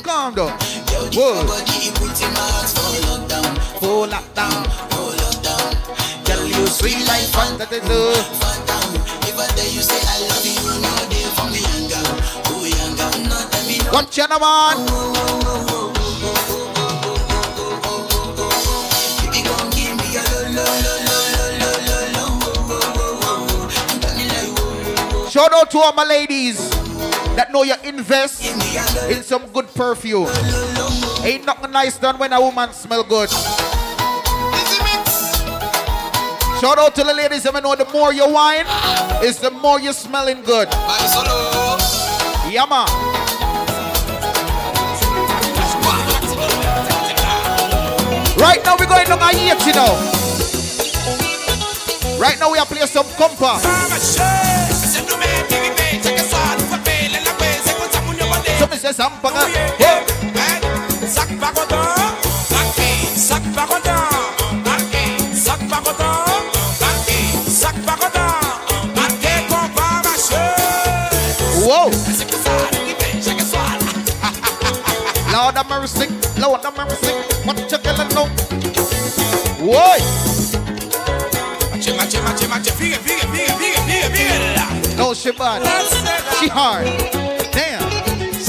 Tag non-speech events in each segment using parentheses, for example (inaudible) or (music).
Calm down. Yo, Whoa. Body put in my heart for lockdown. For lockdown. For lockdown. Girl, you sweet like Fanta. Fanta. Every day you say I love you, no day for me younger. Oh, younger. No, tell me no. What channel man? Shout out to all my ladies that know you invest in some good perfume. Ain't nothing nice done when a woman smell good. Shout out to the ladies that know the more you wine, is the more you smelling good. Man. Right now we're going on a eight, you know. Right now we are playing some compa. So me say some Lord have mercy, Lord have mercy, what you gonna know? Uou! No, she bad. She hard.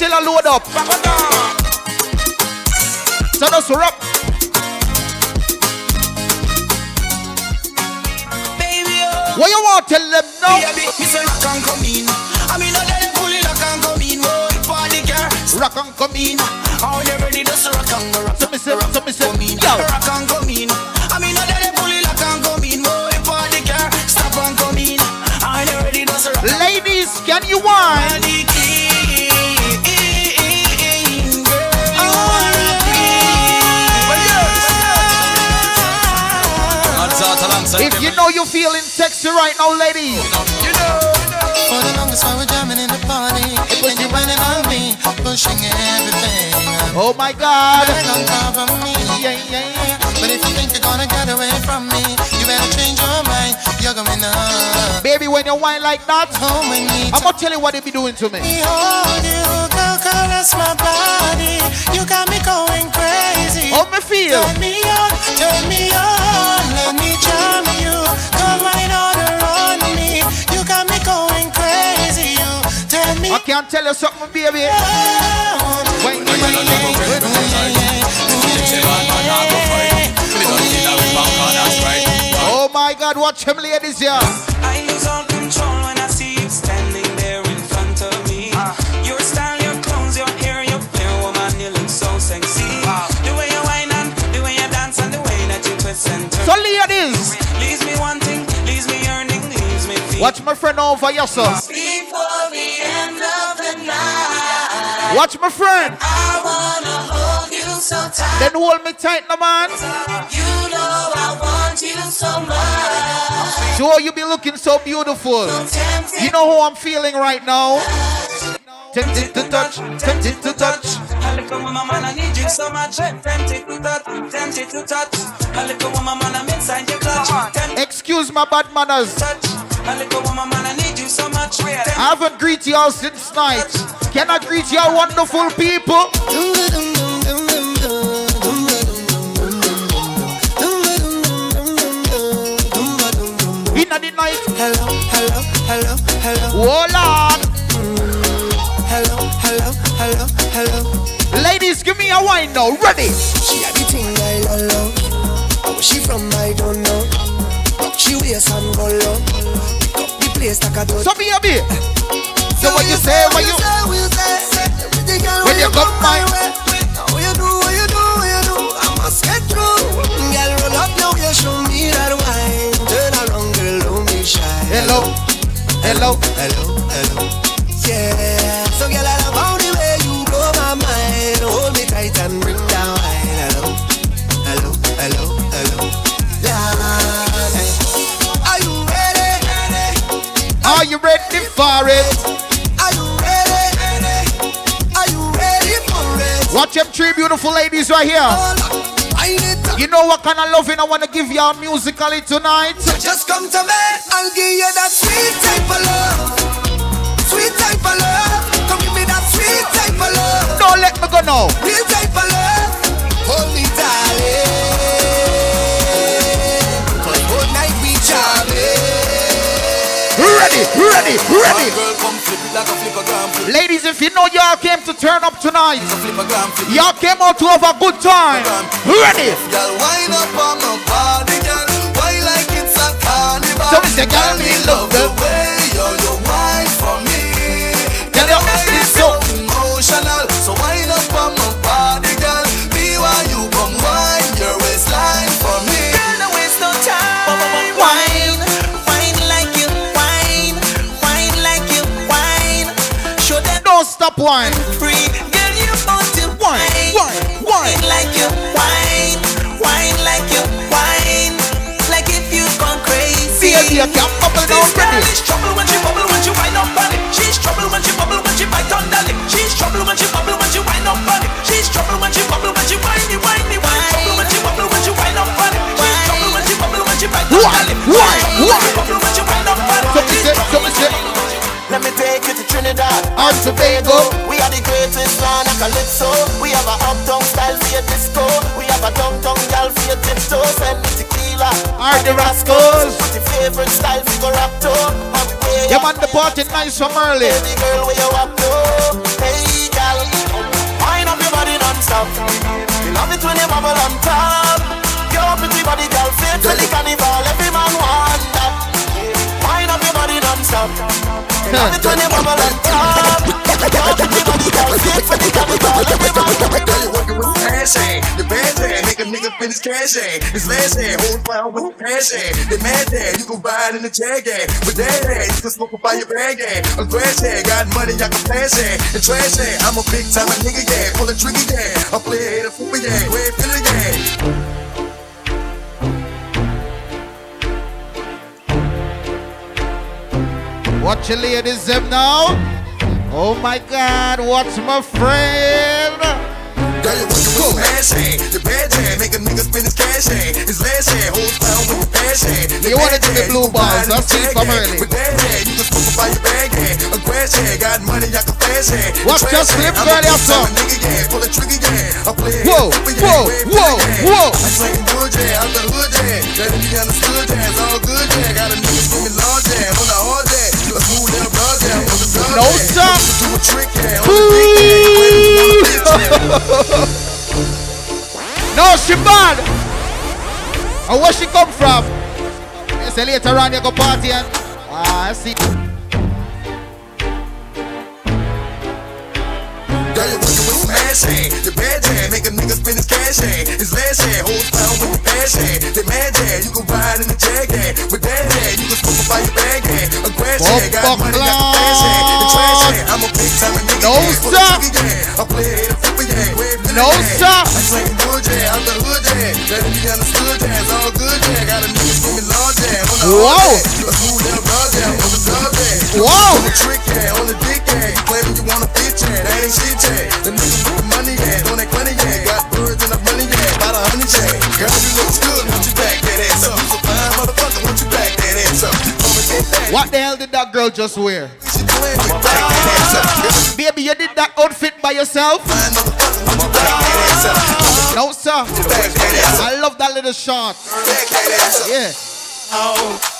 party a load up. So that's rap. Baby, oh. What you want? Tell them now. Baby, me say rock and come in. I mean, I let it pull it rock and come in. Oh, if all Rock and come in. Oh, you ready to rock and go rock So me say, so me say, come in. yo. Rock and come in. I mean, I let pull it rock and come in. Oh, if all car stop and come in. You ready to rock Ladies, can you whine? You know you're feeling sexy right now, ladies. For the longest while we're jamming in the party, and you're running on me, pushing everything. Oh my God. Right on top of me. Yeah, yeah, yeah. But if you think you're gonna get away from me, you better change your mind. You're going up. Baby, when you whine like that, Home. I'm gonna tell you what they be doing to me. Behold you, girl, caress my body. You got me going crazy. How me feel? Turn me on, turn me on, turn me I can't tell you something, baby. on. When you Oh my God, watch him, ladies here. I lose all control when I see you standing there in front of me. Ah. Your style, your clothes, your hair, your hair, woman, you look so sexy. Ah. The way you whine and the way you dance and the way that you twist and turn. So, ladies, Leaves me wanting, leaves me yearning, leaves me feeling. watch my friend over here, sir. Watch my friend. I wanna hold you so tight. Then hold me tight, no man. You know I want you so much. So you be looking so beautiful. Tempted You know how I'm feeling right now. Tempted to touch, tempted to touch. A little woman, man, I need you so much. Tempted to touch, tempted to touch. A little woman, man, I'm inside your clutch. Excuse my bad manners. A little woman, man, I need you so much. I haven't greeted y'all since night. Can I greet y'all wonderful people? In the night. Hello, hello, hello, hello, Oh Lord. Hello, hello, hello, hello. Ladies, give me a wine now. Ready. She had the thing I love. Where she from, I don't know. Rock she waist and go low. The place like a dog. So be a bit. So what you say, what you When you come my way What you do, what you do, what you do I must get through Girl, roll up now, you show me that wine Turn around, girl, don't be shy Hello. Hello. hello, hello Yeah, so girl, for it. Are you ready? Are you ready for it? Watch them three beautiful ladies right here. Wind it up. You know what kind of loving I want to give y'all musically tonight? Just come to me. I'll give you that sweet type of love. Sweet type of love. Come give me that sweet type of love. Don't let me go now. Real type of love. Ready, ready, ready. Girl, come flip it like a flippergram. Flip it Ladies, if you know y'all came to turn up tonight, like a flippergram. Flip it. y'all came out to have a good time. Ready? Girl, wind up on my body, girl. Why like it's a carnival? So me say, girl, me love the way you you wine for me. Girl, Girl, stop wine. free. Girl, you want to Wine, wine, wine, wine. like you wine, wine like you wine. Like if you gone crazy. See you can't bubble down ready. is trouble when she bubble when she wind up on it. She's trouble when she bubble when she bite on lip. She's trouble when she bubble when she wind up on it. She's trouble when she bubble when she whiny whine. Trouble when she bubble when she wind up on it. She's trouble when she bubble when she bite on the Wine, lip. wine, Trinidad. and Tobago. We are the greatest land of calypso. We have a uptown style for your disco. We have a downtown gal for your tiptoe. Send me tequila. Are the rascals. What's your favorite style for your rap to? Yeah, man, the party nice from early. Baby girl, where you up to? Hey, gal. Wind up your body non-stop. You love it when you bubble on top. Your pretty body, girl, fit for the carnival. Every man want that. Wind up your body non-stop. A nigga finish cash It's last day, hold fire with passion. The mad day, you can ride in the jag But that day, you can smoke up by your bag I'm trash got money, I can flash it. And trash I'm a big time nigga, yeah. Pull a trigger, yeah. I play a hater for yeah. Way feeling, yeah. Watch your ladies them now. Oh my God, what's my friend? Girl, you with. The bad make a nigga spend his cash his last day, hold fire with the passion. The You wanna bad give me blue balls, ride in that's the it jag from yeah. early. But that day, you can smoke by your bag yeah. A grass yeah, got money, I can flash it. Watch it, flip, I'm girl, your song. nigga, yeah. Pull a trigger, yeah. I play Whoa, whoa, whoa, whoa. I slang good, yeah. Out the hood, yeah. Let it be understood, yeah. It's all good, yeah. Got a nigga screaming large, yeah. On the hard, No, sir. Do. (laughs) No, she bad. And where she come from? You say later on you go party and ah, I see. With passion. The bad day, make a nigga spend his cash It's last day, hold fire with the passion. The mad day, you can ride in the jag yeah. With that day, you can smoke by your bag yeah. A grass yeah, got money, got the flash yeah. The trash yeah, I'm a big time nigga No, yeah. Pull a sir. I play a flipper feeling, No, sir. I slang good yeah, out the hood yeah. Let it be understood yeah, it's all good yeah. Got a nigga screaming. On the Whoa. hard yeah. You a smooth and a broad yeah. On the dub yeah. Whoa. Trick yeah, on the dick. You claiming you wanna yeah, that ain't shit yeah. The with the money on that money. Got birds and the money about a hundred yeah. Girl, you look good, won't you back that ass up? You's a fine motherfucker, won't you back that ass up? Come and get that. What the hell did that girl just wear? She playing with back that ass up. Girl, Baby, you did that outfit by yourself? fine motherfucker, won't you back that ass up? No, sir. Back that ass up. I love that little shot. Back that ass up. Yeah.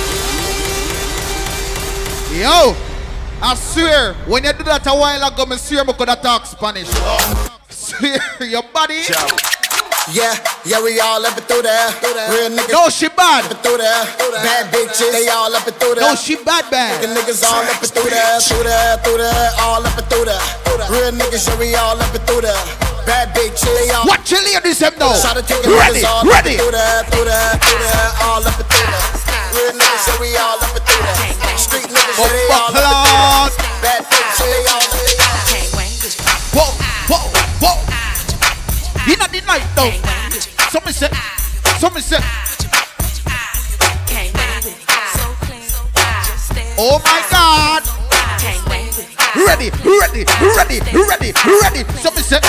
Yo, I swear, when you do that a while ago, me swear me could have talk Spanish. Swear, (laughs) your body. Yeah, yeah, we all up and through there. Real niggas No, she bad. up and through there. Bad bitches, they all up and through there. No, she bad The bad. niggas all up and through there, through there, through there, all up and through there. Real niggas, yeah, we all up and through there. Bad bitches, they all Watch your ladies them now. Try to take it Ready, ready. through there, through there, through there, all up and through there. Real niggas, yeah, we all up and through there. Street niggas, oh, yeah, they all up and through there. Bad bitches, they all up and through there. Whoa, whoa, whoa. In the night though. Somebody said, somebody said, oh my God. Ready, ready, ready, ready, ready. Somebody said,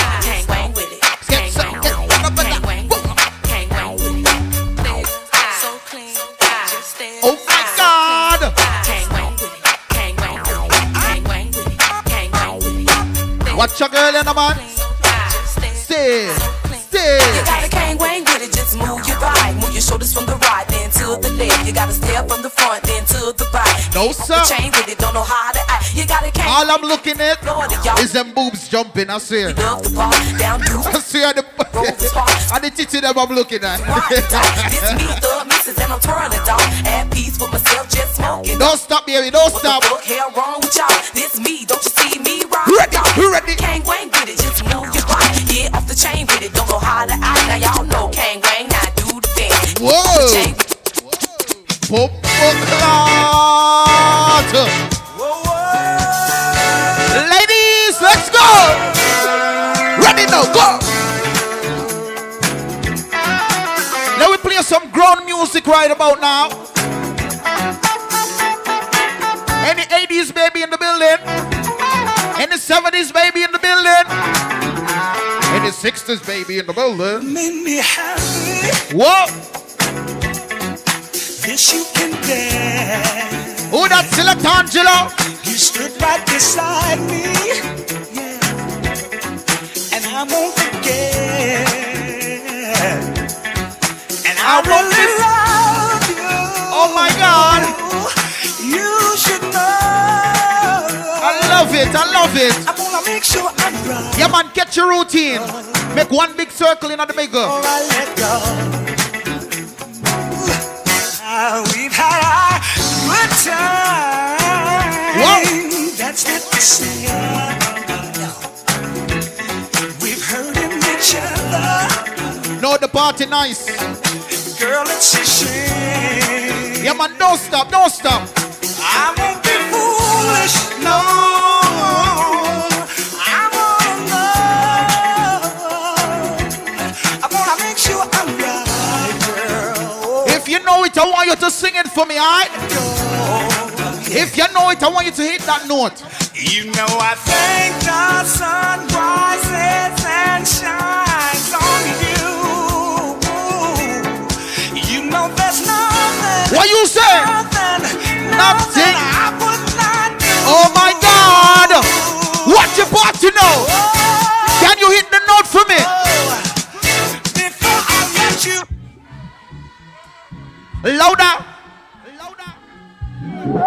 Watch your girl in the man. Stay, stay. You gotta gang wang with it, just move your body. Move your shoulders from the right, then to the left. You gotta step from the front, then to the back. No, sir. Chain with it, don't know how to act. You gotta gang All I'm looking at Lord, is them boobs jumping. I swear. love the bar, down (laughs) I to swear the (laughs) and the titty (laughs) them I'm looking at. This me, the missus, and I'm twirling, dog. At peace with myself, just smoking. Don't stop, baby. Don't What stop. the fuck hell wrong with y'all? This me, don't you see me right? Ready, ready. Wang with it, just move your body. Get off the chain with it, don't how to act. Now y'all know Kang Wang, now do the dance. Whoa. Chain Pop clot. Ladies, let's go. Ready now, go. Let me play some ground music right about now. Any 80s baby in the building? Any 70s baby in the building? Any 60s baby in the building? Made me happy. What? This you can dance. Who that select Angelo? You stood right beside me. Yeah. And I won't forget. And I, I won't really it. I love it. I wanna make sure I'm right. Yeah, man, get your routine. Make one big circle in the bigger. Before I let go. Ah, we've had our good time. Whoa. That's not to say. We've hurt each other. No, the party nice. Girl, it's a shame. Yeah, man, don't stop. Don't stop. Sing it for me, alright? If you know it, I want you to hit that note. You know I think the sun rises and shines on you. You know there's nothing, What you say? nothing, Nothing. I would not do. Oh my God! What you party now? Oh. Can you hit the note for me? Oh. Before I let you Louder. Make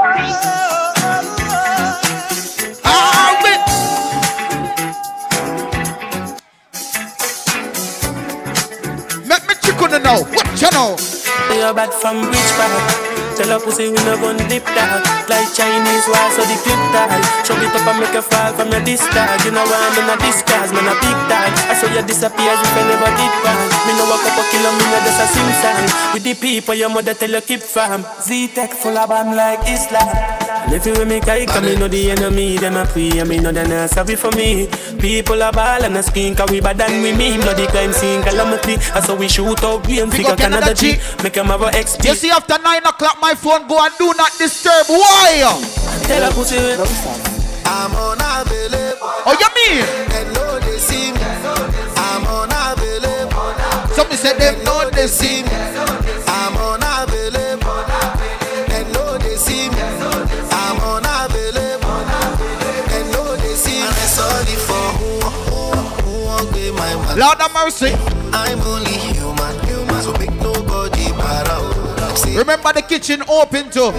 me chicken now. What know? You're bad from back. Tell a pussy we no gun dip tag Like Chinese wall so the clip tag Chop it up and make you fall from your disc tag You know why I'm in a disguise, man a big tag I saw you disappear as if I never did bang Me no walk up a kilo, me no just a sing song With the people your mother tell you keep fam. Z-Tech full of band like Islam And if you with me kike, me know the enemy Them a pray and me know they not sorry for me People a ball and a skin Cause we bad than we me Know the crime scene calamity I saw we shoot out rain Big Figure up Canada Canada G. G Make them have a XP You see, after 9 o'clock, my phone go and do not disturb. Why? Tell a pussy I'm unavailable. Oh, you mean? And know they see me. I'm unavailable. Somebody said they know they see me. Lord have mercy. I'm only human, human. So make nobody para. Oh. Remember the kitchen open too.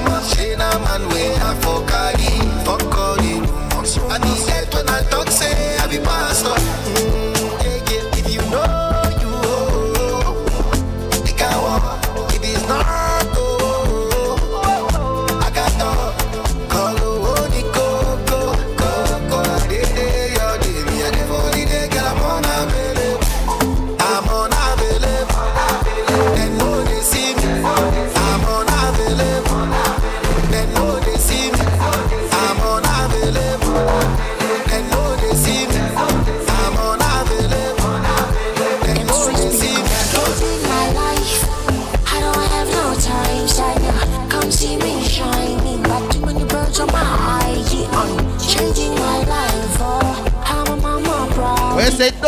One slide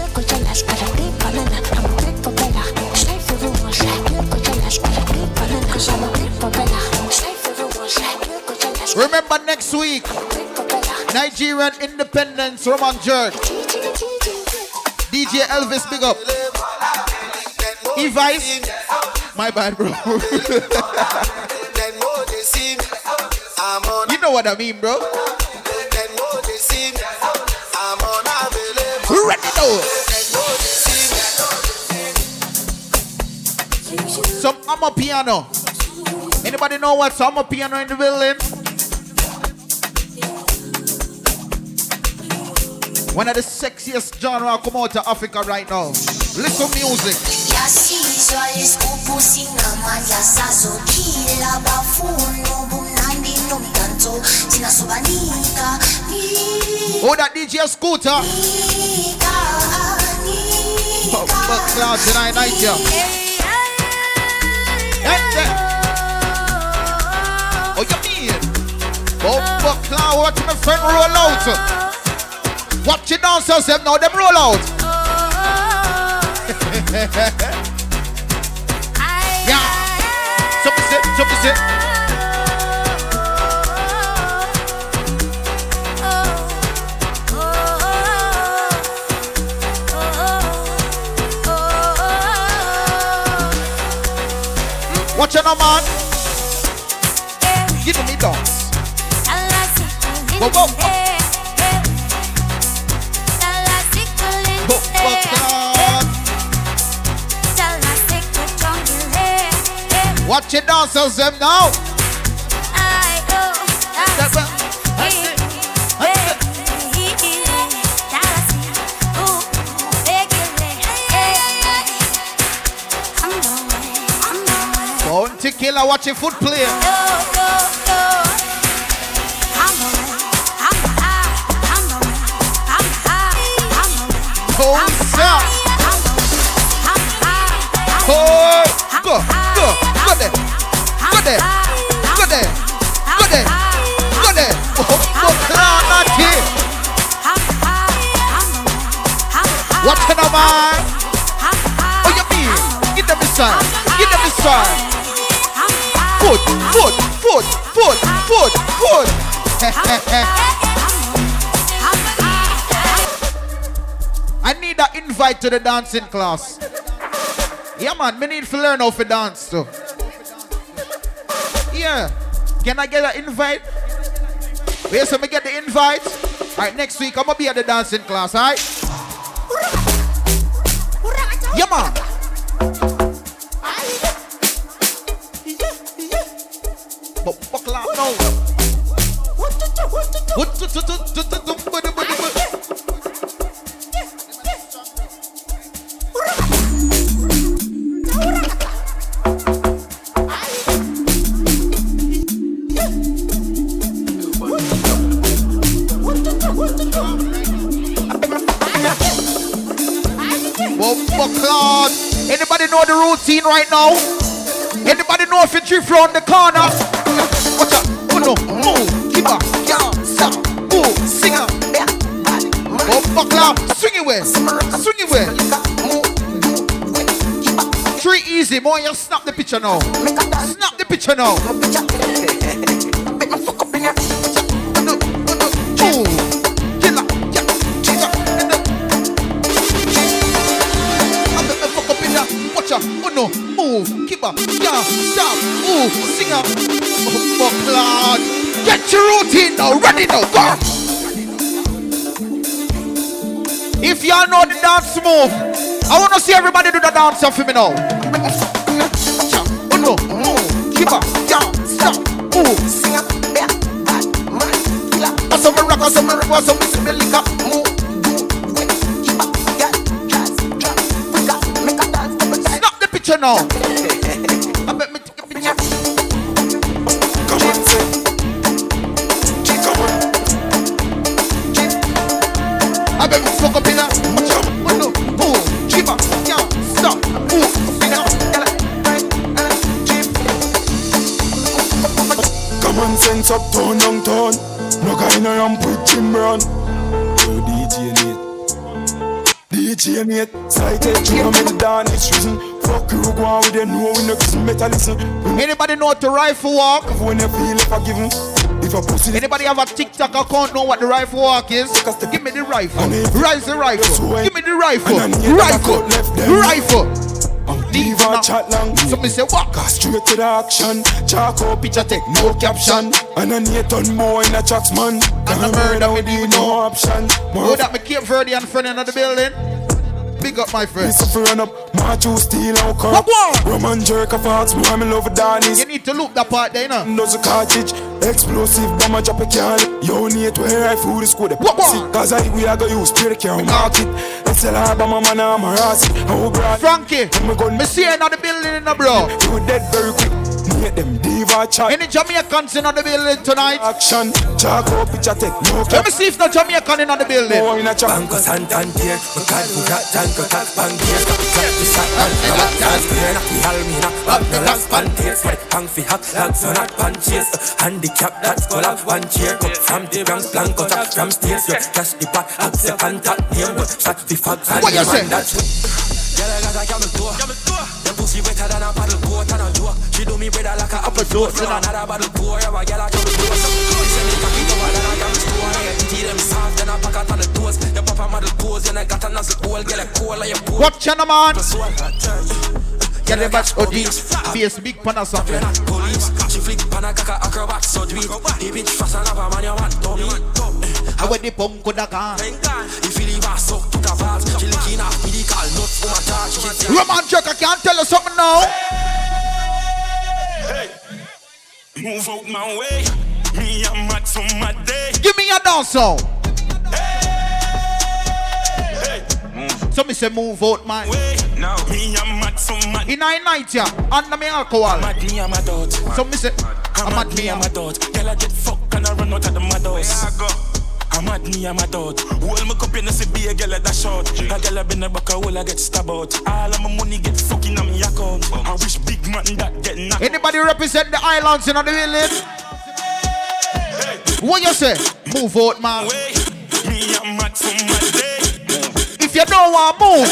Look at your last Remember next week, Nigerian Independence Rum N Jerk. DJ Elvis, big up. E-Vice. My bad, bro. (laughs) know what I mean, bro. Ready now. Some Amapiano. Anybody know what's Amapiano in the building? One of the sexiest genre come out of Africa right now. Listen music. Sinasubanika Oh, that DJ Scooter. Oh, but cloud tonight night, yeah. That's it. Oh, you mean? Oh, cloud, watch my friend roll out. Watch it dancers, them now, them roll out. (laughs) yeah. So, sit, so, sit. Watch now, man. Give me dance. Whoa, whoa. Watch it dancers, them now. Killer, watch your foot play. Bounce up. Oh, go, go, go there, go there, go there, go there. Oh, that here. Watch it. Oh, you mean? Give them sign. Give them sign. Foot, foot, foot, foot, foot, foot. I need an invite to the dancing class. Yeah, man, me need to learn how to dance too. Yeah. Can I get an invite? Wait, so me get the invite. Alright, next week I'm gonna be at the dancing class, alright? Yeah, man. Anybody know the routine right now? Anybody know if you drift round the corner? Watch out. Oh, Uno, move, oh, keep up, Cloud. Swing it way. Swing it way. Three easy, boy. You snap the picture now. Snap the picture now. Move. Killer. Yeah. Killer. I bet me fuck up in there. Watch out. Oh no. Move. Keep up. Yeah. Stop. Move. Sing up. Oh, fuck, Lord. Get your routine now. Ready now. Go. If y'all know the dance move, I want to see everybody do the dance for me now. You, go on with know we no listen, better listen. Anybody know what the rifle walk? When you feel if I give him, if I pussy. Anybody have a TikTok account know what the rifle walk is? Give me the rifle. Rise the rifle. Give me the rifle. Rifle. Rifle. Diva chat long. So me say what? Go straight to the action. Charcoal picture take no caption. And I need ton more in a chat man. And a murder with you no option. Oh, that me Cape Verde and friend in the building. Big up my friend. Run up, march you steal out car. Roman jerk of hearts, boy, I'm love with Danny's. You need to look that part there, you know. Does a cartridge, explosive, bomb a drop a can. You need to hear I food is good. See Cause I we are gonna use spray the car, mark it. Let's sell her, but my man, I'm a rassi. Oh, bro. Frankie, me see you in the building, in the bro. You dead very quick. Make them diva chat. Any Jamaicans in the building tonight? Action, charcoal picture take no Let me see if no Jamaican in the building. Oh, in a chat. Banco Santander, we can't do that, Janko Cat Bankier, Cat the Sat and Cat Dance, Pierre, Naki Halmina, Bob the Last Pantiers, Red Pang fi Hack, Lags on Hat Pantiers, Handicap, that's Cola, one chair, Cup from the Bronx, Blanco, Tap from stairs, yeah, Cash the pot, Up the contact name, but Shot the fag, and What you say? that's Girl, I got a camel toe, Them pussy wetter than a paddle me bread like a apple toast, so another bottle pour, yeah, a girl I trouble toast She say me cocky tougher than a camel store, yeah, titty them soft, then I pack out on the toes Your papa model pose, and I got a nozzle hole, girl, I cool like your pole Watch your man. Get the batch OD. Face big pan or something. Police, she flick pan a caca acrobat so do it. The bitch fast and have a man dummy. I wear the punk with gun. If you leave her suck to the balls She licking off medical nuts for my charge Roman I can't tell you something now. Move out my way. Me I'm mad so mad day. Give me a dance song. So me say move out, man. Now me I'm mad so mad In a night, yeah, under me alcohol. Mad me I'm a dot So me say, I'm mad me I'm a dot Girl I get fuck and I run out of the mad house I'm mad me I'm a dot. Hold my cup in the see be a girl at that short A girl I been a back a hole I get stabbed. Out All of my money get fucking on me account. I wish big man that get knocked anybody represent the islands in the village? What you say? Move out, man. way Me I'm mad so mad day. If you don't want move,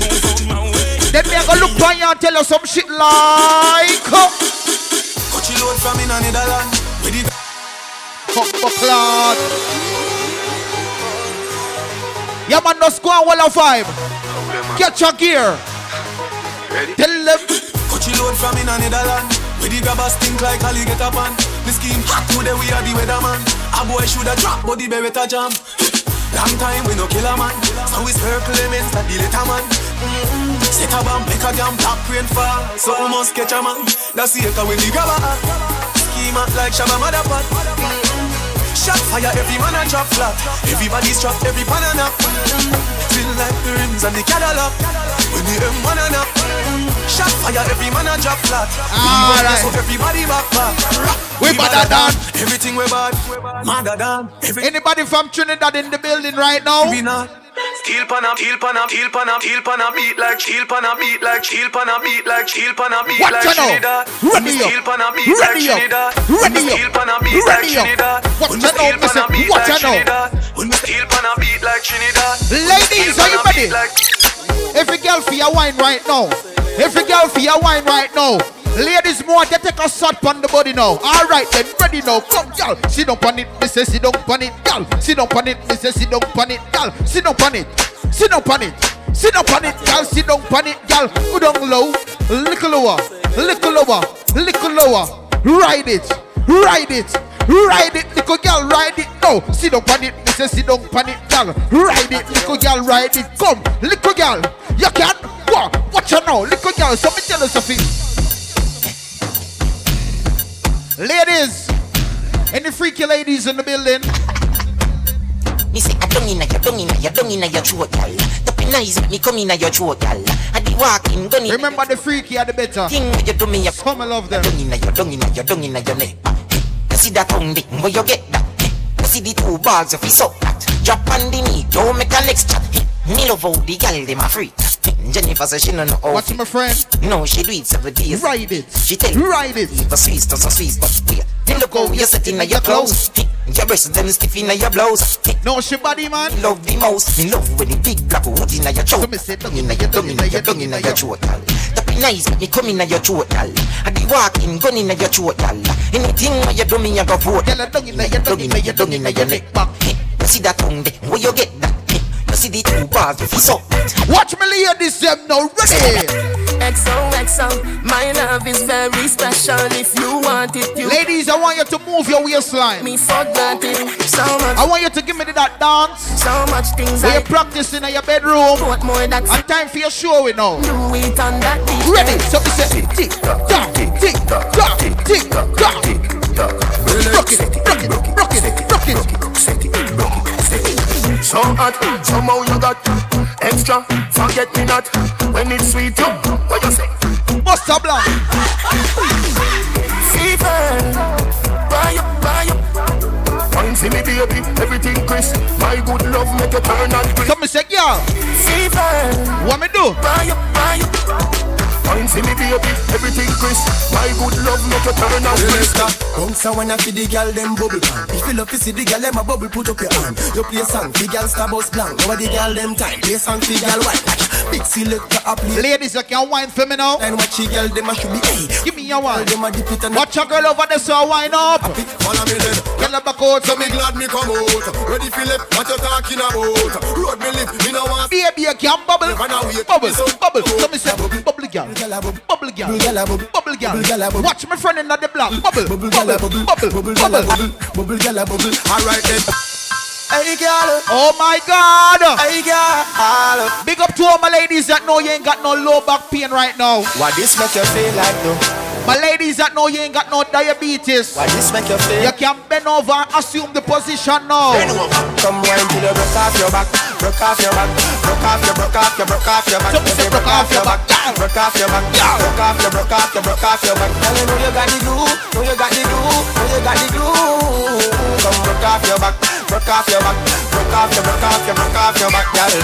Move out my way. then me I go look for you and tell you some shit like. Cut you load from in a Netherlands With it fuck clot. Yeah, man, just go on wall of five. Catch your gear. Tell them. Cut you load from in a Netherlands With the grabbers stink like alligator pan The scheme hot today we are the weatherman A boy shoulda drop but the beretta jam Long time we no kill a man So we circle elements that the later man mm-hmm. Set a bomb, make a jam, top rain fall So we must catch a man That's the echo when the grabber hot Scheme hot like Shabba Motherpot mm-hmm. Shot fire, every man a drop flat Everybody's trapped, every pan a knock mm-hmm. Feel like the rims and the Cadillac When the M1 a knock mm-hmm. Shot fire, every man a drop flat Alright. So everybody back back We better than. Everything we bad, madder than Anybody from Trinidad in the building right now? we not Steel pan a, steel pan a, steel pan a, steel pan a beat like steel pan a beat like steel pan a beat like steel pan a beat like. Trinidad. Ready Steel up. pan a beat like Ready up. Trinidad. Ready Steel up. pan a beat like up. Trinidad. Watch out now, steel listen. beat Watch like out now. When the steel pan a beat like Trinidad. Ladies, Steel are you ready? Every girl for your wine right now. Every girl for your wine right now. Ladies, more they take a shot on the body now. All right, then ready now. Come, girl. Sit down on it, say sit down on it, girl. Sit down on it, say sit down on it, girl. Sit down on it. Sit down on it. Sit down on it, girl. Sit down on it, girl. Go down low, little lower, little lower, little lower. Ride it, ride it. Ride it, little girl, ride it. No, sit down on it, me say down on it, girl. Ride it, little girl, ride it. Come, little girl, you can. Go, watch her now, little girl. So me tell you something. Ladies, any freaky ladies in the building? Me say I don't inna your, don't inna your, don't inna your throat, gal. Tapping nice me come inna your throat, gal. I be walking, gun inna Remember the freaky are the better. Thing you do me a Some love them. Don't inna your, don't inna your, don't inna your neck. You see that tongue dick, where you get that? You see the two balls of his up that. Drop on the knee, don't make a legs chat. Me love how the gal dem a freak. Jennifer says she no know how. What's my friend? No, she do it seven days. Ride it. She tell Ride it. Leave a Swiss to some Swiss, but wait. Then look how you're setting your clothes. Your breasts them stiff in your blouse. No, she body man. Love the most. Me love when the big black hood in your throat. So me say, Dung in your dung in your dung in your throat, gal. That be nice, make me come in your throat, gal. I be walking, gun in your throat, gal. Anything where you do me, I go vote. I dung in your dung in your dung in your neck back. See that tongue there? Where you get that? You see the two bars you suck it. Watch me ladies them now ready. XOXO, my love is very special. If you want it, you Ladies, I want you to move your waistline. me forgot it. So much, I want you to give me that dance. so much things Where I you practicing in your bedroom. want more that And time for your show, you know. do it on that beat. Ready? So we say tick tock, tick tock, tick tock. Rock it, rock it, rock it, rock it. So hot, somehow you got extra. Forget me not when it's sweet. You, what you say? Busta Blanc. Fever, buy up, buy up. Fine, see me baby, everything crisp. My good love make you turn and grip. So me say, girl, Fever, what me do? buy up, buy up. Fine, see me baby, everything crisp. My good love make you turn and grip. Bounce a wanna feed the girl them bubble pan. If you love to see the girl them a bubble, put up your hand. You play song, the girl star bus blank. Over the girl them time, play song, the girl white. Big selector a play. Ladies, you can wine for me now. And watch the girl them a should be hey. Give me your wine. Them a dip it and Watch a girl over there, so wine up. follow me then. Get her back out. So me glad me come out. Ready for left, what you talking about? Road me live, me no want. Baby, you can bubble. Bubble, bubble. So me say, bubble girl. Bubble girl. Bubble girl. Watch my friend in the block. Bubble, bubble, bubble, bubble, Bubble gyal a bubble. bubble, bubble gyal a bubble. Alright then. Hey girl, Oh my God! hey girl. Big up to all my ladies that know you ain't got no low back pain right now. What this make you feel like though? My ladies that know you ain't got no diabetes. What this make you feel? You can bend over and assume the position now. Come wine till you broke off your back, broke off your back, broke off your, broke off your, broke off your back. So me say broke off your back. broke off your back, broke off your, broke off your, broke off your back. Girl, you know you got the glue, know you got the glue, know you got the glue. Broke off your back, broke off your back, broke off your, broke off your, broke off your back, girl.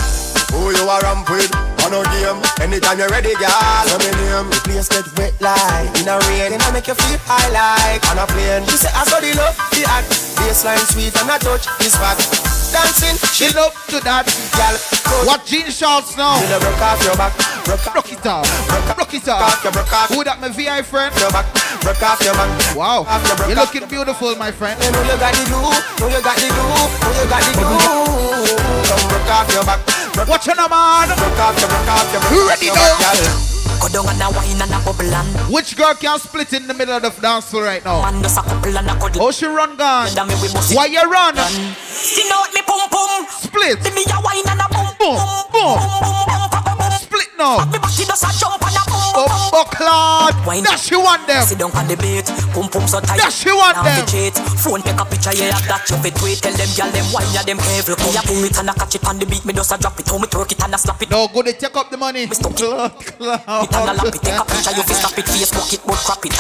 Who you are ramp with? On a game. Anytime you're ready, girl. Say me name. The place get wet like in a rain. And I make you feel high like on a plane. She say I saw the love, the act. Baseline sweet and I touch this fat. Dancing, She love to that. girl. What jean shorts now? You broke off your back, broke Rock it off. It broke off. off broke off Who that my VI friend? your back, broke off your back. Wow. Off your, broke You're looking beautiful, my friend. You know you got the glue, know you got the glue, know you got the glue. Come broke off your back, broke Watch on, man. broke off your, broke off your, broke Ready off your now? back, girl. Go down and a wine and a bubble and Which girl can split in the middle of the dance floor right now? man does a couple and a cuddle. Oh, she run gone. Then me we bust it. Why you run? See now me pum pum. Split. Let me a wine and a bum Boom, boom. bum bum bum bum. Split now. Me body does a jump and a Oh, oh, Claude. Wine. That she want them. Sit down on the beat, pum pum so tight. That she want Now them. me. Phone take a picture, yeah, of that you fit tweet. Tell them, girl, them wine, yeah, them careful. Me a pull it and a catch it on the beat. Me just a drop it, how me twerk it and a slap it. No, go they take up the money. Mr. Claude, It and a lap it, take a picture, you fi snap it, Facebook it, but crap it.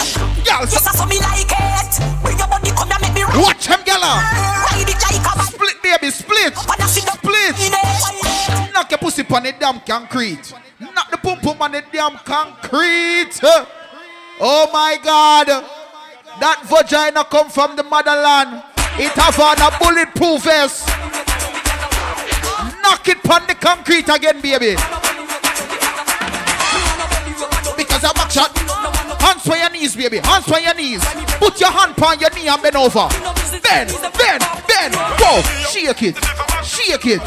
Girl, Yes, I saw me like it. Bring your body, come and make me ride. Watch him, gala. Ride it like a. Split, baby, split. And I sit down Split. Knock your pussy on the damn concrete. Knock the pum pum on the damn concrete. Oh my God. That vagina come from the motherland. It have on a bulletproof vest. Knock it on the concrete again, baby. Because I'm back shot. Hands on your knees, baby. Hands on your knees. Put your hand on your knee and bend over. Bend, bend, bend. Go. Shake it. Shake it.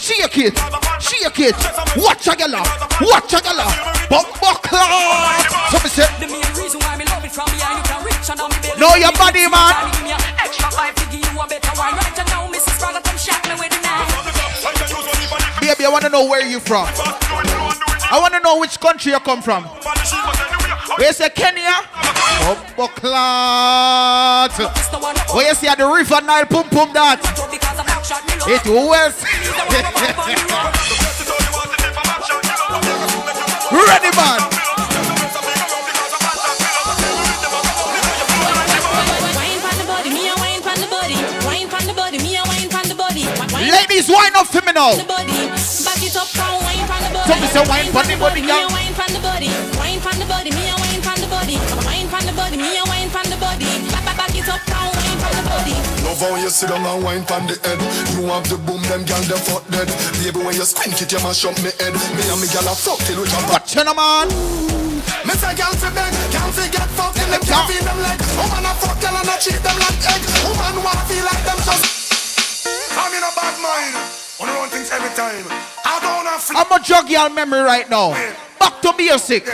Shake it. Shake it. Watch a gala. Watch a gala. Bumbo clock. So me say, The main reason why me love it from behind you can reach and I'm baby. Know your body, man. Give me a Extra five to give you a better wine right now, Mrs. Brother, come shot me with the knife. baby, I want to know where you from. I want to know which country you come from. Where you say Kenya? Bumbo clock. Where you say at the river Nile, pum pum that. It was. (laughs) Ready, man. Wine pon the body, me a wine pon the body. Wine pon the body, me a wine pon the body. Wine Ladies, wind up for me now. pon the body. Back it up, wine pon the body. So me say wine pon the body, a wine pon the body, wine pon the body, me a wine pon the body, wine pon the body, me a wine pon the body. Back back back it up now, wine pon the body. Love how you sit down and wine pon the head. You have the boom, them gal them fuck dead. Baby, when you spin it, you mash up me head. Me and me gal a fuck till we jump. Watch you, man. Me say gal fi beg, gal fi get fucked in them can't feel them leg. Woman a fuck gal and a cheat them like egg. Woman want feel like them just. I'm in a bad mind. On run things every time. I don't have I'm a jog y'all memory right now. Back to basic.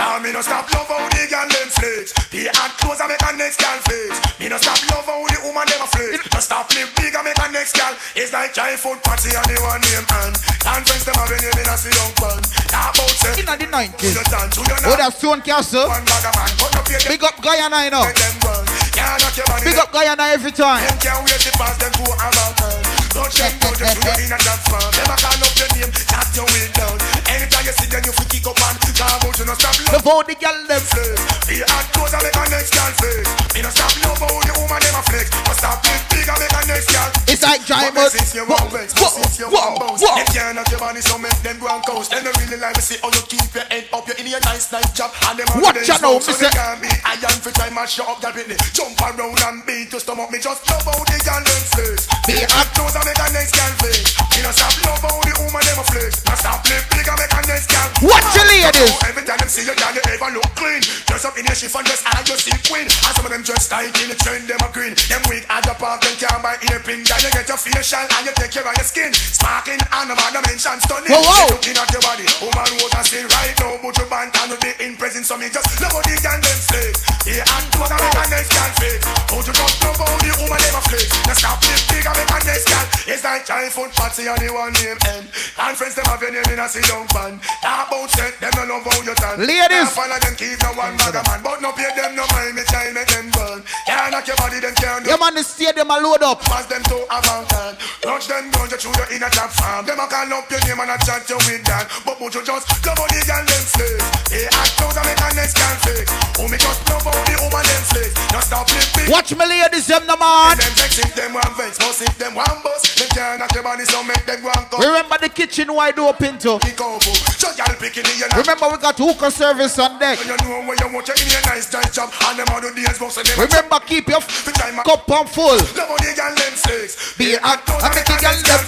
Now me no stop love how the gal them flex. The hot clothes I make a next gal flex. Me no stop love how the woman them a flex. No stop live big I make a next gal. It's like giant food party and the one name and. And friends them have been in a sit down pan. Now about say. In the 90s. You done to your Oh, that's Stone Castle. One bag of man, but no pay them. Big up Guyana, you know. Them run. Can't knock your body. Big up Guyana every time. Them can't wait to pass them to a man. Don't check, don't check, you in a dance. Them a call up your name, tap your way down. Anytime you see them, you fi kick up and out, you no stop love. Before the girl them flex. The hot clothes I make a next girl flex. Me no stop love how the woman them a flex. But stop big big I make a next girl. It's like mud. since you want vex, since you want bounce, them can't knock your body, so make them go and coast. Them really like to see how you keep your head up. You're in your nice nice job, and them Watch out now, so they can't be iron for time and shut up that Whitney. Jump around and beat your stomach. Me just love how the girl them flex. The hot clothes I make a next girl flex. No stop love how the woman them a flex. Stop live big I make a next girl. Watch your ladies. Every time them see you, girl, you ever look clean. Dress up in your chiffon dress, and you see queen. And some of them dress tight in the trend, them a green. Them weak at the park, them can't buy earpin. Girl, you get your facial and you take care of your skin. Sparking and man dimension stunning. Whoa, whoa. Looking at your body, woman was a sin right now. But you band and be in presence, so me just love how the girl them flex. Yeah, and close and make a next girl flex. How you just love how the woman them a flex. Now stop live big and make a next girl. It's like giant foot party and the one name end. And friends them have your name in a sit down fan. Talk about set, them no love how you turn. Ladies. Follow them keep no one bag man, but no pay them no mind. Me try make them burn. Can't knock your body, them can't. Yeah, man, the stadium a load up. Pass them to a fountain. Touch them down, you through you in a top farm. Them a call up your name and a chat you with that. But would you just love how the girl them flex? Hey, act close and make a next girl flex. Oh, me just love how the woman them flex. Now stop flipping. Watch me ladies, them the man. Them vex them vex, must if them one bust. Them can't knock your body, so make them go and come. Remember the kitchen wide open too. Just y'all picking in your Remember we got hookah service on deck. You know where you want you in nice tight job And them other days boss and them Remember keep your f- cup on full. Love how the girl them flex Be hot, I make the girl them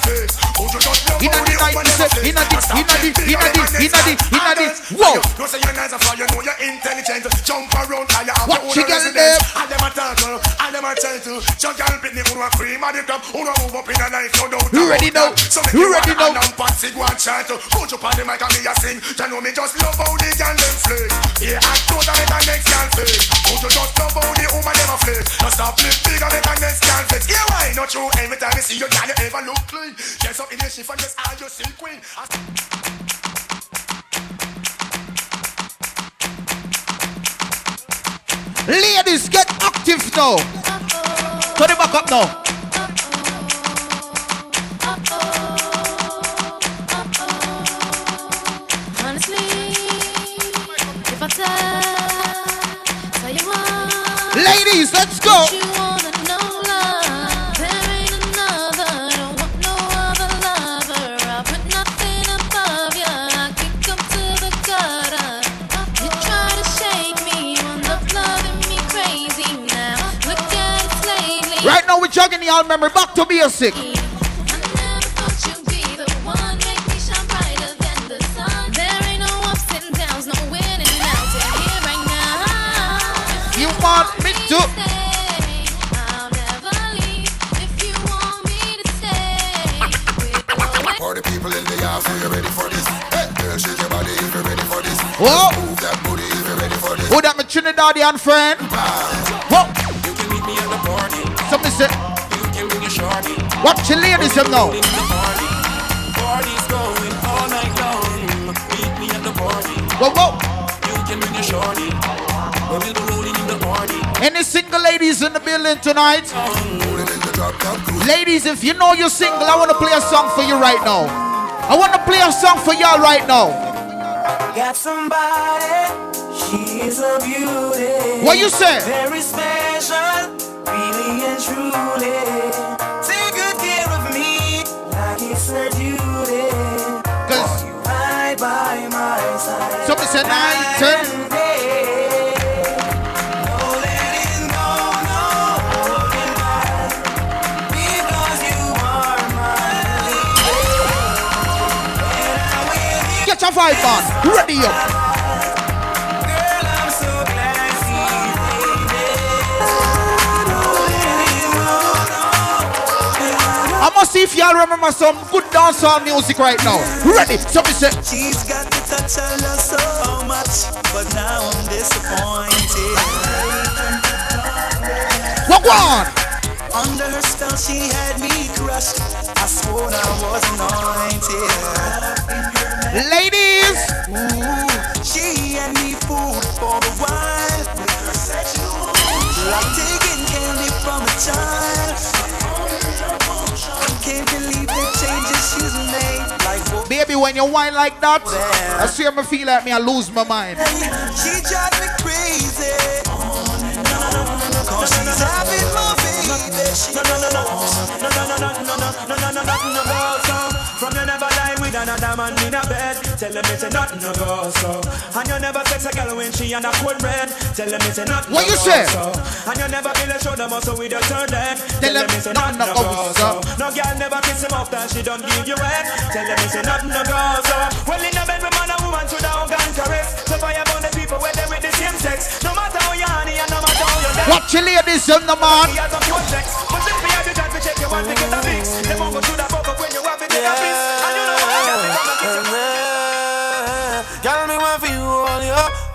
Inna the night, inna the, inna the, inna the, inna the, inna the. Whoa. You say you're nice you know you're intelligent Jump around, and you have your own residence. And them a talk, and them a try to Chuck girl pitney, who a cream of the crop Who a move up in a life, no doubt You ready that. now? So You you ready now? and patsy, go and chant Put you on the mic and me a sing You know me just love how the girl them flex Yeah, close and make a next girl flex Put you just love how the woman them a flex Now stop live big and make a next girl flex Yeah, why not true? Every time you see you, girl, you ever look clean Dress up in your chiffon, just all you see queen Ladies, get active now. Turn it back up now. Ladies, let's go. wanna know love, there ain't another. Don't want no other lover. I put nothing above ya. I kick 'em to the gutter. You try to shake me, end up loving me crazy now. Look at us lately. Right now we're jogging y'all memory back to basic. Want to? Party people in the house, are you ready for this? Hey, girl, shake your body if you're ready for this. Whoa. Move that booty if you're ready for this. Who that my Trinidadian friend? Whoa. You can meet me at the party. Somebody say, You can bring your shorty. watch your ladies them now. Party's going all night long. Meet me at the party. Whoa, whoa. You can bring your shorty. We'll be Any single ladies in the building tonight? Ladies, if you know you're single, I want to play a song for you right now. I want to play a song for y'all right now. Got somebody, she's a beauty. What you say? Very special, really and truly. Take good care of me, like it's her duty. Cause I say nine, ten. Get your vibe on. Ready up. I must see if y'all remember some good dancehall music right now. Ready? Somebody say. She's got the touch I love so much, but now I'm disappointed. What one? Under her spell, she had me crushed. I swore I was anointed. Ladies, Ooh, she had me fooled for a while. Like taking candy from a child. Can't believe the changes she's made. Like baby, when you whine like that, I swear me feel like me I lose my mind. She drives me crazy. Cause she's having my baby. No, no, no, no. No, no, no, no, no, no, no, no, no, nothing no go so. From you never lie with another man in a bed. Tell them it's a nothing no go so. And you never sex a girl when she on a cold red. Tell them it's a nothing What no you go say? so. And you never build a shoulder muscle with your third leg. Tell them it's a nothing no go so. No girl never kiss him off that she don't give you head. Tell them it's a nothing no go so. Well in a bed with man and woman to the hug and caress. So fire burn the people where they with the same sex. No matter how you honey and no matter how you. Watch your ladies in the man. He has a pure. But if you have the time to check your one to get a fix. They won't go through that bubble when you have it in a fix.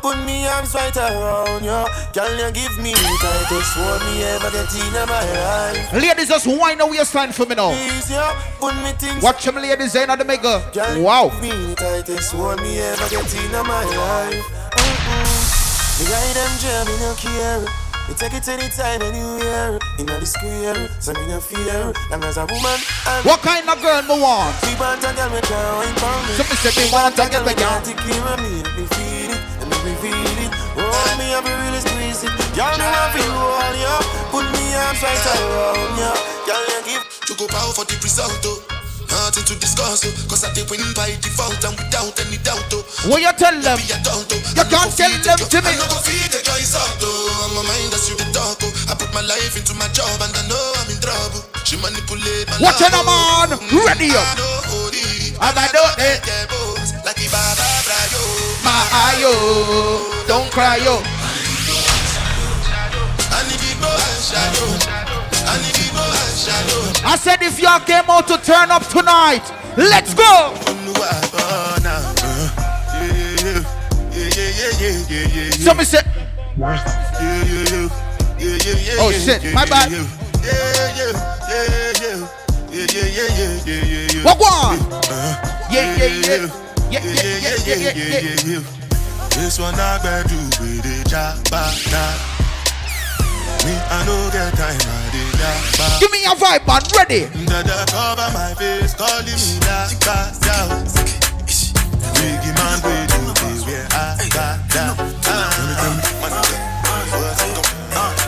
Put me arms right around you. Girl, you give me the tightest one me ever get in my life. Ladies, just whine away sign for me now. Please, yo, put me things. Watch them ladies in the. Girl, Wow. me the tightest one me ever get in my life. Mm-mm. Me ride them jam, me no care. Me take it anytime, anywhere. In the square, so me no fear. And as a woman, I'm What kind of girl me want? Want a girl me can't wine for me. So me say me want a girl me can't me feel it. Oh, me have to really squeeze it. Girl, me want feel all you. Put me arms right around you. Girl, you give. You go power for the result, oh. Nothing to discuss, oh. Cause I take win by default and without any doubt, oh. What you tell them? You oh. You can't tell them to me. I know go feed the choice out, oh. I'm a mind that's you the talk, oh. I put my life into my job and I know I'm in trouble. She manipulate my Watch love, it, oh. man. Mm, oh. Ready up. I know, oh, the- And I know it. get boss, Like the Baba Brayo. My ayo, don't cry yo. I said if y'all came out to turn up tonight, let's go. So me say, Oh shit, my bad. What one? Yeah, yeah, yeah. Yeah, yeah, yeah, yeah, yeah, yeah. This one I better do with the jabata. Me, I no get time, I did jabba. Give me your vibe, man. Ready? Dada cover my face, calling me that down. Biggie man, we do the way I got down. Ah,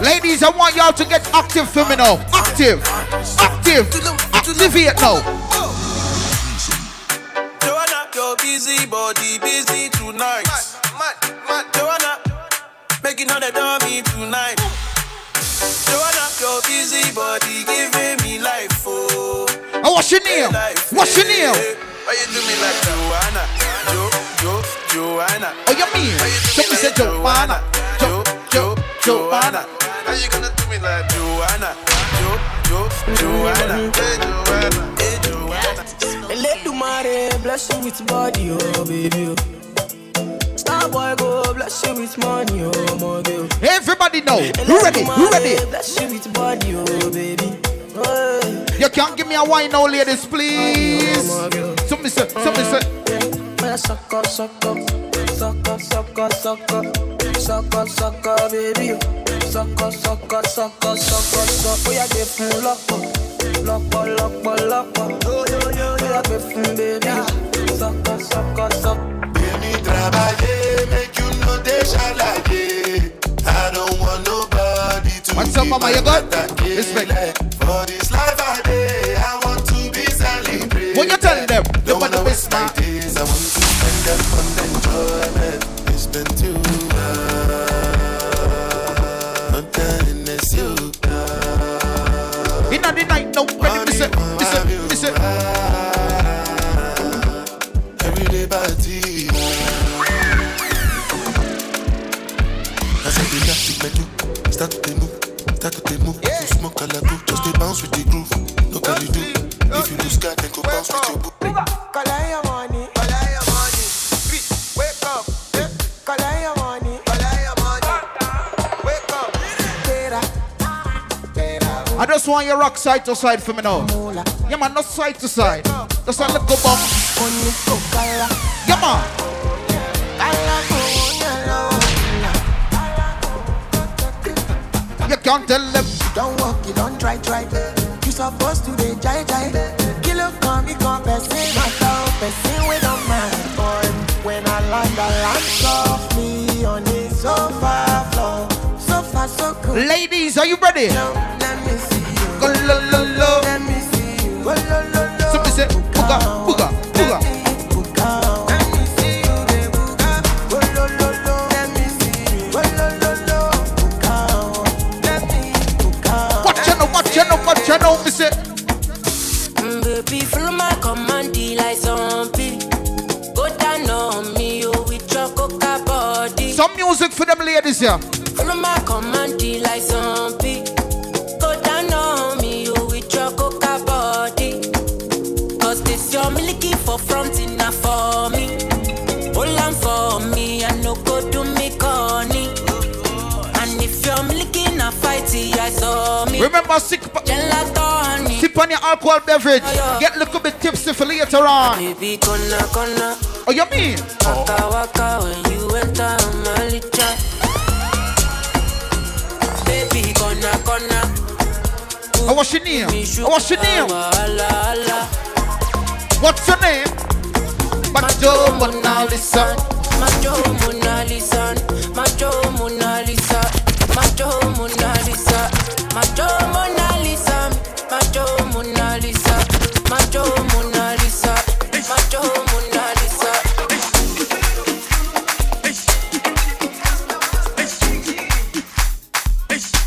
Ladies, I want y'all to get active for me now. Active. Active. Activate now. Busy body busy tonight. Joanna, making all the dummy tonight. Joanna, your busy body giving me life, oh. Oh, what's your name? What's your name? Why you do me like Joanna? Jo, Jo, Joanna. Oh, you mean? Why you do Somebody me like Joanna. Jo, Jo, Joanna. How you gonna do me like Joanna? Jo, Jo, Joanna. Hey, Joanna. Hey, Let the money bless you with body, oh baby. Oh. Star boy go bless you with money, oh my girl. Oh. Everybody know. You ready? You ready? Bless you with body, oh baby. Oh, You can't give me a wine now, ladies, please. Somebody oh, say, somebody say. suck up, suck up, suck up, suck up, suck up, suck up, suck up, baby sọkọ sọkọ sọkọ sọkọ sọ ó gbé fún lọ́pọ̀ lọ́pọ̀ lọ́pọ̀ lọ́pọ̀ ó gbé fún bèbí sọkọ sọkọ sọkọ. Baby, travailler, make you no ṣàlàyé. I don't want nobody to What's up, mama? You good? Respect. For this life I dey, I want to be celebrated. When you tell them, don't wanna waste my days. I want to spend them on enjoyment. It's been too Every night now. Ready? me say, me say, me say. Everyday party. As I start to move, start to move. Yeah. Smoke a la just a bounce with the groove. Look how you do. If you lose, God, then go bounce with your boo. Call I am I just want you rock side to side for me now. Yeah, man, not side to side. Just a little bump. Yeah, man. You can't tell them. Don't walk, you don't try, try. You supposed to be jai jai. Kill up, come, you come, person, not down, person, we don't mind. Boy, when I land, I land softly on the sofa floor. So far, so cool. Ladies, are you ready? Let me see you. Let me see you. Watch watch watch baby, my command, like zombie. With your coca body. Some music for them ladies here. Follow my command, like zombie. For front enough for me. Hold on for me, I no go do me corny. And if you're na fighty, I saw me. Remember, sick, sip on your alcohol beverage. Oh, Get a little bit tipsy for later on. Baby, gonna, gonna. Oh, you mean? Waka waka when you enter my licha. Baby, gonna gonna. Oh, what's your name? Oh, what's your name? Ala ala. What's your name? Majo Mona Lisa. Majo Mona Lisa. Majo Mona Lisa. Majo Mona Lisa. Majo Mona Lisa. Majo Mona Lisa. Majo Mona Lisa. Majo Mona Lisa.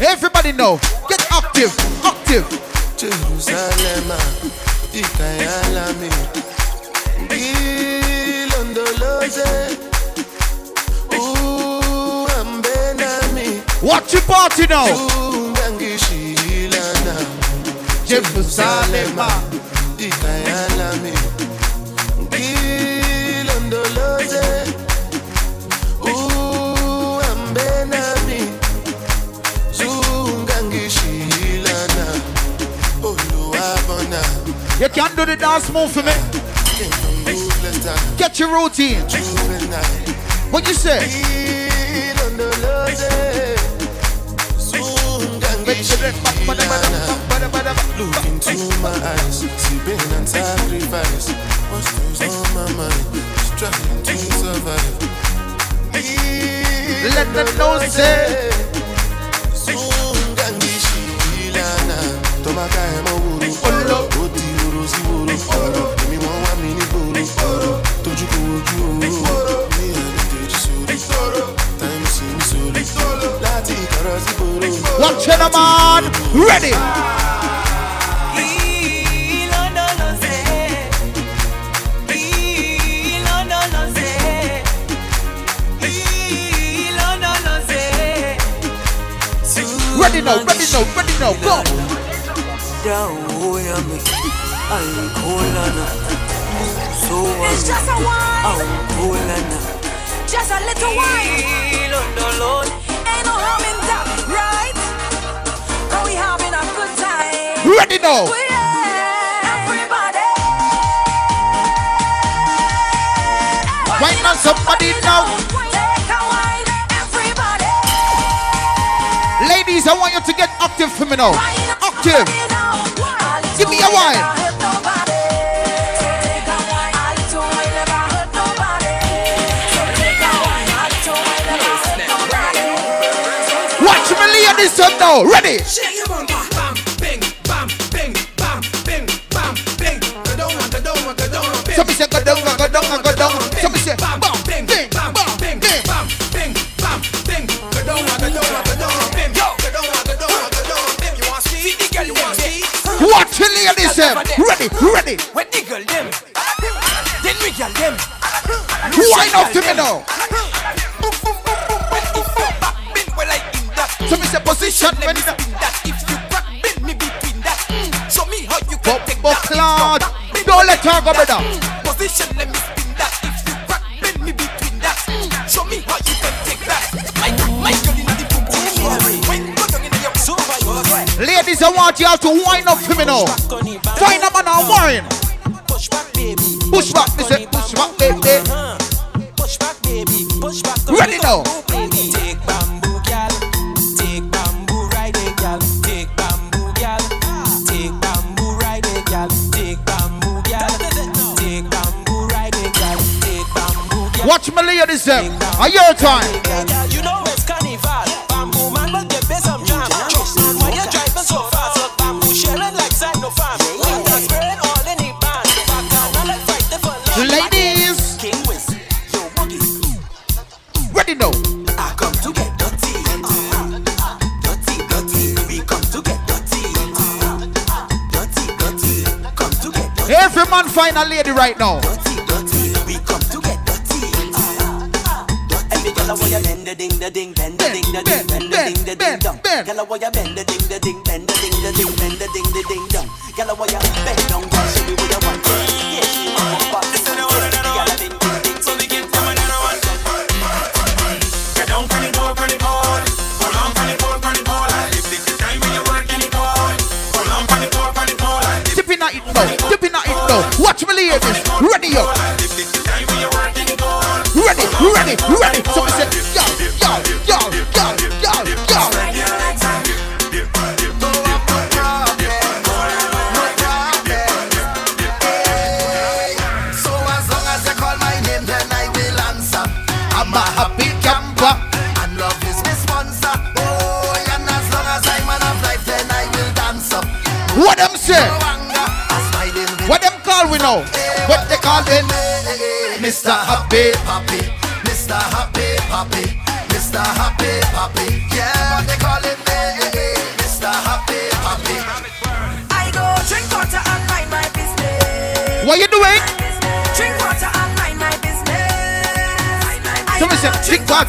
Everybody know. Get active, active. Jerusalem, ikayala mina ilondoloze uhambe party now. You can do the dance move for me. Get your routine. What you say? Look into my eyes, see pain and sacrifice. What's on my mind? Struggling to survive. Let them know say. Sungangishilana, tomaka emo wuru. Oti woro sí woro ọ̀rọ̀ èmi wọ́n wá mi ní gbòòrò ọ̀rọ̀ tójú kò wojú ooo ní ẹni kejì sórí táìmù sí mi sórí láti ìkọ̀rọ̀ sí gbòòrò. one gentleman ready. Ready now, ready now, ready now, go! Down, oh, yeah, me. It's just a wine. Just a little wine. Ain't no harm in that, right? And we having a good time. Ready now. Everybody. Wine on somebody now. Take a wine, everybody. Ladies, I want you to get active for me now. Active. Give me a wine. system now. Ready? Shake your bing, bing, bing, bing. Go down, go down, go down. Somebody say go down, go down, go down. Somebody say bing, bing, bing, bing, bing, bing. Go down, go down, go down. Yo, go down, go down, go down, bing. You want see? The girl you want see? Watch the ladies, them. Ready, ready. When the girl them, then we girl them. To me now. Me say position when it If you crack, bend me between that. Mm. Show me how you can take But that. Claude, don't let her go, brother. Position, let me spin that. If you crack, bend me between that. Mm. Show me how you can take that. My, my girl in the boom boom. When go down in your super, you Ladies, I want y'all to wind up for me now. Find a man and wine. Push back, baby. Push back, me say, push back, baby. Ladies them. A your time. You know it's carnival. Bamboo man, but you pay some jam. When you're driving so fast, bamboo shelling like side no farm. Spirit all in the band. Back down, not like fight the for love. Ladies. King Wiz, yo boogie. Ready now. I come to get dirty. Dirty, dirty. We come to get dirty. Dirty, dirty. Come to get dirty. Every man find a lady right now. We Girl a want you bend the ding the ding,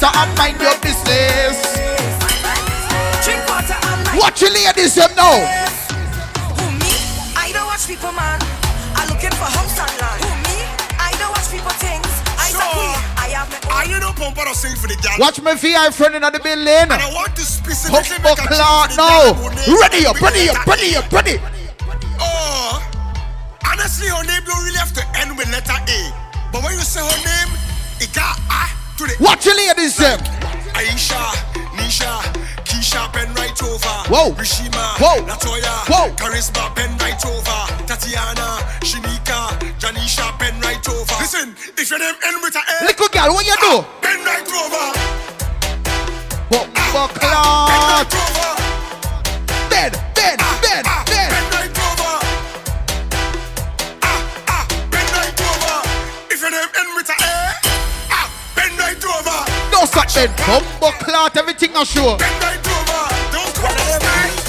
water and mind your business. Drink water and mind Watch your ladies them now. Who me? I don't watch people, man. I looking for house and land. Who me? I don't watch people things. I say. I have my own. Are you no pump out sing for the gal? Watch my VI friend in the building. And I want to specifically Humble make a clock tune for the now. gal who name Ready up, ready up, ready up, ready. Whoa. Rishima, Whoa. Latoya, Whoa. Charisma, pen right over. Tatiana, Shinika, Janisha, pen right over. Listen, if your name end with a A, Little girl, what you do? pen right over. Bend, bend, bend, bend. Pen. Ah, ah, right over. If your name end with a A, ah, pen right over. Don't stop then. Humble everything I show.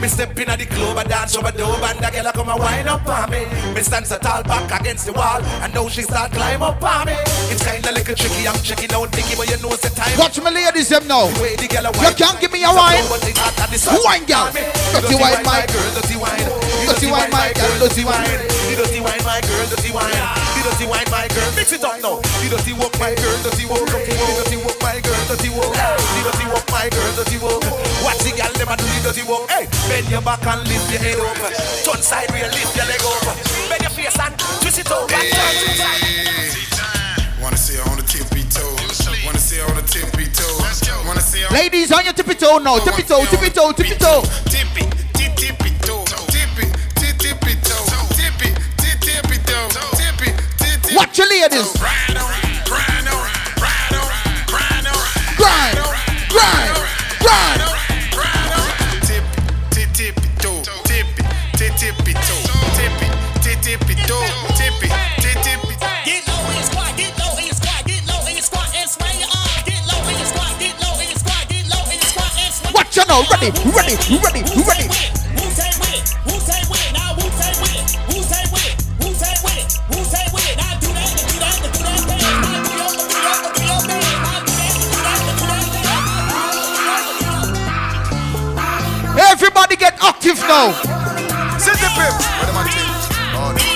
me step in at the club and dance over the and the girl a come and wind up on me. Me stand so tall back against the wall, and now she start climb up on me. It's kinda little tricky, I'm checking out Nicky, but you know it's the time. Watch my ladies them now. The the girl a You can't give me a wine. So what it hot at the sun. Wine, girl. Me. Dirty wine, my girl, dirty wine. Dirty wine, my girl, dirty wine. Dirty wine, my girl, dirty wine. Dirty wine, my girl. Mix it up now. Dirty walk, my girl, dirty walk. Dirty walk, my girl, dirty walk. Dirty walk, my girl, dirty walk. Watch the girl, them a do dirty walk. Hey, bend your back and lift your head up. Turn side, real, lift your leg up. Bend your face and twist it over. Turn side. Wanna see her on the tippy toes. Wanna see her on the tippy toes. Wanna see her Ladies on your tippy toe now. Tippy toe, tippy toe, tippy toe. tippy, tippy toe. Tippy, tippy toe. Tippy, tippy toe. Tippy, ti- tippy Watch your ladies. Grind on, grind on, grind on, grind on, Grind, grind, grind. Tippy toe. Tippy, tippy toe. Tippy, ti- tippy Get low in squat, get low in squat, get low in squat and sway your arm. Get low in squat, get low in squat, get low in squat and sway. Watch you now. Ready ready, ready, ready, ready. Who with it? Who with? Now who say with it? Who with it? Who with it? Who with? Now do that, do that, do that thing. Now do your, do your, do your thing. Now do that, do that, do that thing. Everybody get active now. I? Oh.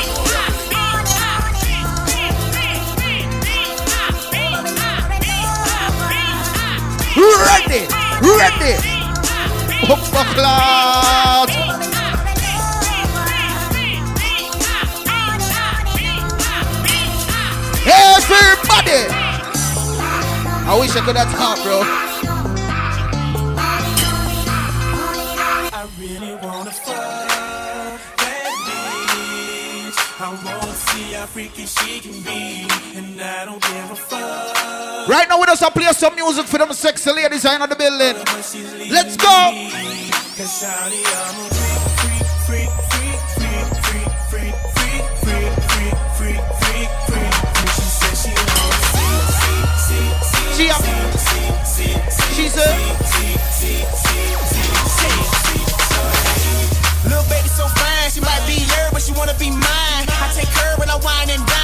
Ready, ready. Oh, Cloud. Everybody. I wish I could have talked, bro. I really wanna fuck how freaky she can be, and I don't give a fuck. Right now, we just play some music for them sexy ladies in the building. Let's go. Cause I'm a freak, freak, freak, freak, freak, freak, freak, freak, freak, freak, freak, freak. And she said she wanna see, see, see, see, She a- see, see, see, see, She's a- see, see,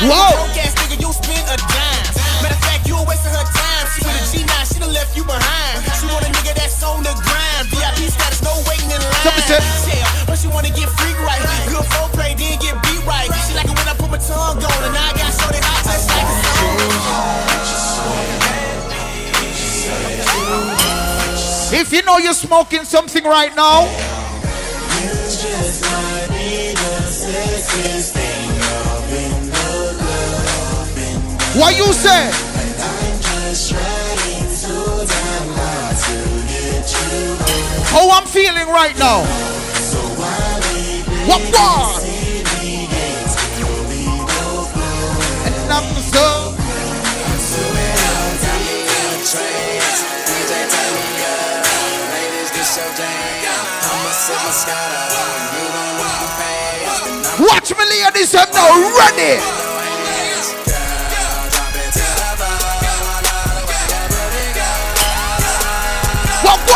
Whoa. Broke nigga, you spend a dime. Matter of fact, you a waste of her time. She with a G9, she done left you behind. She want a nigga that's on the grind. VIP status, no waiting in line. Something said- Yeah, but she wanna get freak right. Good foreplay, then get beat right. She like it when I put my tongue on, and I got shorty hot just like a If you know you're smoking something right now, what you say? How I'm feeling right now? What what? And I'm Watch me, ladies, I'm now ready.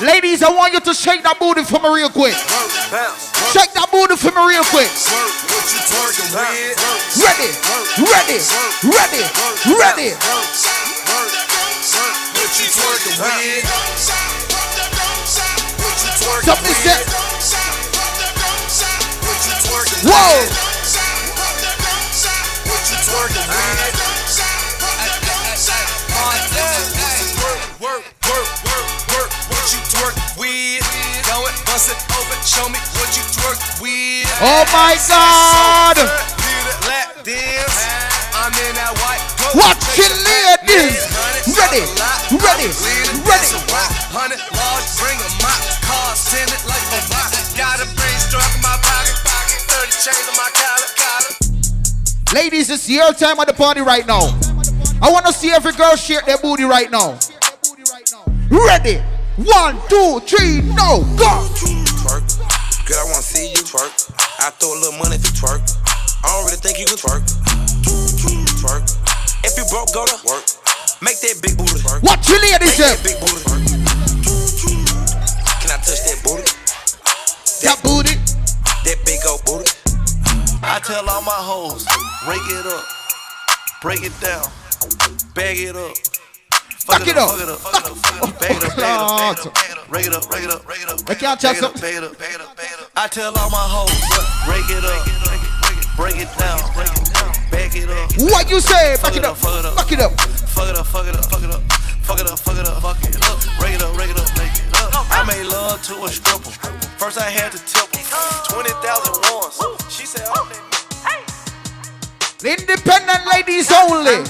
Ladies, I want you to shake that booty for me real quick. Shake that booty for me real quick. Ready, ready, ready, ready. Something said. Whoa. Work, work, work, work, with. Go it, bust it open, show me what you twerk with. Oh my God. Lap dance. I'm in that white coat. Watch it, ladies. Ready, ready, ready. Hundred large, bring a mop. Cars tinted like a. Got a brain struck in my pocket. pocket. 30 chains on my collar. collar. Ladies, it's your time at the party right now. I want to see every girl shake their booty right now. Ready? One, two, three, no, go! twerk. Girl, I wanna see you twerk. I throw a little money if you twerk. I don't really think you can twerk. Twerk. If you broke, go to work. Make that big booty twerk. What you ladies Make that big booty twerk. Can I touch that booty? That booty. That big old booty. I tell all my hoes, break it up, break it down, bag it up. Fuck it up. Fuck it up, fuck it up, fuck it up, bag it up, bag it up, bag it up, bag it up, rake it up, rake it up, rake it up. I can't bag touch it up, something. bag it up, bag it up, bag it up. I tell all my hoes, rake it up, break it down, bag it up. What you say? Fuck Back it up. fuck it up, Back it up. fuck it up, fuck it up, fuck it up, fuck it up, fuck it up, fuck it up, rake it up, rake it up, rake it up. I made love to a stripper. First I had to tip her, twenty thousand once. She said, "Oh, Independent ladies only.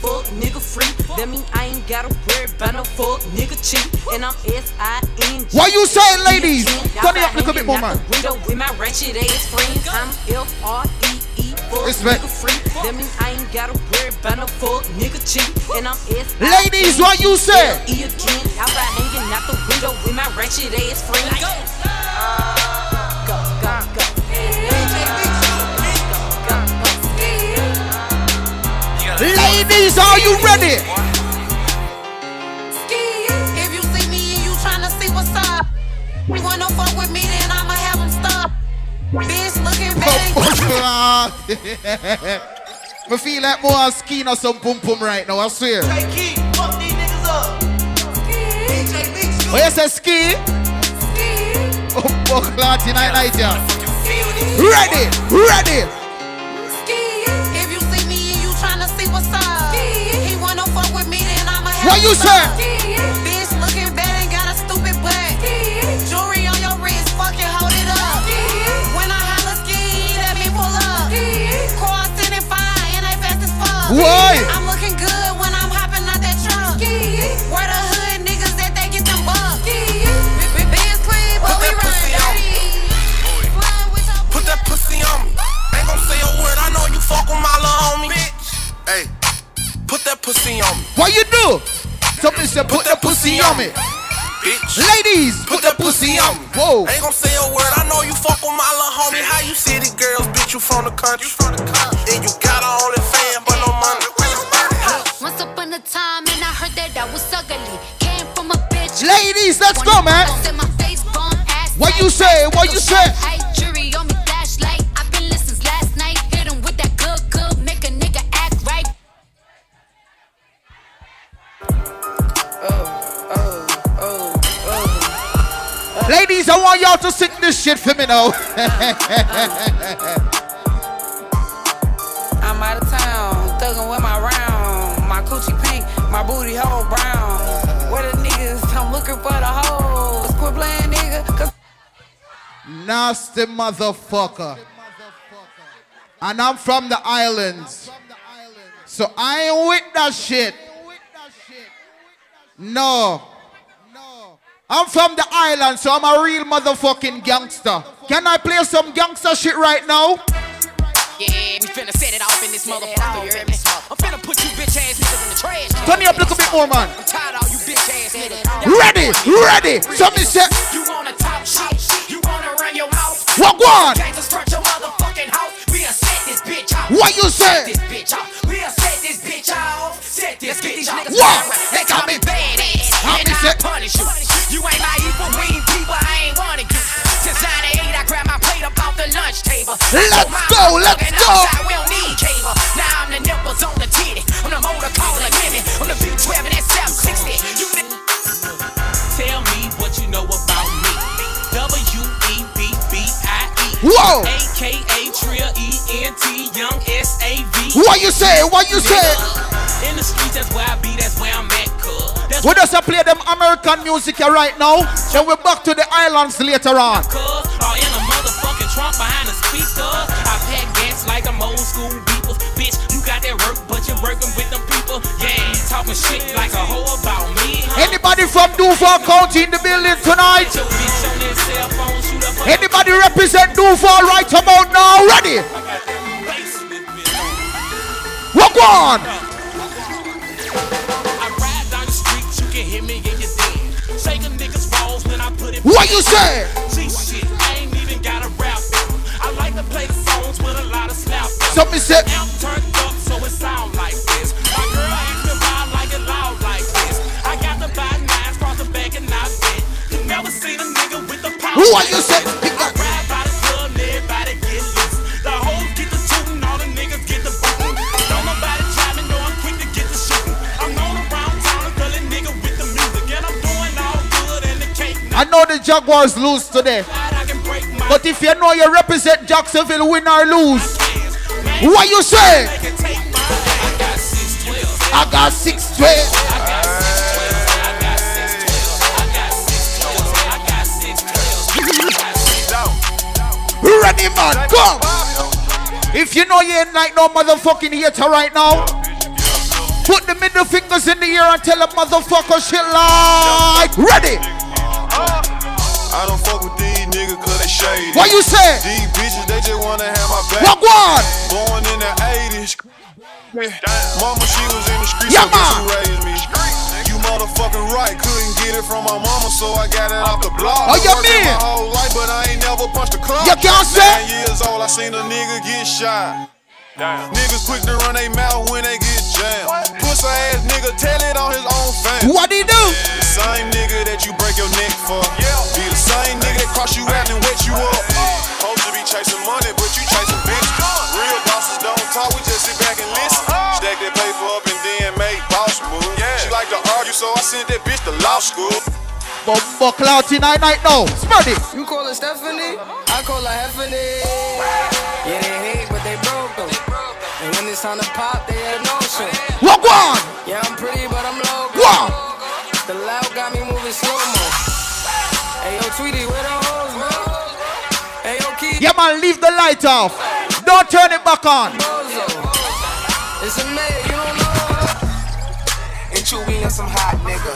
Fuck nigga free. That mean I ain't gotta worry about no fuck nigga cheat. And I'm S I N G. What you saying, ladies? Turn it up a little bit more, man. With my ratchet ass friends. I'm F R E E fuck Respect. nigga free. That mean I ain't gotta worry about no fuck nigga cheat. And I'm S I Ladies, what you say? E again. Outside hanging out the window with my ratchet ass friends. Go, uh, Ladies, are you ready? If you see me and you tryna see what's up, you wanna fuck with me, then I'ma have them stop. Bitch looking bad. I feel like more skin or some pum pum right now, I swear. Oh, yes, a ski. Oh, fuck, Lord, tonight, night, yeah. Ready, ready. What him you stop. say? Bitch looking bad and got a stupid butt. Jewelry on your wrist, fucking hold it up. When I holla ski, let me pull up. Car sitting fine and they fast as fuck. Why? I'm looking good when I'm hopping out that truck. Where the hood niggas that they get them bucks. Benz clean, but we run dirty. Put that pussy on me. Ain't gon' say a word. I know you fuck with my little homie. Hey, put that pussy on me. What you do? Somebody said, put that pussy on me. Bitch. Ladies, put that pussy on me. Whoa. Ain't gon' say a word. I know you fuck with my little homie. How you city girls, bitch? You from the country. You from the country? And you got a only fan, but no money. Once upon a time, and I heard that I was ugly. Came from a bitch. Ladies, let's go, man. Said my face bomb ass. What you say? What you say? (laughs) Ladies, I want y'all to sing this shit for me now. (laughs) I'm out of town, thuggin' with my round. My coochie pink, my booty hole brown. Where the niggas? I'm looking for the hoes. Quit playing, nigga. Cause Nasty motherfucker. And I'm from the islands. So I ain't with that shit. No. I'm from the island, so I'm a real motherfucking gangster. Can I play some gangster shit right now? Yeah, we finna set it off in this motherfucker, you heard me? I'm finna put you bitch ass niggas in the trash. Turn it up a little bit more, man. I'm tired of all you bitch ass niggas. Ready, ready. Somebody say, You wanna talk shit, you wanna run your mouth. What one? Gangsters front your motherfucking house. We'll set this bitch off. What you say? Set this bitch off. We'll set this bitch off. Set this bitch off. What? They call me badass, How and me I say- punish you. You ain't my equal, we ain't people, I ain't wanna you. Since 98, I grab my plate up off the lunch table. Let's go, let's go. outside, we don't need cable. Now I'm the nipples on the titty. I'm the motor calling a limit. I'm the V12 and that 760. You Tell me what you know about me. W E B B I E. Whoa. AKA Trill E N T Young S A V. What you say? What you say? In the streets, that's where I be, that's where I'm at, cuz. That's We just a play them American music here right now. Then we're back to the islands later on. cuz. Or in a motherfucking trunk behind the speakers. I pack gas like I'm old school beepers. Bitch, you got that work, but you're working with them people. Yeah, talking shit like a hoe about me. huh? Anybody from Duval County in the building tonight? Your bitch on that cell phone, shoot up a Anybody represent Duval right about now? Ready? What on? Can hear me in your den. Shaking niggas' balls when I put it. What you say? G shit, I ain't even got a rap. I like to play the songs with a lot of slap. Somebody said- Amp turned up so it sound like this. My girl asked me why I like it loud like this. I got the buy nines, cross the back and I. You never seen a nigga with the power. What you say? I know the Jaguars lose today. But if you know you represent Jacksonville, win or lose. What you say? I got 612. Ready, man, come. If you know you ain't like no motherfucking hater right now, Put the middle fingers in the air and tell a motherfucker shit like ready. I don't fuck with these niggas cause they shady. What you say? These bitches, they just wanna have my back. What one? Born in the 80s. Mama, she was in the streets, Yeah, so guess who man. raised me? You motherfucking right, couldn't get it from my mama, so I got it off the block. Oh, Been you working mean? My whole life, but I ain't never punched a clock. You can't say? Nine years old, I seen a nigga get shot. Niggas quick to run their mouth when they get jammed. Pussy ass nigga, tell it on his own fam. What he do? The same nigga that you break your neck for. Be the same nigga that cross you out and wet you up. Uh. Supposed to be chasing money, but you chasing bitch. Uh. Real bosses don't talk, we just sit back and listen. Uh. Stack that paper up and then make boss moves. She like to argue, so I sent that bitch to law school. Bumbo clout tonight night now. Spread it. You call her Stephanie, I call her Heffany. Yeah, they hate, but they broke though. And when it's time to pop, they had no show. What one? Yeah, I'm pretty, but Hey yo, where the hoes, bro? Hey yo, Keith. Yeah, man, leave the light off. Don't turn it back on. It's a man, you don't know. And Chewy on some hot nigga.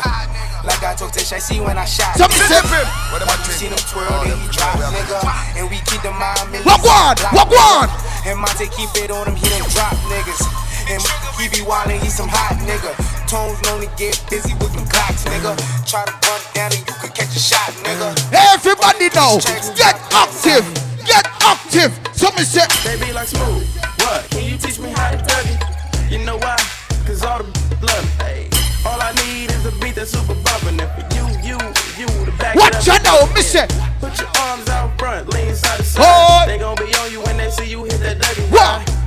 Like I told Tish, I see when I shot. Some sip. What about you? See them twirl, then he drop, nigga. And we keep the mind millions. Walk one, walk one. And Monte keep it on him, he done drop niggas. And he be wildin', he some hot nigga. Tones known to get busy with them clocks, nigga. Try to run down and you could catch a shot, nigga. Everybody know. Get active. Get active. Somebody say. They be like smooth. What? Can you teach me how to duck it? You know why? Cause all the love me. Hey, all I need is a beat that's super bumpin'. And for you, you, you to back What you know, me say? Put your arms out front, lean side to side. Hold. They gon' be on you when they see you hit that dougie. What?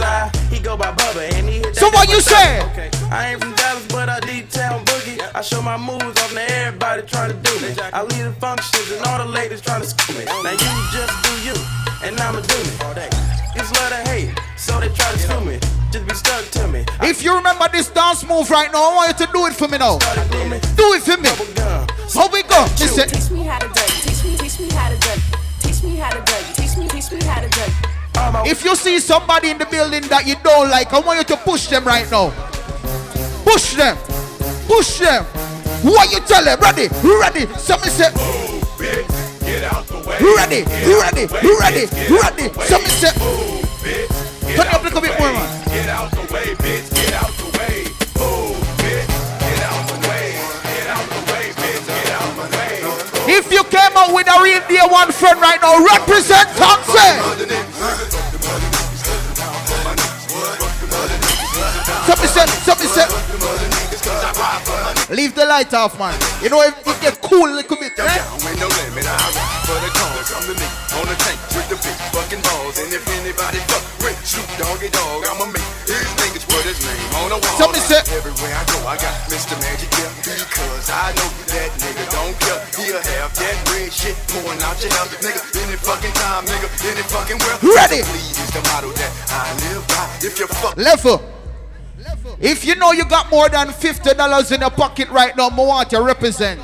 From Morningside. He go by Bubba and he hit that So what you say? Okay. I ain't from Dallas, but I deep town boogie. I show my moves off to everybody trying to do me. I lead the functions and all the ladies trying to screw me. Now you just do you, and I'ma do me. It's love to hate, so they try to screw me. Just be stuck to me. If you remember this dance move right now, I want you to do it for me now. Do it for me. How we go? Me say. Teach me how to duck. Teach me, teach me how to duck. Teach me how to duck. Teach me, teach me how to duck. If you see somebody in the building that you don't like, I want you to push them right now. Push them. Push them. What you tell them? Ready? Ready? Somebody say. Get out the way. You ready? Ready? Ready? Ready? Somebody say. Turn it up a little bit more, man. Get out the way, bitch. If you came out with a real dear one friend right now, represent Thompson. Somebody said, somebody said. Leave the light off, man. You know, if you get cool a little bit, eh? With no limit, I rap for the cause. Come to me on the tank with the big fucking balls. And if anybody fuck with Snoop Doggy Dogg, I'ma make his niggas put his name on the wall. Somebody said- Everywhere I go, I got Mr. Magic here because I know that nigga don't care. He'll have that red shit pouring out your house, nigga. Any fucking time, nigga. Any fucking where. Ready. Please is the motto that I live by. If you fuck. Level. If you know you got more than $50 in your pocket right now, I want you represent.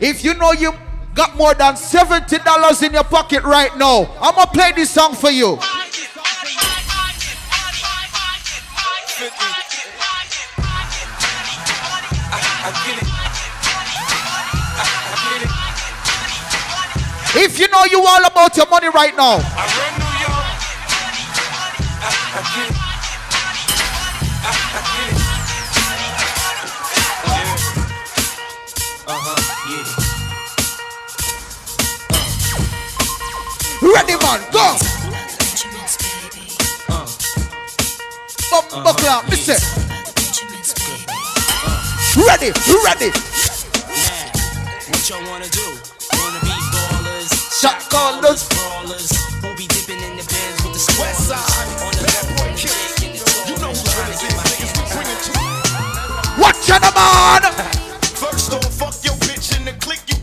If you know you got more than $70 in your pocket right now, I'm gonna play this song for you. If you know you all about your money right now, Uh-huh, ready man, go. Uh-huh. Buckle up, listen. Ready, ready. What y'all wanna do? Wanna be ballers, shot callers, brawlers, who be dipping in the bins with the on the left boy the You know who's trying to get my hands Watch out, man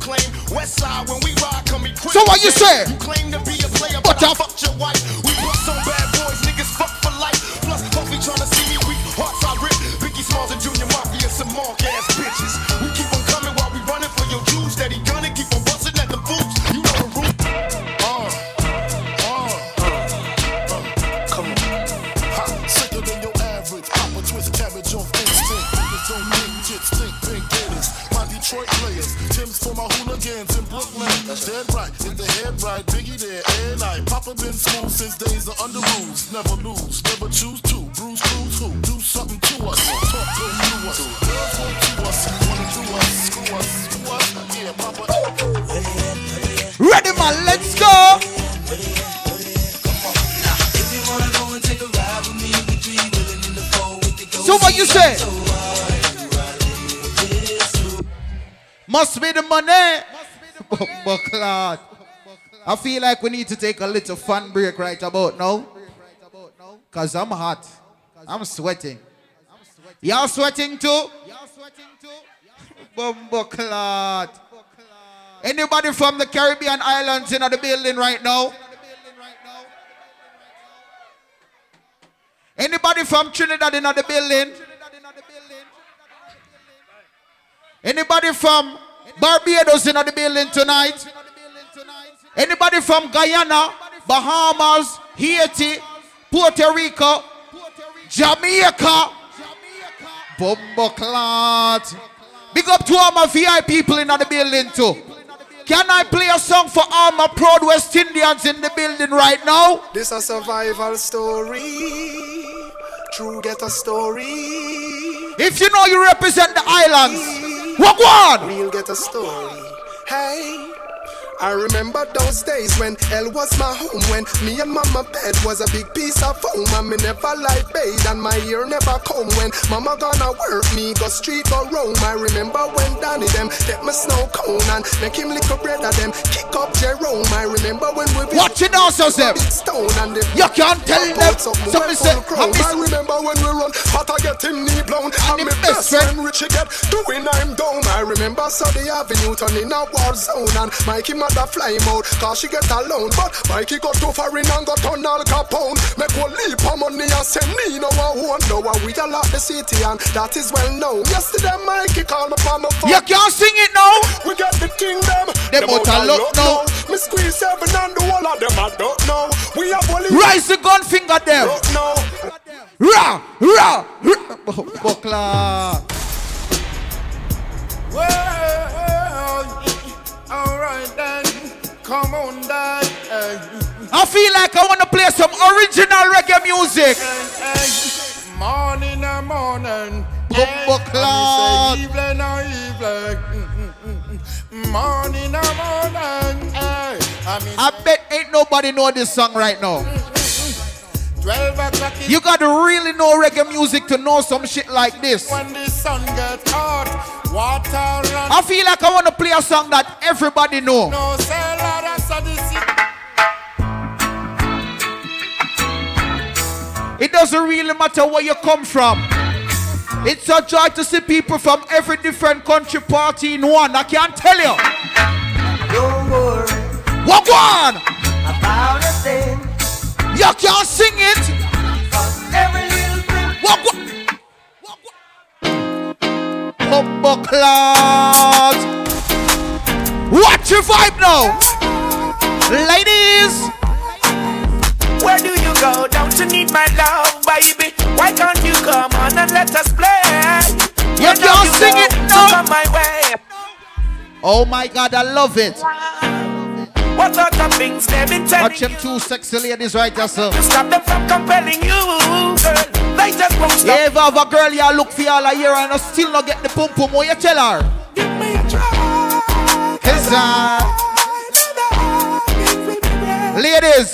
claim West Side when we ride, come be quick. So what you say? You claim to be a player, but, I fucked your wife. We brought some bad boys, niggas fuck for life. Plus, Puffy trying to see me weak, hearts I rip. Biggie Smalls and Junior Mafia, some mark ass bitches. We keep on coming while we running for your juice. That gunning, keep on busting at the boots. You know the rules. Uh, uh, uh, come on. Hot, sicker than your average. Pop a twist cabbage off instinct. Niggas don't make tits, think big gators. My Detroit players. Tim's for my hooligans in Brooklyn. Dead right, hit the head right. Biggie there, and I. Papa been smooth since days of under rules. Never lose, never choose to. Bruise, cruise, who? Do something to us. Talk to us. Girls want to us. Wanna do us. Screw us. Screw us. Yeah, Papa. Ready, man, let's go. So what you say? Must be the money. (laughs) Oh, but Claude, I feel like we need to take a little fun break right about now. Cause I'm hot. I'm sweating. Y'all sweating too? (laughs) Bumbo Claude. Anybody from the Caribbean islands in the building right now? Anybody from Trinidad in the building? Anybody from Barbados in the building tonight? Anybody from Guyana, Bahamas, Haiti, Puerto Rico, Jamaica? Bumbo Clot. Big up to all my VIP people in the building too. Can I play a song for all my proud West Indians in the building right now? This a survival story. True get a story. If you know you represent the islands, walk on. Real get a story. Hey. I remember those days when hell was my home When me and mama bed was a big piece of foam And me never like bathe and my ear never come When mama gonna work me go street go roam. I remember when Danny them take my snow cone And make him lick a bread of them kick up Jerome. I remember when we Watch it so them. stone and the You can't tell them. Somebody say, I remember when we run hot I get him knee blown. And my best friend. Richie get doing I'm down I remember Sunday Avenue turning a war zone And Mikey mother fly out Cause she get alone But Mikey got too far in and got on Al Capone Make one leap of money and send me no one Now we a lot the city and that is well known Yesterday Mikey called me on my phone You can't sing it now. We got the king them Them out of luck now. Me squeeze seven and the whole of them I don't know We have only Rise the gun finger them. no Ra, ra, ra. Oh, Bukla. Well, alright then, come on. Hey, I feel like I want to play some original reggae music. morning and morning. Bumbo Hey, evening and evening. Morning and morning. Hey, I bet ain't nobody know this song right now. 12 o'clock You got to really know reggae music to know some shit like this. when the sun gets hot. Water run. I feel like I want to play a song that everybody know. No, say Lord, I saw this. It doesn't really matter where you come from. It's a joy to see people from every different country party in one. I can't tell you. Don't worry What one? about a thing. You can't sing it. Every little thing. Bumbo clouds. Watch your vibe now. Ladies. Where do you go? Don't you need my love, baby? Why can't you come on and let us play? You can't sing it now. come my way. Oh my God, I love it. What sort of things they've been telling Watch them two sexy ladies right there, sir. to stop them from compelling you, girl? They just won't stop. Yeah, if I have a girl you look for all a year and I still not get the pum pum, what you tell her? Give me a try. Cause uh, Ladies,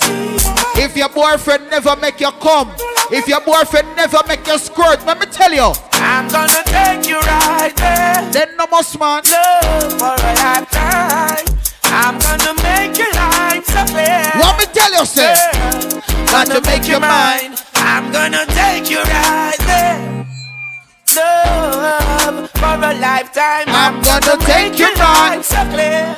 if your boyfriend never make you come, if your boyfriend never make you squirt, let me tell you, I'm gonna take you right there. then no must man. Love for a lifetime. I'm gonna make your life so clear. What me tell you, sir? Got to make you mine. I'm gonna take you right there. Love for a lifetime. I'm gonna take you mine. right. So clear.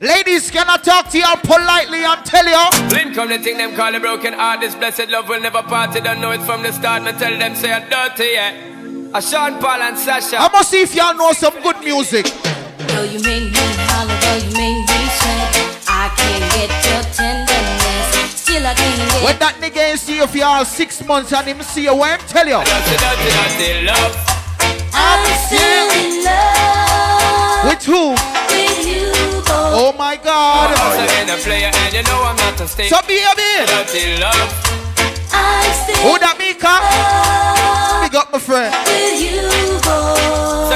Ladies, can I talk to y'all politely and tell you? Blink come the thing them call a broken heart. This blessed love will never part. You don't know it from the start. Me tell them say I'm dirty, yeah. A Sean Paul and Sasha. I must see if y'all know some good music. Though you make me I can't get your tenderness. Still I can't get. When that nigga ain't see you for y'all six months and him see you, what him tell you? I'm still in love. With who? With you, boy. Oh my God. I'm a player and you know I'm not a stick. So baby. Dirty love. I Who that be, Cap? Big up my friend. So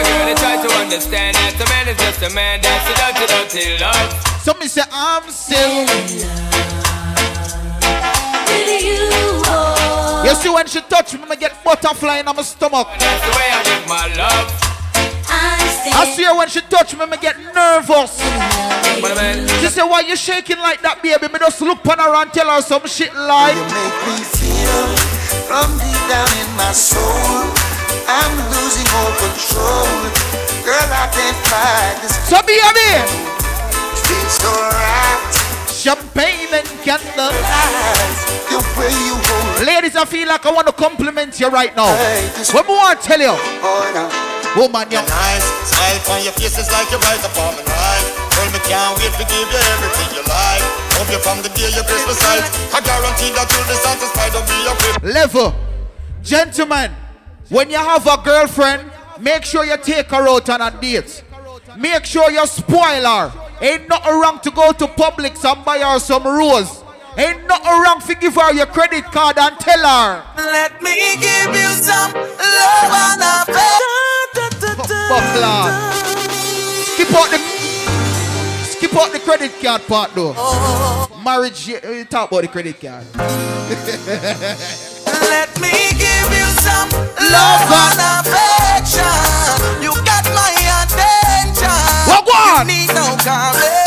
girl, they try to understand that a man is just a man. That's a dirty, dirty love. So me say I'm still. With you, boy. You see when she touch me, I get butterfly in my stomach. That's the way I give my love. I see her when she touch me, I get nervous. What. She say, why you shaking like that, baby? Me just look on her and tell her some shit like. Feel from deep down in my soul. I'm losing all control. Girl, I can't fight this. So baby. Feels so right. Champagne and candles. The way you hold Ladies, I feel like I want to compliment you right now. What more I tell you? Woman, you nice. Smile on your face is like you rise up on my life. Girl, me can't wait to give you everything you like. Hope you from the day your Christmas light. I guarantee that you'll be satisfied. Don't be afraid. Level. Gentlemen, when you have a girlfriend, make sure you take her out on a date. Make sure you spoil her. Ain't nothing wrong to go to Publix and buy her some rose. Ain't nothing wrong to give her your credit card and tell her. Let me give you some love and affection. Fuck Lord. Skip out the skip out the credit card part though. Oh. Marriage, you talk about the credit card. (laughs) Let me give you some love and affection. You got my attention. What one? You need no correction.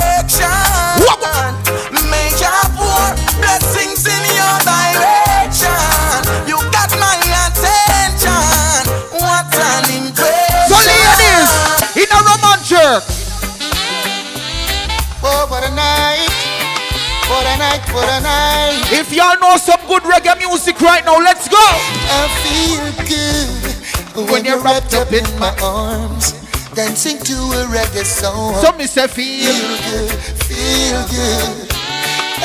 Night, what a night. If y'all know some good reggae music right now, let's go. I feel good when, you're wrapped up in my arms, dancing to a reggae song. So me say feel good, feel good.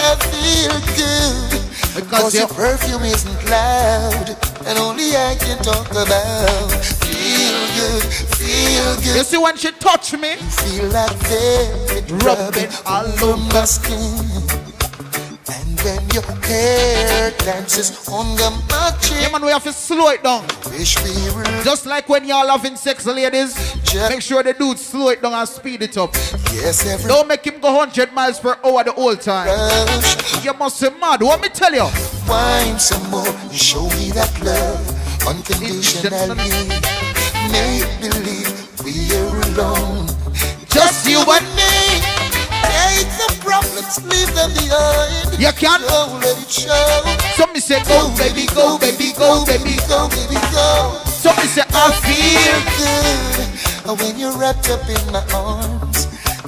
I feel good because your perfume isn't loud, and only I can talk about. Feel good, feel good. You see when she touch me, feel like velvet rubbing all over my skin. And when your hair dances on the my. Yeah, man, we have to slow it down. Wish we were Just like when y'all having sex, ladies, make sure the dude slow it down and speed it up. Yes, every Don't make him go 100 miles per hour the whole time. You must be mad. What me tell you? wine some more. Show me that love unconditionally. Make believe we are alone. Just you and me. Leave them behind. You can. Go, let it show. So me say go, oh, baby, go, baby, go, baby, go, baby, go. So me say I feel good when you're wrapped up in my arms,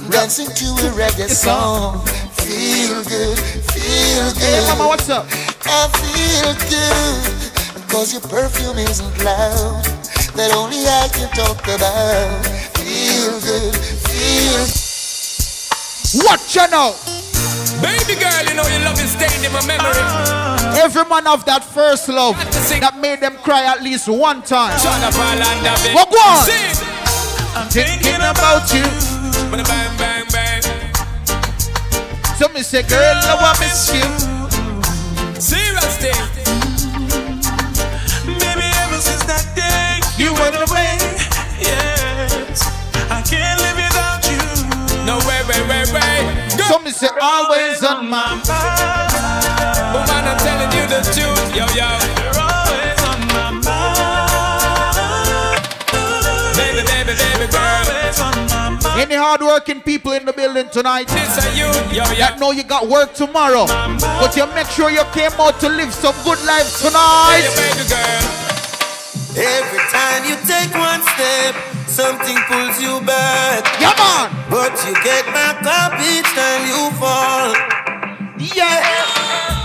dancing to a reggae song. Feel good, feel good. Hey, mama, what's up? I feel good because your perfume isn't loud. That only I can talk about. Feel good, feel. Watch you now. Baby girl, you know your love is stained in my memory. Ah. Every man of that first love that made them cry at least one time. What go on? I'm thinking about you. Bang, bang, bang. So me say, girl, I miss you. Serious thing. Way. Go. So me say, always on my Woman, I'm telling you the truth, yo, yo. You're always on my mind. Baby, baby, baby, girl. Always on my mind. Any hardworking people in the building tonight? This are you, yo, yo. That know you got work tomorrow, but you make sure you came out to live some good life tonight. Hey, baby girl. Every time you take one step, something pulls you back. Yeah, man. But you get back up each time you fall. Yeah.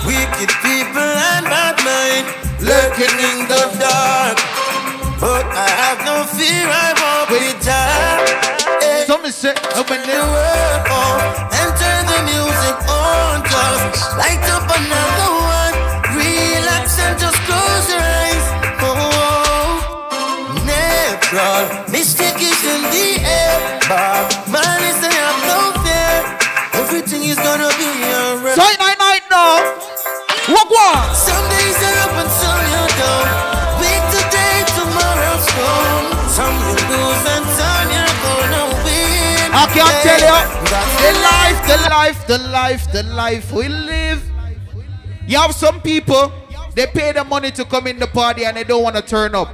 Wicked people and bad mind lurking in the dark. But I have no fear, I walk with Jah. So me say, when the world off and turn the music on, just light up another Mystic is in the air, but Man, I'm no fear. Everything is gonna be alright. Tonight, night, night, now. What, what? Some days are up and some you're down. Big today, tomorrow's gone. Some you lose and some you're gonna win. I can't tell you. The life, the life, the life, the life we live. You have some people, they pay the money to come in the party and they don't want to turn up.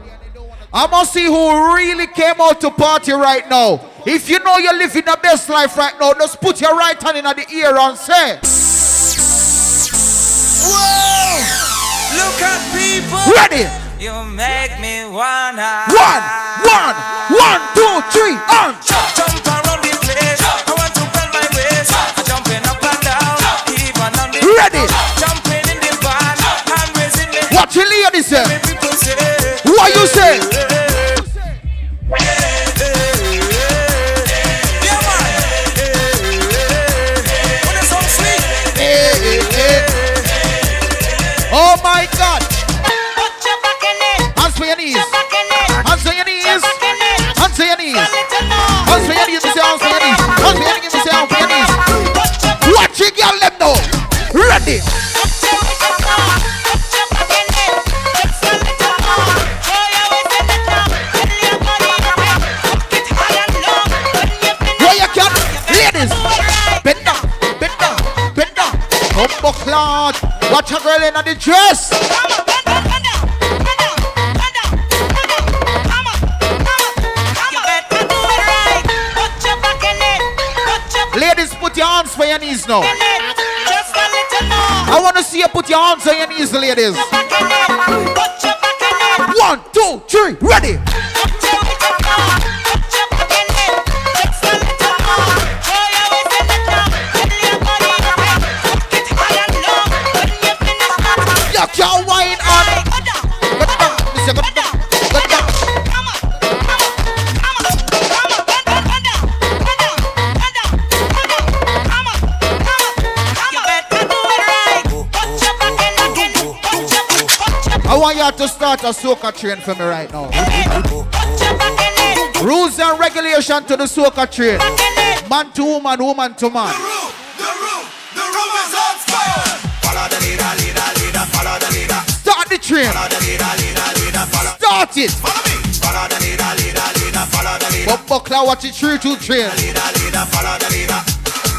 I must see who really came out to party right now. If you know you're living the best life right now, just put your right hand in at the ear and say. Whoa! Look at people. Ready? You make me wanna. One, one, one, two, three, and jump around the place. I want to bend my waist. Jumping up and down, even on the Ready? Jumping in the van, hand raising me. What you ladies say? People say. What you say? Clot. Watch a girl in the dress. Ladies, put your hands for your knees now. I want to see you put your hands on your knees, ladies. One, two, three, ready. I to start a soca train for me right now. Rules and regulation to the soca train. Man to woman, woman to man. The room, the room, the room is on. Follow the leader, leader, leader, follow the leader. Start the train. Follow the leader, leader, leader, follow. Start it. Follow me. Follow the leader, leader, leader, follow the leader. But buckler watch it through to train. Leader, leader, follow the leader.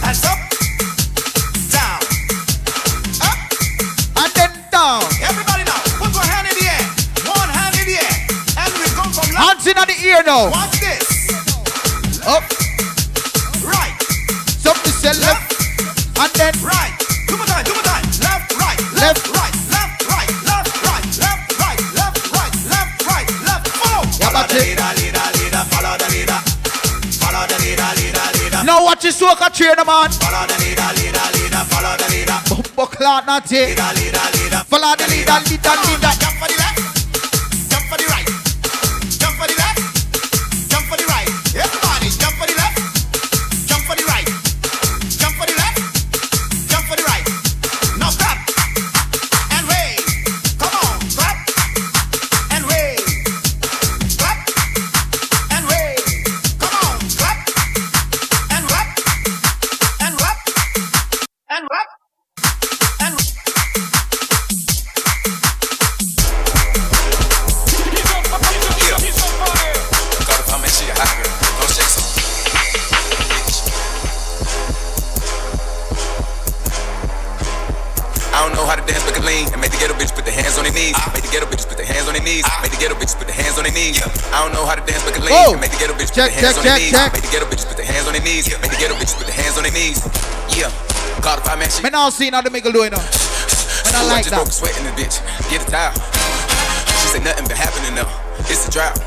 Hands up, down, And then down. Everybody left. Hands in the ear now. Watch this. Up. Right. Something say left. And then right. Two more time, two more time. Left, right, Left. right, left, right, left, right, left, right, left, right, left, right, left. Follow. Follow the leader, leader, leader, follow the leader. Follow the leader, leader, leader. now watch the soca train, man. Follow the leader, leader, leader, follow the leader. Buckler not it. Leader, leader, leader. Follow the leader, leader, leader. Jump for the left. Bitches put their hands on their knees. I don't know how to dance, lean Oh. and make the ghetto bitch put their hands on their knees. Make the ghetto bitches put their hands on their knees. Make the ghetto bitches put their hands on their knees. Yeah, call the five man shit. Me now see how the make do it now. And I like just broke that. a sweat in this bitch. Get a towel. She said nothing been happening though. It's a drought.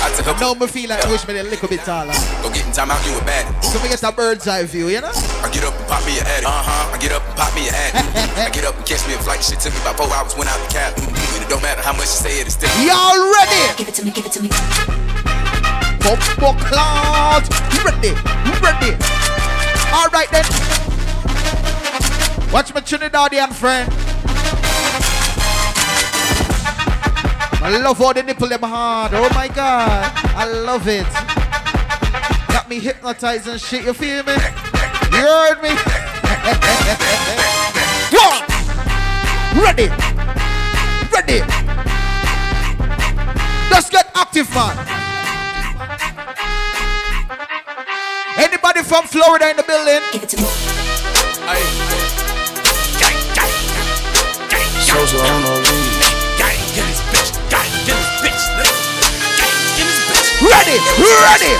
I took her. Now me feel like I wish me a little bit taller. Go get in time out, you a bad. So we get a bird's eye view, you know? I get up and pop me a addy. Uh huh. I get up and pop me a addy. (laughs) I get up and catch me a flight. Shit took me about four hours. Went out the cab. And it don't matter how much you say it, it's still. Y'all ready? Give it to me, give it to me. Bumbo cloud. You ready, You ready. All right then. Watch my Trinidadian friend. I love all the nipple them hard. Oh my god. I love it. Got me hypnotized and shit. You feel me? You heard me? One. Ready. Ready. Let's get active, man. Anybody from Florida in the building. Shows her on the weed. Ready, ready.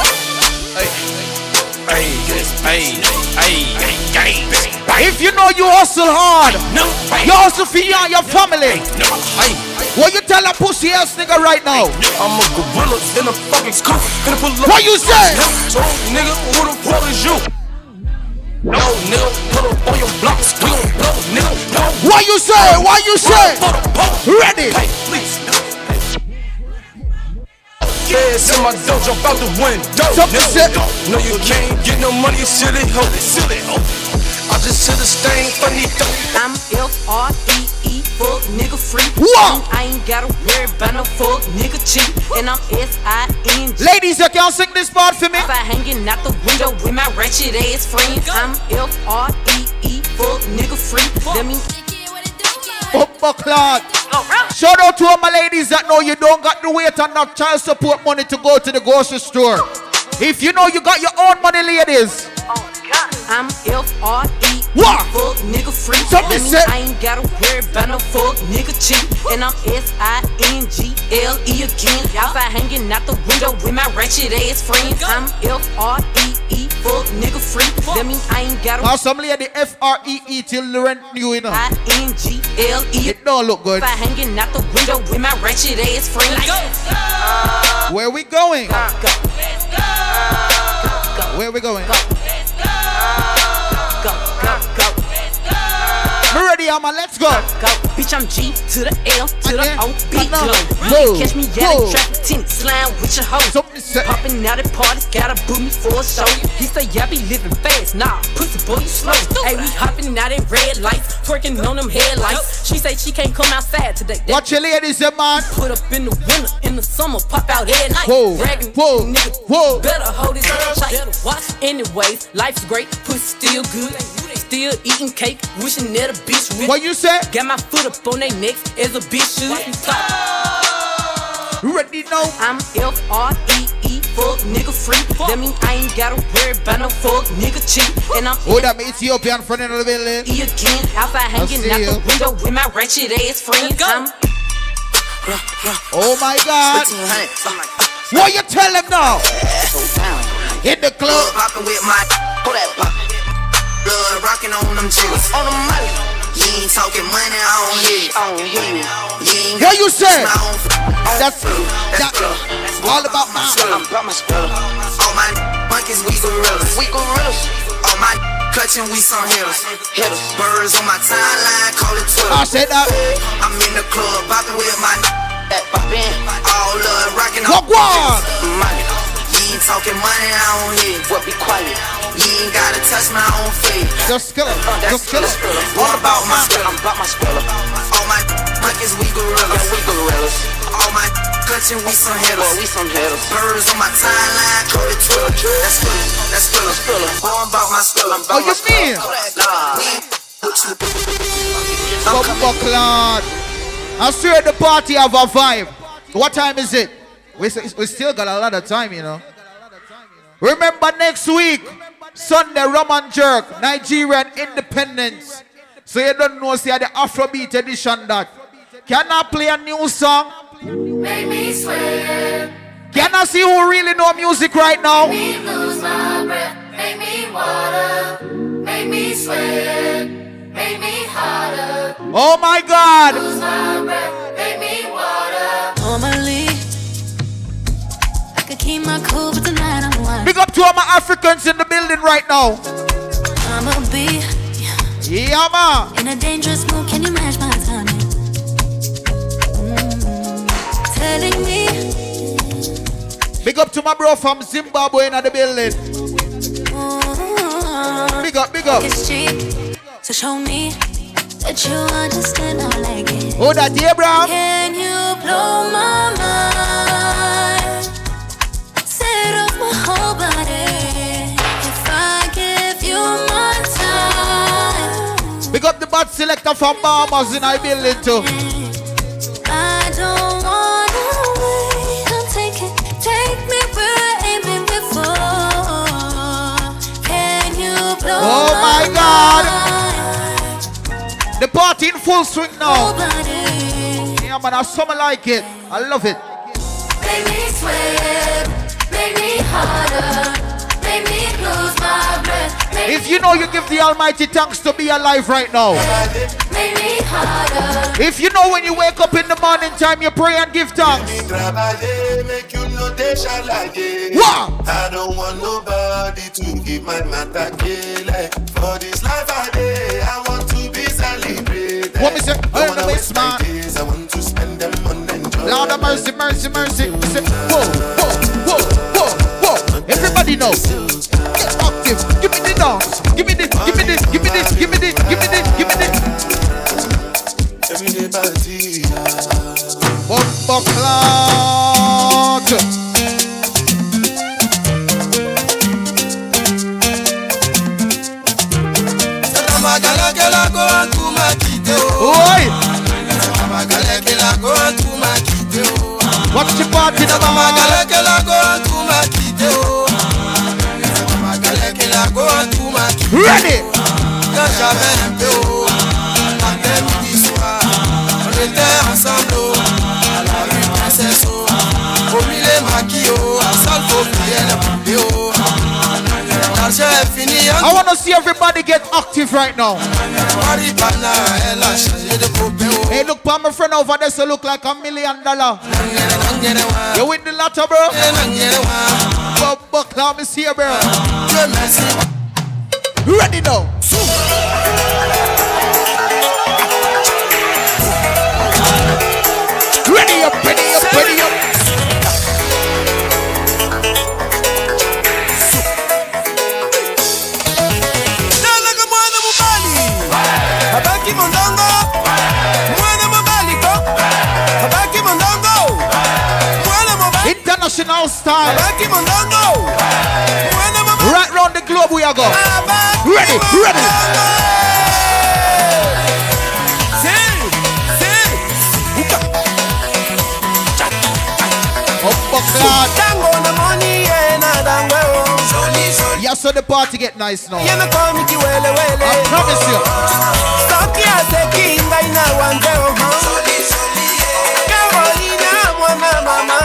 If you know you hustle hard, you hustle for you and your family. What you tell a pussy ass nigga right now? I'm a gorilla in a fucking scoop. Gonna pull up. What you say? So, nigga, who the fuck is you? No, nigga, put up on your blocks. We gon' blow, nigga. No. What you say? What you say? Ready? Hey, please. Feds in my dough, jump out the window. Something said. No, you can't get no money, you silly hoe. Silly hoe. I just hit a stain, funny dope. I'm F-R-E-E, fuck nigga free. What? I ain't gotta worry about no fuck nigga cheap. And I'm S-I-N-G. Ladies, you can sing this part for me. If I hanging out the window with my ratchet ass friends. I'm F-R-E-E, fuck nigga free. That mean Upper clock. Shout out to all my ladies that know you don't got the weight and not child support money to go to the grocery store. If you know you got your own money, ladies. I'm F-R-E-E, What? fuck nigga free. Something said- I ain't gotta worry about no fuck nigga cheap. And I'm S-I-N-G-L-E again. If I hanging out the window with my ratchet ass friends. I'm F-R-E-E, fuck nigga free. That mean I ain't gotta Now some lady F R E E till the rent you you know. I-N-G-L-E. It don't look good. I hanging out the window with my ratchet ass friends. Where we going? Where we going? Go, 杠 go. Me ready, Amma. Let's go. Go, bitch, I'm G to the L to the O, big Come glow. on. You catch me whoa. out in traffic, tennis, slime with your hoe. Popping out at parties, gotta boot me for a show. He say, yeah, I be living fast. Nah, pussy boy, you slow. Hey, we hopping out at red lights, twerking on them headlights. She say she can't come outside today. That Watch your ladies, yeah, man. Put up in the winter, in the summer, pop out at night. Whoa, Bragging, whoa, nigga, whoa. Better hold his tight. Better watch. Anyways, life's great, pussy still good. Still eating cake, wishing that a bitch rich. What you say? Got my foot up on their necks as a bitch should. Ready now? I'm F-R-E-E, fuck nigga free. That mean I ain't gotta worry about no fuck nigga cheap. And I'm Oh, that Ethiopian friend in the building. E again, outside hanging out the you. window with my ratchet ass friends. I'm Oh my God. What you tell them now? Hit the club. Poppin' with my hold that pop. Blood rockin' on them jiggers. On them money. You ain't talking money, I don't hear you. I don't you. You ain't What you say? my own That's that, all about my. I'm about my spell. All my monkeys, we gorillas. We gorillas. All my clutching, we some hitters. Hitters. Birds on my timeline, call it Twitter. I said that. I'm in the club, poppin' with my that poppin'. All love rockin' Walk one. Ain't talking money, I don't hear. What be quiet? You ain't gotta touch my own face. Just kill it. Just kill it. All about my I'm about my spiller. All my monkeys, we gorillas. we gorillas. All my clutching, we some hitters. we some hitters. Birds on my timeline, call it Twitter. That's spiller. That's spiller. Spiller. Oh, I'm about my. I'm Oh, you mean? Nah. Buckland. I swear the party have a vibe. What time is it? We, we still got a lot of time, you know. Remember next week, Sunday, Rum N Jerk, Nigerian Independence. So you don't know, see the Afrobeat edition that. Can I play a new song? Make me sweat. Can I see who really know music right now? Make me lose my breath. Make me water. Make me sweat. Make me hotter. Oh my God! Lose my breath. Make me water. Normally, I could keep my cool, but tonight I'm wild. Big up to all my Africans in the building right now. I'ma be Yeah, man. in a dangerous mood. Can you match my timing? Mm, telling me Big up to my bro from Zimbabwe in the building. mm, Big up, big up. it's cheap. So show me that you understand. I like it. Oh, that Abraham. Can you blow my mind? Big up the bad selector from Barbers in I building too. Oh my, God! The party in full swing now. Yeah, man, I summer like it. I love it. Make me sweat sweat, make me harder, make me lose my breath, make If you know you give the Almighty thanks to be alive right now. make me harder. If you know when you wake up in the morning time, you pray and give thanks. Trabalhei, make you know they shall like it. Wow. I don't want nobody to give my matter kill. For this life I day, I want to be celebrated. What me say? Earn wanna the waste man. I want to spend them on enjoyment. Lord of mercy, mercy, mercy. Me say, whoa, whoa, whoa, whoa, Everybody know. Get active. Give me the dance. Give me this, give me this, give me this, give me this, give me this, give me this. Bumper clout. Oi! Watch the party now. Fini, I want to see everybody get active right now. Hey, look, pa, my friend over there, so look like a million dollar. You win the lotto, bro. Bumper clout is here, bro. Ready now. Ready up, ready up, ready up. Dala ka mwana mubali Habaki mondongo Mwana mubali ko mondongo Mwana mubali International style. Habaki mondongo Mwana mubali Right round the globe we are go. Ready, ready. Bumper clout. Dango na yeah na dangwe Yeah, so the party get nice now. Ye me call me kiwele wele I promise you. Stoki ya se kinga ina wande oh Carolina mwana mama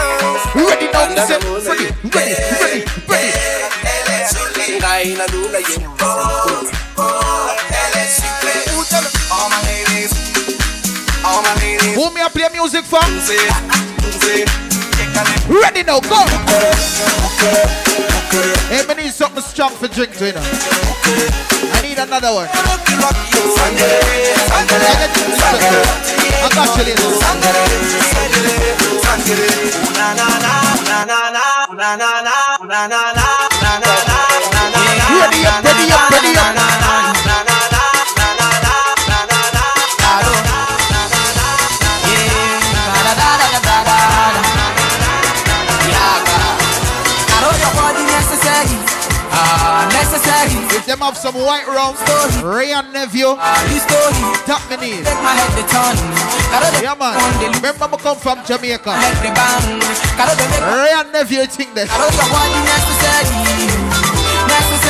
Ready now, ready, ready, ready, ready. Ngai na lula ye All my ladies All my ladies Who me a play music for? Ready now, go. Hey, me need something strong for drink to you know. I need another one. I got you, ladies. Ready up, ready up, ready up. Have some white rum, Wray and Nephew, tap me. Yeah, man. Remember, I come from Jamaica. Wray and Nephew think this.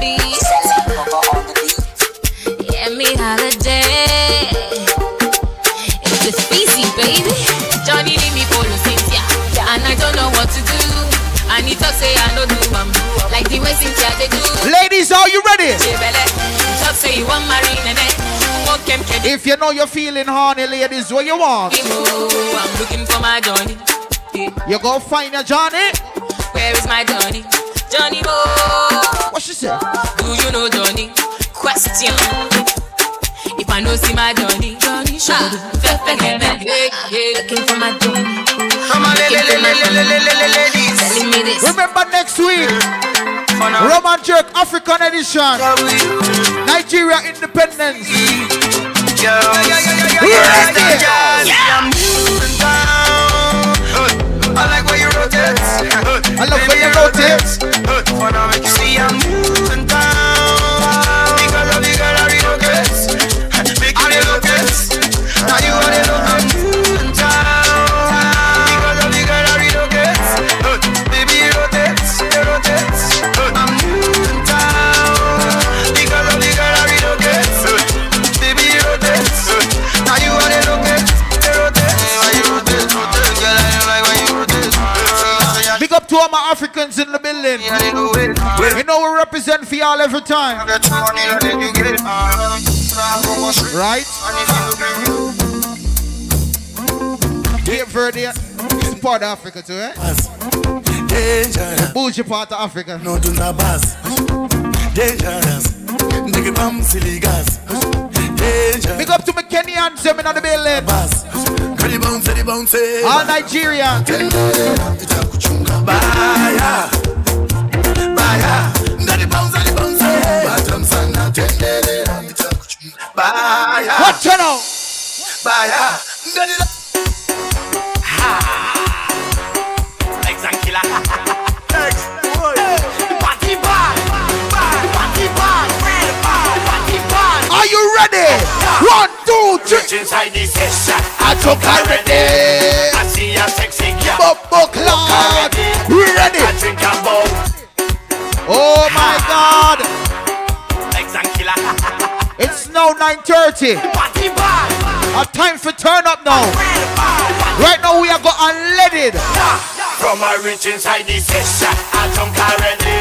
beat. Yeah, me holiday. It's just baby. Johnny leave me for Cynthia, and I don't know what to do. I need to say I don't do like the way Cynthia they do. Ladies, are you ready? Talk say you want marry nene. Walk him, kid. If you know you're feeling horny, ladies, what you want? I'm looking for my Johnny. You go find your Johnny. Where is my Johnny? Johnny Mo. What she say? Do you know Johnny? Question. If I know see my Johnny, Johnny show. Looking for my Johnny. Looking for my Johnny. Telling me this. Remember next week, Rum N Jerk African edition. Nigeria independence. I like where you rotate. I love when you rotate. See, I'm moving down. Africans in the building. You know we represent for y'all every time. Right? Cape Verde is part of Africa too, eh? Dangerous. Bougie part of Africa. No do not pass. Dangerous. Nigga bam silly gas. Dangerous. Big up to my Kenyans them in the building. Cuddy bounce, bounce. Eh. All Nigeria. Baya. Baya. Daddy bounce, daddy bounce. Eh. Bottom sana tendere. Baya. Watch it out. Baya. Two, three. Reach inside the session. I took already. I see a sexy girl. Bumbo cloud. Ready. I drink a bowl. Oh my God. Legs and killer. It's now 9.30. Party bad. Our time for turn up now. Right now we are got unleaded. From a rich inside the session, I drunk already.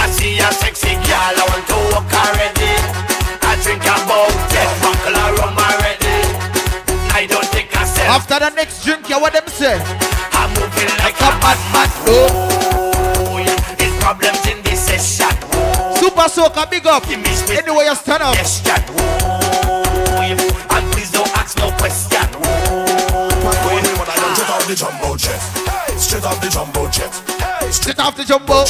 I see a sexy girl, I want to walk already. After the next drink, you what them say? I'm moving like a madman. Oh. oh, yeah. It's problems in this session. Super soaker, big up. Anyway, you stand up. Yes, that. Oh, yeah. And please don't ask no question. Oh, straight off the jumbo jet. Straight off the jumbo jet. Straight off the jumbo.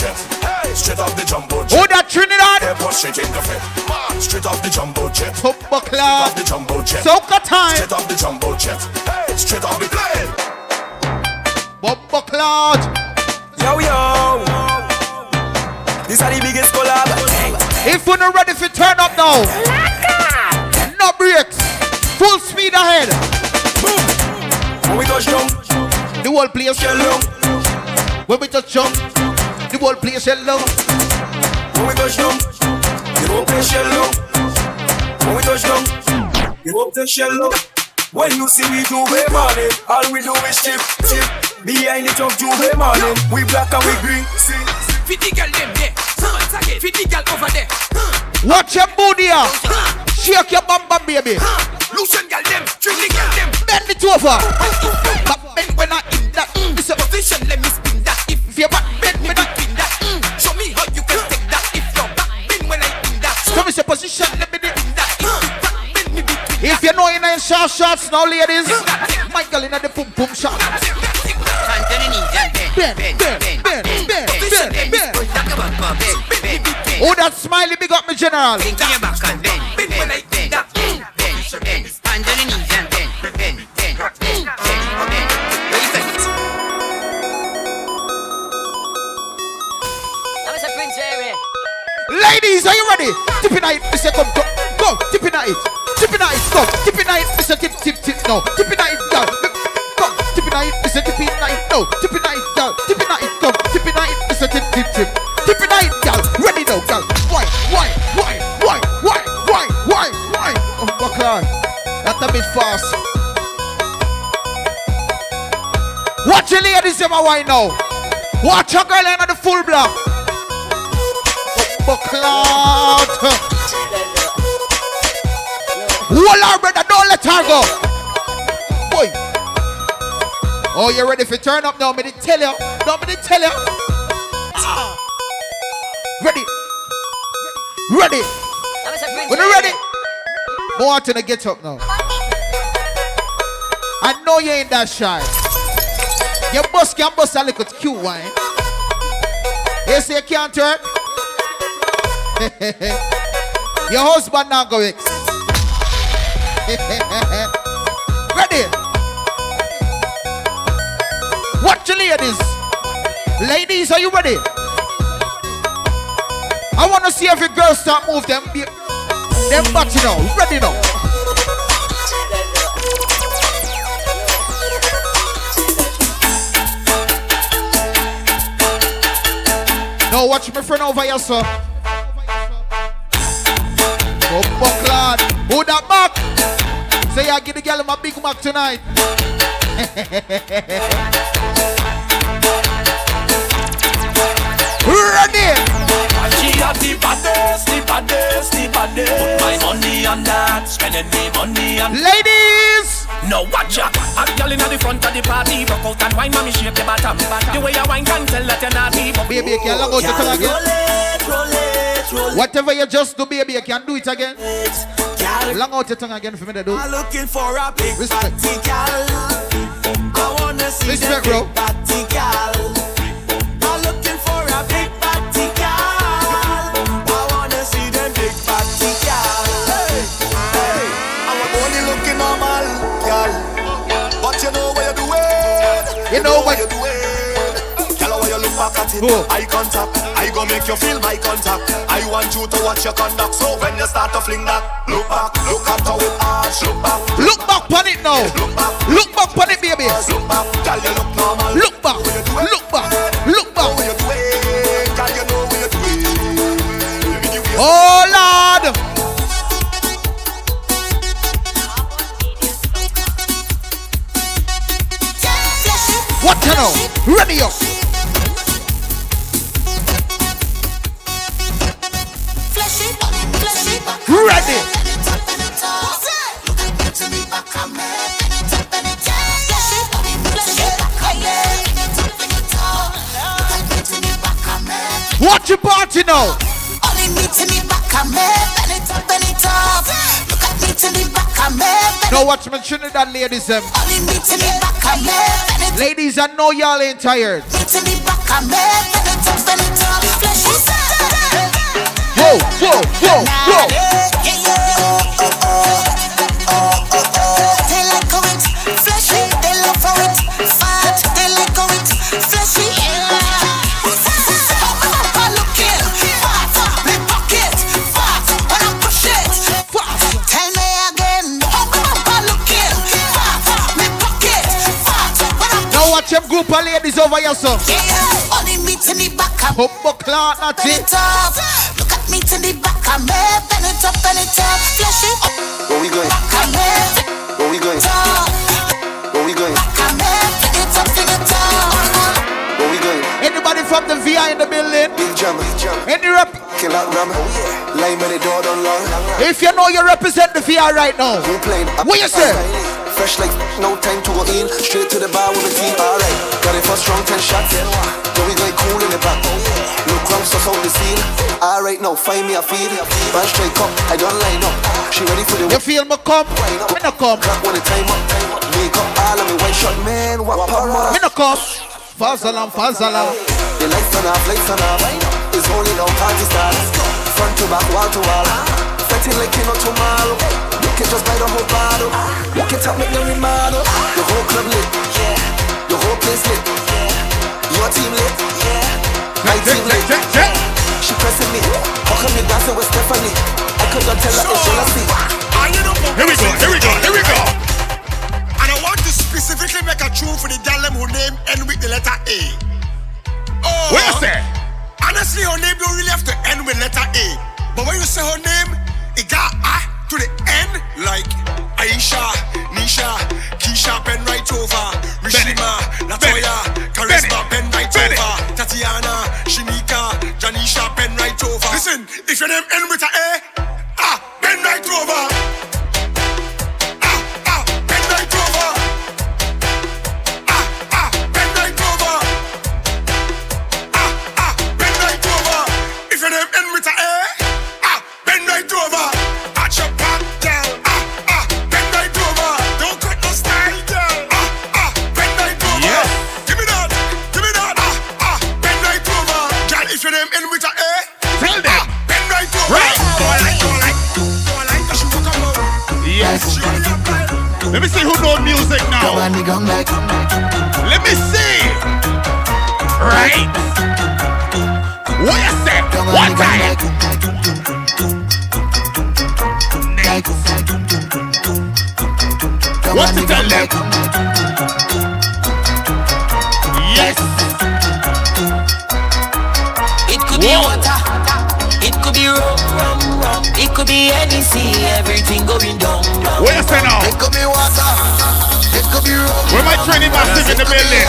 Straight off the jumbo jet. Oh, that Trinidad. Airport straight in the fit. Straight off the jumbo jet. Bumbo Straight cloud. off the jumbo jet. Soca time. Straight off the jumbo jet. Straight off the plane. Bumbo cloud. Yo, yo. These are the biggest collab. If you're not ready for turn up now. No brakes. Full speed ahead. When we touch down, The whole place shell down. When we touch jump, the whole place shell down. When we touch down, you won't play shell down. When we touch down, you won't play shell down. When you see we do way money, all we do is chip, chip. Behind the truck, do way money. We black and we green. See, Fifty girl them there. Once again, fifty girl over there. Watch your booty out. Shake your bum bum baby. Lucian girl them, Trinity girl them. Bend it over. But bend when I in that. It's a Position, let me spin that. If if you back bend when I spin that, mm, show me how you can take that. If your back bend when I in that, come is your position. If you know in a short shots now, ladies. Michael in the boom boom shot. Oh, that smiley big up me general. Link your back and bend, bend, bend, bend, bend, bend. On the knees and bend, bend, bend. Ladies, are you ready? Tip in it, Mr. Come, go, go, tip in it. Tip in it, go, tip in it, Mr. Tip, tip, tip, no. Tip in it, go, go, tip in it, Mr. Tip in it, no. Tip in it, go, tip in it, go, tip in it, Mr. Tip, tip, tip. Tip in it, go, ready now, go. Why, why, why, why, why, why, why, why? Oh, my God. That's a bit fast. Watch your ladies, them a wine now. Watch your girl in the full block. Bucklout. Hold her, brother. Don't let her go. Boy. Oh, you ready for turn up now? Me tell you. No, me tell you. Ah. Ready. Ready. When you ready? Go on to get up now. I know you ain't that shy. Your boss can bust a little cute wine. You say you can't turn? (laughs) Your husband now go X. (laughs) Ready? Watch the ladies. Ladies, are you ready? I want to see every girl start move them. be- Them body now. Ready now. Now watch my friend over here, sir. Bumbo clad. Who that back? Say I give the girl my big mac tonight. (laughs) Ready? She got the baddest, the baddest, the baddest. Put my money on that, spending me money on. Ladies! No watch ya. A girl inna the front of the party, rock out and wine, mommy shape your bottom. The way you wine can tell that you're naughty. Baby, can you go to again? Whatever you just do, baby, you can't do it again. Long out your tongue again for me to do. I'm looking for a big Respect. fatty gal. I wanna see Respect, bro. big fatty gal. It, eye contact. I go make you feel my contact. I want you to watch your conduct. So when you start to fling that, look back, look at how it arch, look back. Look back on it now. Look back, Look back on it, baby. look back. Girl, you look normal. Look back. Look back. Look back. what you're doing. Girl, you know what you're doing. Oh, Lord. What you know? Ready. Watch your party now. Only me to me back me, it up, bend it up. Look at me to me back Now watch my Trinidad ladies. Only me to me back it Ladies, I know y'all ain't tired. me to me back it up, it up. Whoa, whoa, whoa, whoa. They like how it fleshy, they love how it fat. They like how it fleshy. I'm looking fat, me pocket fat when I push it. Tell me again. I'm looking fat, me pocket fat when I Now watch them group of ladies over here, so. yeah. Only me to the back and Humble clock, bend it. It up. Look at me to the back and me bend it up, bend it up. Flesh it oh, Where we going? back and me Where we going? up. Where we going? Back and me bend it up, bend it up. Where we going? Anybody from the VI in the building? Big jam, big jam. Any rep? Kill out ram. Oh, Line by the door down long. If you know you represent the VI right now. We playing. What you say? Fresh like no time to go in. Straight to the bar with the team. Alright. Got it for strong 10 shots. Then we going cool in the back. Oh, Look crumbs us out the scene. Alright, now find me a feed. Man straight up. I don't line up. She ready for the You feel me come? Me no come. Clock when the time up. Wake up all of me white shot man. What pop Me no come. Fazalam, fazalam. The lights turn off, lights turn off. It's only now party starts. Front to back, wall to wall. Fetting like you know tomorrow. You can just buy the whole bottle. Walk it up, make them remodel. The whole club lit. Yeah. The whole place lit. Yeah. Your team lit. My team lit. She pressing me. How come you dancing with Stephanie? I could not tell her it's jealousy. Here we go, here we go, here we go. And I want to specifically make a tune for the gal them who name end with the letter A. Oh, Where's that? Honestly, her name don't really have to end with letter A. But when you say her name, it got A to the end, like Aisha, Nisha, Keisha, pen right over, Rishima, Latoya, Charisma, pen right over, Tatiana, Shinika, Janisha, pen right over. Listen, if your name end with a A, ah, pen right over. Let me see who know music now. Come on, like. Let me see. Right. What you say? Come on, One time. Come What on, to tell them? Yes. It could be water, be rum, rum, rum. It could be anything, everything going down. down. What you say now? It could be water. It could be rum. Where my training master in the It could be building?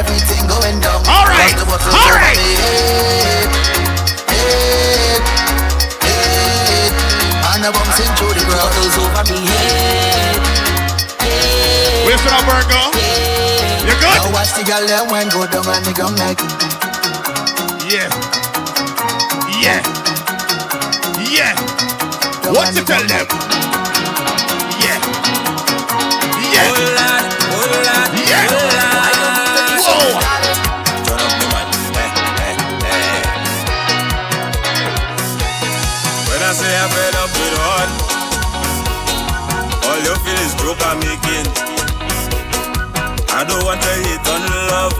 Everything going down. All right, Got the bottles all right. the crowd. Bottles over me head. Where's Virgo? You good? Now watch the them when go down and nigga I'm like. Yeah. Yeah. What you tell them? Yeah. Yeah. Yeah. Whoa. Turn up the mic. When I say I'm fed up with heart, all you feel is broke and making. I don't want to hate on love,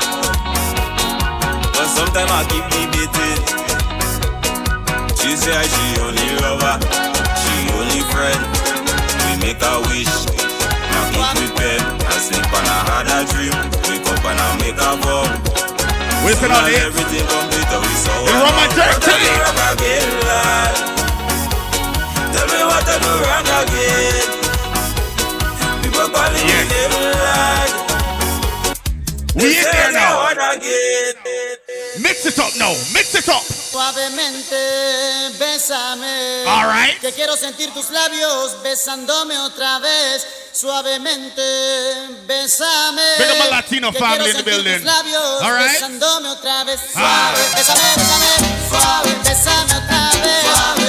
but sometimes I keep debating. She say she only lover, only friend. We make a wish, now eat with pen. I sleep and I had a dream, wake up and I make a vow. On it. Eh? Everything complete, oh, we so The romantic team. again, lad. Tell me what I do wrong again. People calling me name, lad. We in there now. Mix it up now. Mix it up. Suavemente, bésame. All right. Que quiero sentir tus labios besándome otra vez. Suavemente, bésame. Big up my Latino Que family in the building. Tus labios All right. besándome otra vez. Ah. Suave, bésame, bésame. Suave, bésame otra vez. Suave,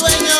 sueño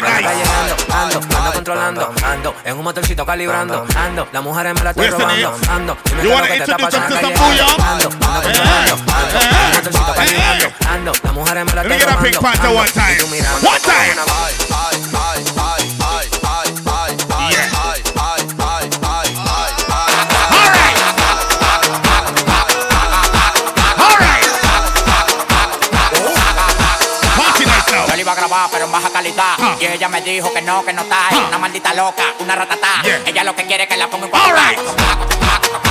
Nice. Llenando, ando, ando controlando, ando en un motorcito calibrando, ando. La mujer me la estoy robando, ando. You wanna introduce them to some? Ando, ando eh, controlando, eh, ando en un eh. motorcito calibrando, ando. La mujer me la estoy robando, ando. Let me get a big panther one time. One time. Pero en baja calidad. Y ella me dijo que no, que no está. Es una maldita loca, una ratata. Yeah. Ella lo que quiere es que la ponga en All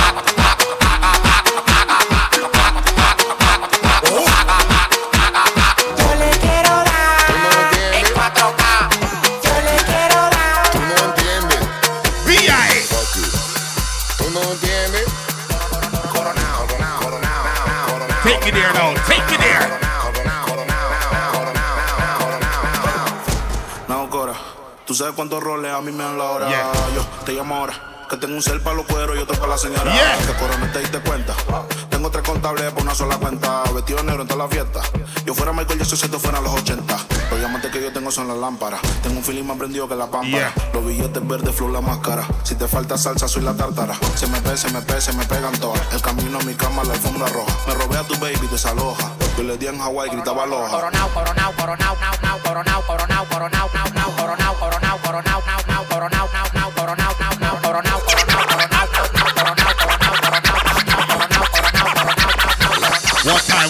sabes cuántos roles a mí me dan la hora. Yo te llamo ahora. Que tengo un cel para los cueros y otro para la señora. Que Cora no te diste cuenta. Tengo tres contables por una sola cuenta. Vestido de negro en toda la fiesta. Yo fuera Michael Jackson si esto fuera los 80. Los diamantes que yo tengo son las lámparas. Tengo un feeling más prendido que la pámpara. Los billetes verdes, flow la máscara. Si te falta salsa, soy la tártara. Se me pe, se me pe, se me pegan todas. El camino a mi cama, la alfombra roja. Me robé a tu baby, desaloja. Yo le di en Hawái, gritaba aloha. Coronao, coronao, coronao, nao, nao, coronao, coronao, coronao, nao, nao, coronao,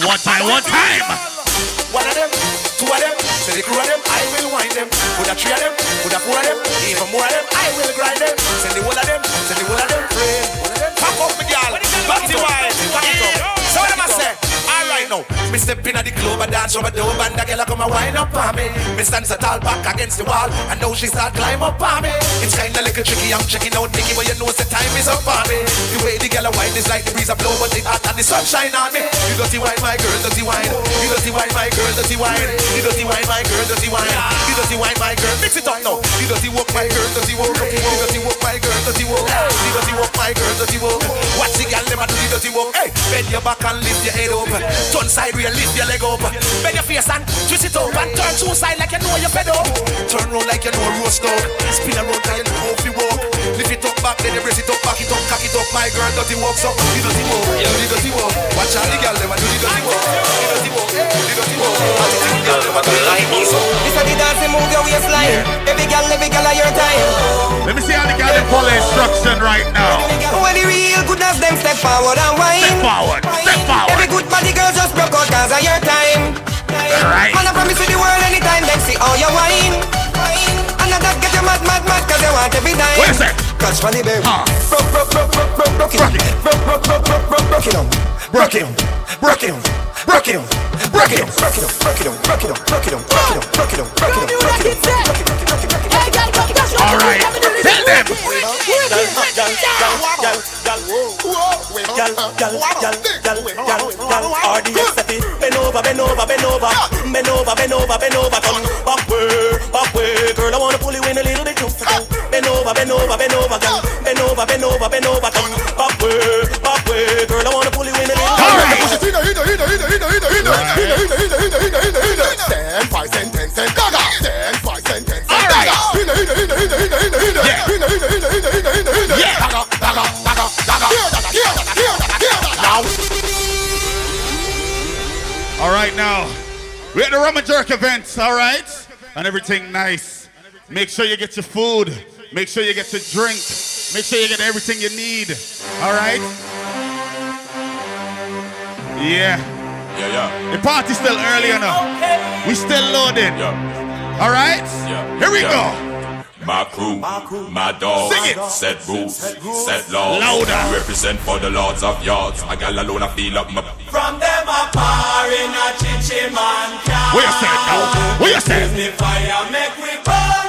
One time, one time, one time. Of them, two of them, say the crew of them, I will wind them. Put a three of them, put a four of them, even more of them, I will grind them. Send the whole of them, send the whole of them, friend. Pack up my girl, batty wine, pack it up. So what am I say? Now, me step in at the club and dance over the and the girl come and wind up on me. Me stand so tall back against the wall and now she start climb up on me. It's kinda little tricky, I'm checking out Nicky, but you know the time is up on me. The way the girl a wine is like the breeze a blow, but it hot and the sunshine on me. You dirty wine, my girl, dirty wine. You dirty wine, my girl, dirty wine. You dirty wine, my girl, dirty wine. You dirty wine, my girl, mix it up now. You dirty walk, my girl, dirty walk. You dirty walk, my girl, dirty walk. You dirty walk, my girl, dirty walk. Watch the girl never do the dirty walk. Hey, bend your back and lift your head up. Turn side real, lift your leg up. Bend your face and twist it up and turn two side like you know you're. Turn round like you know roast dog. Spin around like you know how to walk. Lift it back, then you brace it up, back it up, cock it up. My girl, dirty walk, so you dirty walk, you do the dirty walk. Watch how the girl never do the dirty walk. The dirty walk, the dirty walk. Watch how the girl never do the dirty walk. This a the dance, move your waistline. Every girl, every girl, your time. Let me see how the girl them follow instruction right now. When the real goodness, them step forward and wine. Step forward, step forward. Every good body girl just broke out cause of your time. Right. Man, I promise you the world anytime, them see all your wine. And that get you mad, mad, mad, cause you want every time. Wait a sec. Catch funny, baby. Broke, broke, broke, broke, broke, broke it. Broke, broke, broke, broke, broke, broke it on. Broke it on. Broke it on. Broke it on. Broke it on. Broke it on. Broke it on. Broke it on. Broke it on. Broke it on. Broke it on. Broke it on. Broke it on. All right. Tell them. RDX set it. Bend over, bend over, bend over, bend over, bend over, bend over. Come back way, back way, girl. I wanna pull you in a little bit closer. girl. Bend over, bend over, bend over, girl. Bend over, bend over, bend over. Come back way, back way, girl. I wanna pull you in a little. All right. Push it in, in, in, in, in, in, in, in, in, in, in, in, in, in, in. Ten, five cent, ten cent, gaga. Ten, All right, now we're at the Rum N Jerk events. All right, and everything nice. Make sure you get your food. Make sure you get your drink. Make sure you get everything you need. All right. Yeah. Yeah, yeah. The party's still early enough. We still loaded. All right. Yeah. Here we Yeah. go. My crew, my dog, Sing it. set rules, set laws. Louder. Represent for the lords of yards. A gal alone, I feel up my. From them a par in a chichi man car. What you say now? What you say? The fire make we burn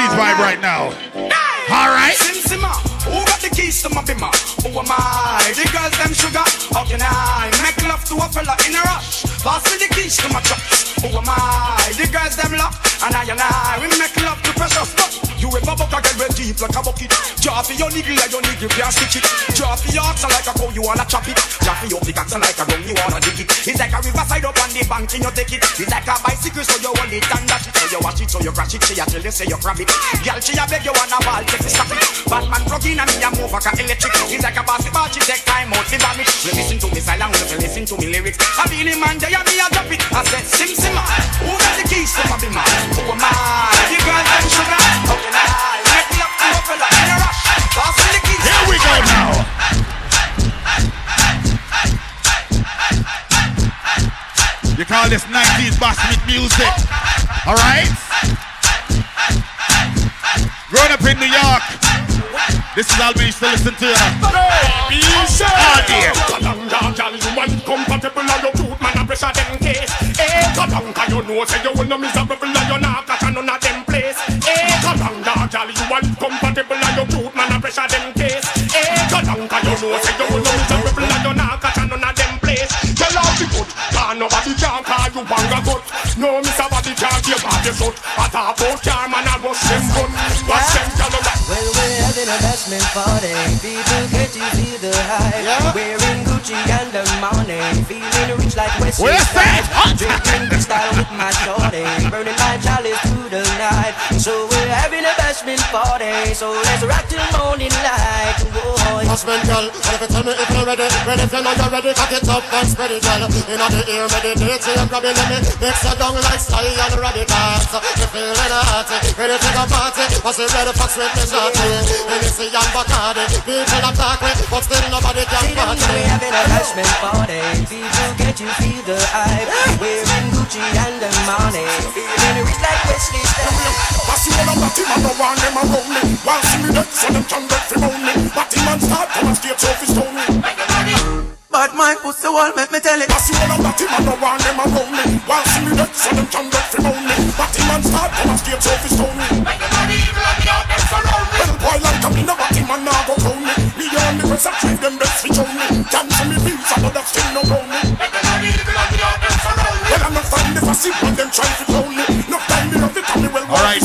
60s vibe right now. All right. Ah. Who got the keys to my bimmer? Who am I? The girls them sugar. How can I make love to a fella in a rush? Pass me the keys to my truck. Who am I? The girls them love, and I and I we make love to precious. But you ever buck a girl with deep like a bucket? For your niggle like your niggle can't stitch it. For your oxen like a cow you wanna chop it. For your pickaxe like a gun you wanna dig it. It's like a riverside up on the bank and you take it. It's like a bicycle so you hold it and dash it. So you watch it so you crash it. She a tell you say you grab it. Girl she a beg you wanna ball take it stop it. Batman plug in and me a move like a electric. It's like a basketball she take time out. We listen to me silent, we listen to me lyrics. I feel him and they a me a drop it. I said sim sim. Ah, who got the keys to my bimmer? Who am I? The girl sugar. I make love to a fella in a rush? Me the keys. Here we go now. You call this 90s basement music. All right? Growing up in New York. This is all we used to listen to. Oh, dog, girl, you man a pressure case. 'cause you know say you will no you none of them place. Girl, you man a pressure case. 'cause you know say you will no you none of them place. The good, nobody can call you banga good. No, Mr. Body can't give back your foot. I talk a bashment party. People get to feel the hype. Wearing Gucci and the money. Feeling rich like Wesley Where's that? Drinking the style with my shorty. Burning my chalice through the night. So we're having a bashment party. So let's rock till morning light. Boy. Husband, girl, and if you tell me if you're ready, ready if you know you're ready, cock it up and spread it, girl. Inna the ear, meditate, so you're grabbing me, mix you down like style and radicals. You feeling hot, ready to go party, what's it ready for sweet me shorty? And you see young Bacardi, people are talking, but still nobody can See them party. we having a bashment party. People get you feel the hype. Wearing Gucci and the money. Feeling rich like Wesley Snipes. I see all of that him and no one them around me. While see me dead, so them can get from me. But him and start and skate off his stone me. But my pussy wall make me tell it. I see all of that him and no one them around me. While see me dead, so them can get from me. But him and start and skate off his stone me. Well, boy, like I'm in a bat him now go round me. Me on the press, I treat them best switch on me. Cancel me bills, I know that still no round me.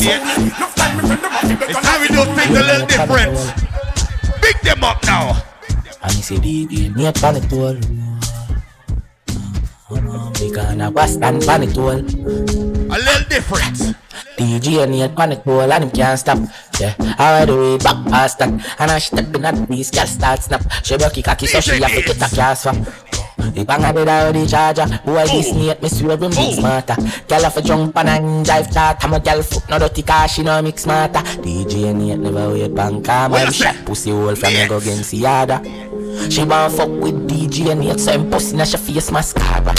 Off, It's time we do things a little different. Pick them up now. And he say, DJ, me a panic tool. Because I was stand panic tool. A little different. DJ need panic tool and him can't stop. Yeah, I ride the way back past that. And I step in at me, girl start snap. She broke cocky so she have to get a gas from. The bang of the charger. Boy, this neat, me swear him big smarter. Girl have a jump and and drive chart. I'm a girl foot, no dirty car, she no mix smarter. DJ need never wait bank car, man. Shot pussy hole from me go against the other. She want fuck with DJ and yet so him pussy na she face mascara.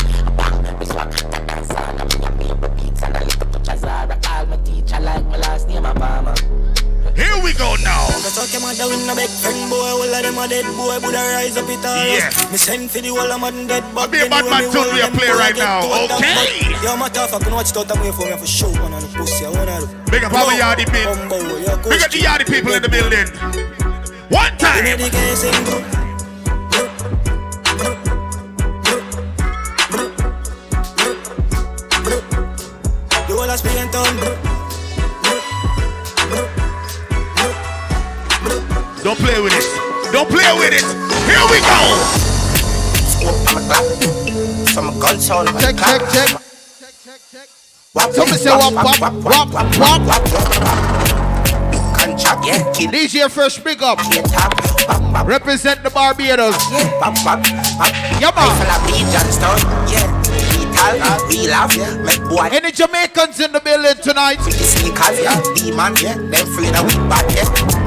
Fuck him a down in a big friend boy, all of them a dead boy, Buddha rise up it all. Yeah. Me send for the whole of man dead, but be a bad man tune we a play right now, okay? Yo, my tough, I can watch out and wait for me for show one of the pussy, I wanna do. Big up our yardy people. Big up the yardy people in the building. One time. You all a spin Don't play with it. Don't play with it. Here we go. Some gun sound. Check, check, check. Somebody say wap, wap, wap, wap, wap. DJ Fresh Big Up. Represent the Barbados. Yeah, We laugh, make boy. Any Jamaicans in the building tonight? Sneakers, yeah, demon, yeah, them free the weak bad, yeah.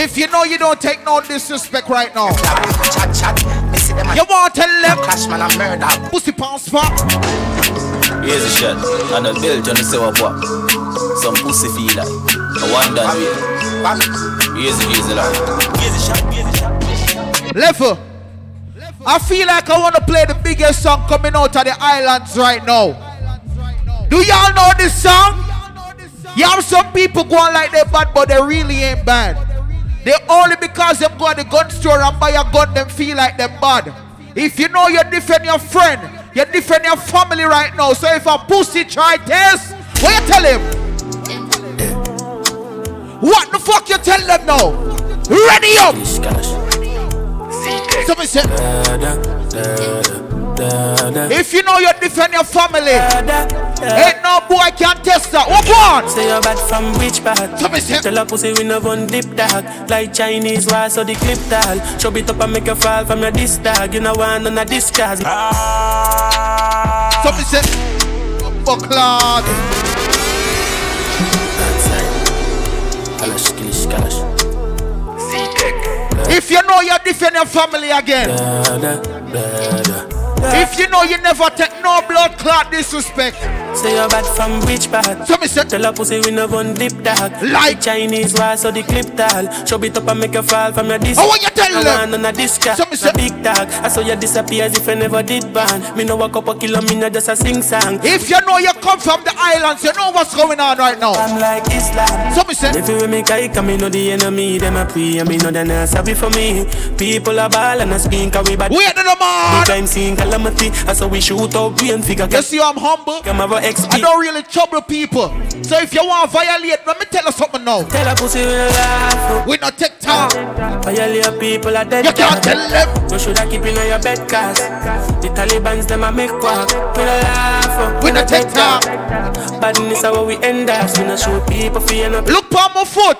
If you know you don't take no disrespect right now, Chat, chat, them. you want to tell them Clash man, I murder. pussy pants fat. Here's a shot. And a belt, you know, say what what? Some pussy feel like. I wonder. Here's a, here's a lot. Here's a shot, here's a shot. Level. I feel like I want to play the biggest song coming out of the islands right now. Do y'all know this song? You have some people going like they bad, but they really ain't bad. They only because them go to the gun store and buy a gun, them feel like them bad. If you know you're defend your friend, you're defend your family right now. So if a pussy try this, what you tell him? What the fuck you tell them now? Ready up! Somebody say, if you know you defend your family, ain't no boy can test that. What one? Say you're bad from which part? Tell a pussy we never one dip dog Like Chinese wall so the clip tall Chop it up and make you fall from your disc dog You know one on a discard Somebody say, Bucklard. Kalash, kilish, kalash. If you know you defend your family again, if you know you never take no blood clot disrespect, Say you're bad from which part? So me say Tell a pussy we no gun deep dark. Like Chinese war so the clip tall Show it up and make you fall from your disc Oh, what you tell I them? on a disc So me say big dog I saw you disappear as if I never did ban Me know a couple kilo me not just a sing song If you know you come from the islands, you know what's going on right now. I'm like Islam So me say If you make I come, me know the enemy Them a pray and me know they not sorry for me People are ball and a Cause we bad ain't the man. Time seeing calamity I saw we shoot out rain figure You see, I'm humble. Come have a XP I don't really trouble people. So if you want to violate, let me tell you something now. Tell a pussy we no laugh We not take time. Violate people are dead You can't tell them. You shoulda keep in your bed cause The Taliban's them a make quack We no laugh We not take time. Badness is how we end up. We no show people fear no Look on my foot.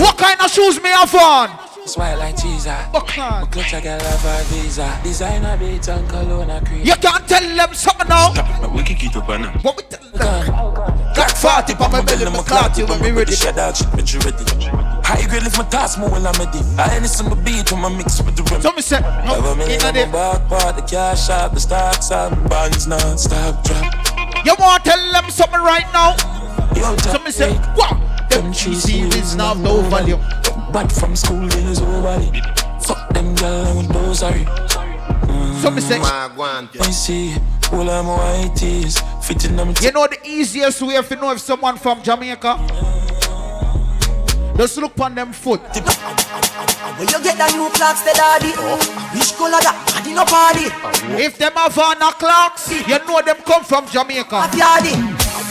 What kind of shoes me have on? Swile like cheese. My clutch I got love a visa. Designer beats and cologne a cream. You can't tell them something now. We can keep up on them. What we tell them? Oh, Got 40 on my belly, my clot you when me ready. Shut out, shit, but you ready. High grade lift my thoughts more when I'm ready. I ain't listen to beat when I mix with the rim. So me say, no, Have a minute inna on the- my back part, the cash out, the stocks up, bonds non-stop drop. You want to tell them something right now? Yo, So me say, what? Them three series now have no value. Bad from school days oh, over Fuck them girl with no sorry. So me say, I see all of my white tees fitting them. You know the easiest way if you know if someone from Jamaica? Just look on them foot. When you get that new Clarks, the daddy. Oh, which color that? Daddy no party. If them have on a Clarks, you know them come from Jamaica.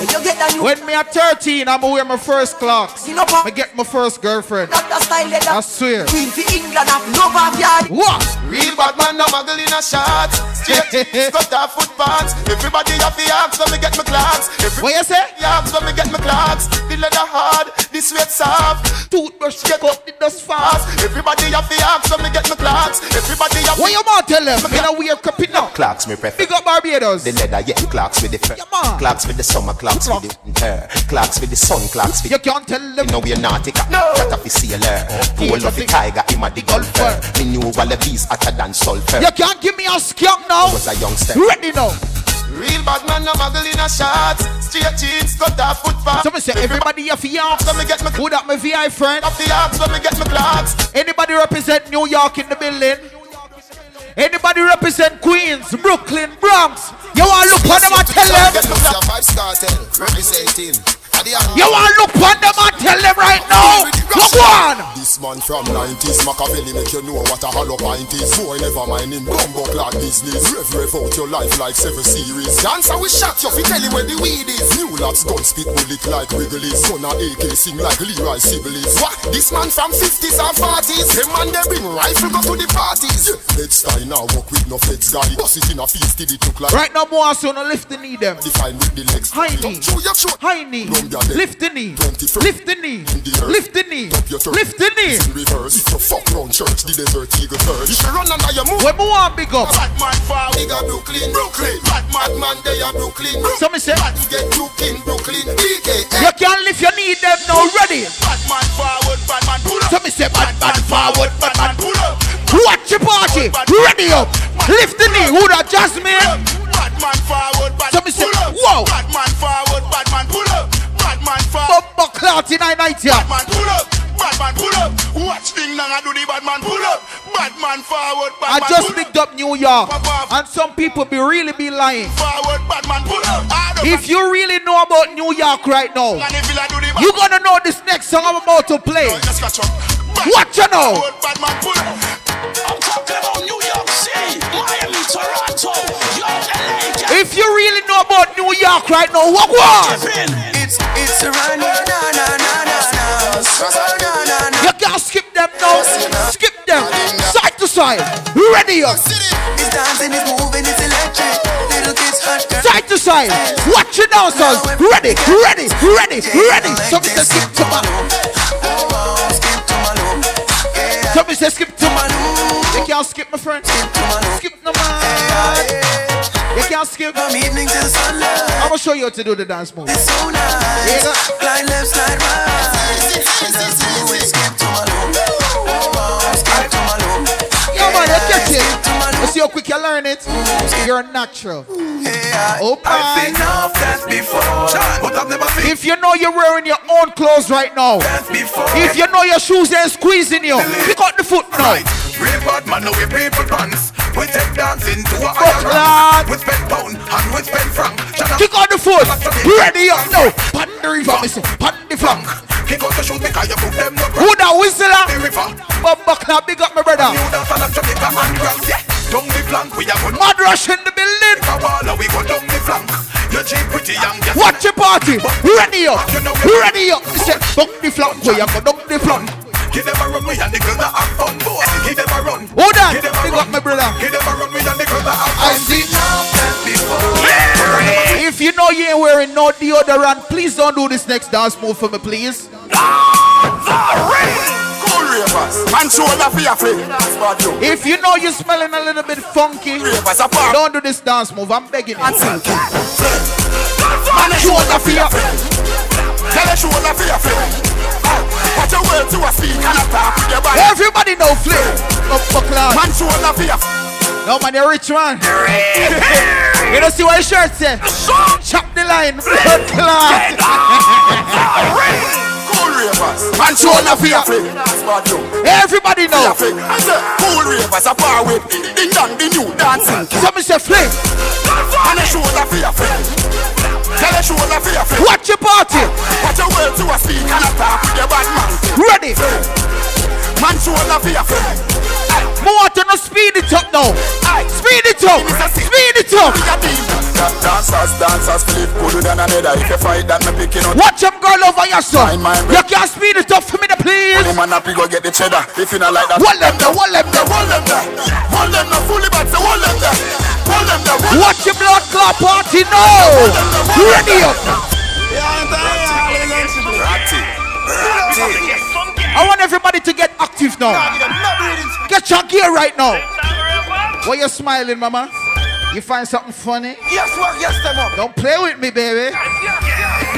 When you get that new When me at 13, I'm wear my first Clarks. I get my first girlfriend. Dr. Style. I swear. Queen for England, have no backyard. What? Real bad man, no muggle in a shot. Straight, (laughs) cut off foot pants. Everybody have the axe when me get my Clarks. What you say? Axe when me get my Clarks. The leather hard, the sweat soft. Toothbrush get up, the dust fast. Everybody have the axe when me get my Clarks. Everybody have What you want tell them? In a weird cupping up. Clarks me prefer. Big up Barbados. The leather, yeah, Clarks with the fur. Clarks with the summer, Clarks with the winter. Clarks with the sun, Clarks with You can't tell them. You know we're nautica. No. That of the sailor. Pool of the tiger, him a the golfer. Me knew all the bees hotter than sulfur. You can't give me a skunk now. was a youngster. Ready now. Real bad man, no muggle in a shot. Straight jeans, cut off foot pants. So me say everybody have yards. When me get my Who that my VI friend? Have the axe when me get my Clarks. Anybody represent New York in the building? Anybody represent Queens, Brooklyn, Bronx? You want to look on them and tell them? Representing. You want to look on them and tell them right now? Look on! This man from 90s Machiavelli make you know what a hollow pint is Boy never mind him bumbo clad business Rev rev out your life like seven series Dancer we shot you fi tell him where the weed is New laps gun spit bullet like Wrigley's Gun a AK sing like Leroy Sibbles What? This man from 50s and 40s Them man they bring rifle go to the parties yeah. Let's style now walk with no feds guy Bust it in a feast till it look like Right now, boy, so no lift the knee them. Define with the legs High knee. High knee. Lift the knee. Lift the knee. Lift the knee. Lift the knee. in reverse you fuck round church the desert eagle If you run under your move When we want big up. Batman for bigger Brooklyn Brooklyn Batman man they are Brooklyn So me say, get you in Brooklyn DK you can't lift your knee them now. Ready? Batman forward Batman pull up So me say, bad, bad, forward, bad, bad. pull up Watch your party. Ready up. Lift the knee. Who that Jasmine? Batman forward So me say, whoa. Batman forward Batman pull up Batman forward Bumbo clout in I night here. Pull up. Pull up. Watch thing now I do the Batman pull up. Batman forward I just up. picked up New York, and some people be really be lying. Forward Batman pull up. If you really know about New York right now, you like do the you gonna know this next song I'm about to play. What you know? Forward Batman pull up. I'm talking about New York City Miami Toronto Yo LA If you really know about New York right now, what what? It's it's a run na na na na na na You can't skip them now. Skip them. Side to side. Ready up. It's dancing, it's moving, it's electric. Little kids hush Side to side. Watch your dancers. Ready, ready, ready, ready. Somebody say skip to oh, oh, oh, my. Somebody say skip to my. You can't skip my friend. Skip no man. You can't skip. From evening till sunlight. I'm gonna show you how to do the dance move. It's so nice. Yeah, go. Slide left, slide right. Just do it, skip to my loop. Oh, skip to my loop. Yo man, you catch it. You see how quick you learn it. You're natural. Yeah, oh I've seen enough before, but I've never seen. If you know you're wearing your own clothes right now, if you know your shoes ain't squeezing you, pick up the foot now. Real bad man, now we people pants. We take dancing to a higher rank. With spend pound and with spend franc. Kick on the foot. Ready up now. Pan the river, me say. Pan the flank. Kick out the shoes because you put them no Who that whistler? Bumba clap, big up my brother. You dance on Jamaica and Gram, yeah. Down the flank, we are going. Mad rush in the building. Kawala, we go down the flank. You're cheap, pretty young. Yes. Watch your party. Ready up. Ready up. Say, down the flank, we are go down the flank. Give them a run, we and the girls that have fun, boy. Give them a run. Who that? Big up my brother. Give them a run, we and the that have fun. I see If you know you ain't wearing no deodorant, please don't do this next dance move for me, please. Cool ravers, and shoulder for your flick. If you know you're smelling a little bit funky, don't do this dance move. I'm begging you. Man, shoulder flick. Tell a shoulder for What your to a speak and a talk with your body. Everybody know flip. Up buckler. Man, shoulder for your No man, you're rich man. (laughs) you don't see what your shirt say? Chop the line. Blood clot ravers, show no fear free. Everybody know. Cool ravers a far with the young, the new dancing. Some say flip. And I show no fear free. Tell show no fear free. Watch your party. Watch your world you a speaking and attack with your bad man. Ready. Man, shoulder for your flick. More to no speed it up now. Speed it up. Speed it up. Dancers, dancers, flip good than another. If you fight, that me picking up. Watch them girl over your son. You can't speed it up for me, please. Only man happy go get the cheddar. If you not like that, hold them there, hold them there, hold them there, hold them there, fully back, so hold them there, hold them there. Watch your blood clot party now. Ready up. I want everybody to get active now. Get your gear right now. Why you smiling, mama? You find something funny? Yes, well, yes, them up. Don't play with me, baby.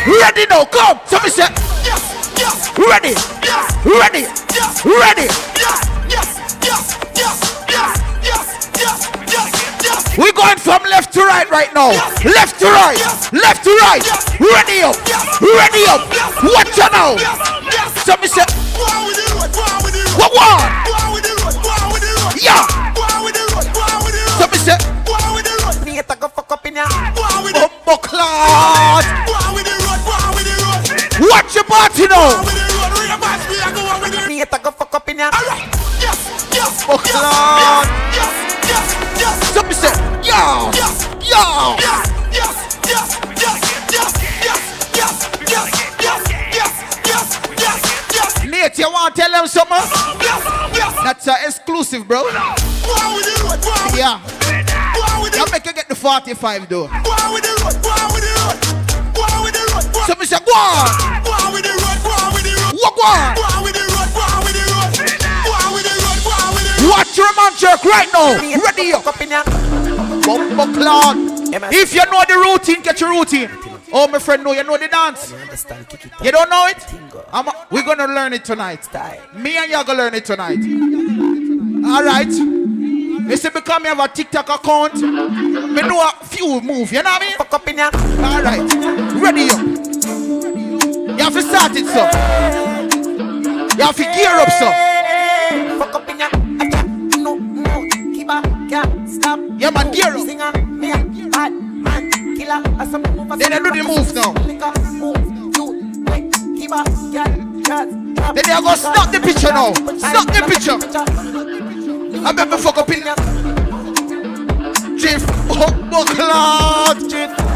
Ready now, come. Somebody say. Yes, yes. Ready. Yes. Ready. Yes. Ready. Yes, yes, yes, yes, yes, yes, yes, yes, yes. We're going from left to right right now. Left to right. Left to right. Ready up. Ready up. Watch out now. Watch up, me say. What one? Yeah. So me say. Need to go fuck up in ya. Bumbo clot. Watch your party now. Need to go fuck up in ya. Bumbo clot. So me say. Yeah. Yeah. Nate, you want to tell them something? That's uh, exclusive, bro. Yeah. You make you get the 45 though. Somebody say, go on. Walk on. Watch your man jerk right now. Ready up. Bumbo cloud. If you know the routine, get your routine. Oh, my friend, no, you know the dance. You understand you don't know it? I'm a, we're gonna learn it tonight. Me and you are gonna learn it tonight. All right. You see, because me have a TikTok account, me know a few move. You know what I mean? Fuck up in All right. Ready up. You have to start it, so. You have to gear up, so. Fuck up in ya. No, no, keep up, can't stop. Yeah, man, gear up. Singer, me a bad man, killer. As some move, Then I do the move now. Keep up, can't, can't stop. Then they are gonna stop the picture now. Stop the picture. I bet me fuck up in Chief Buckland.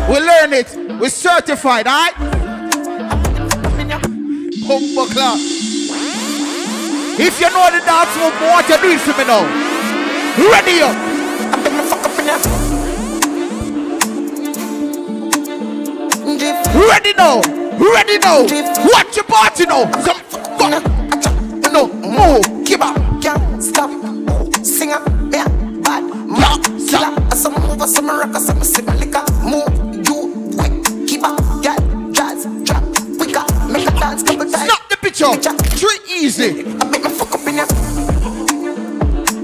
We learn it. We certified, alright? Buckland. If you know the dance move, what you do it for me now? Ready up. Ready now. Ready now. Watch your party now. Some fuck. No, move. Keep up. Can't stop. Singer, yeah, bad man, killer. Some move, some rock, some sip liquor. Move, you quick, keep up, get jazz, drop, quicker, make a dance couple times. Snap the picture. Three easy. I make my fuck up in ya.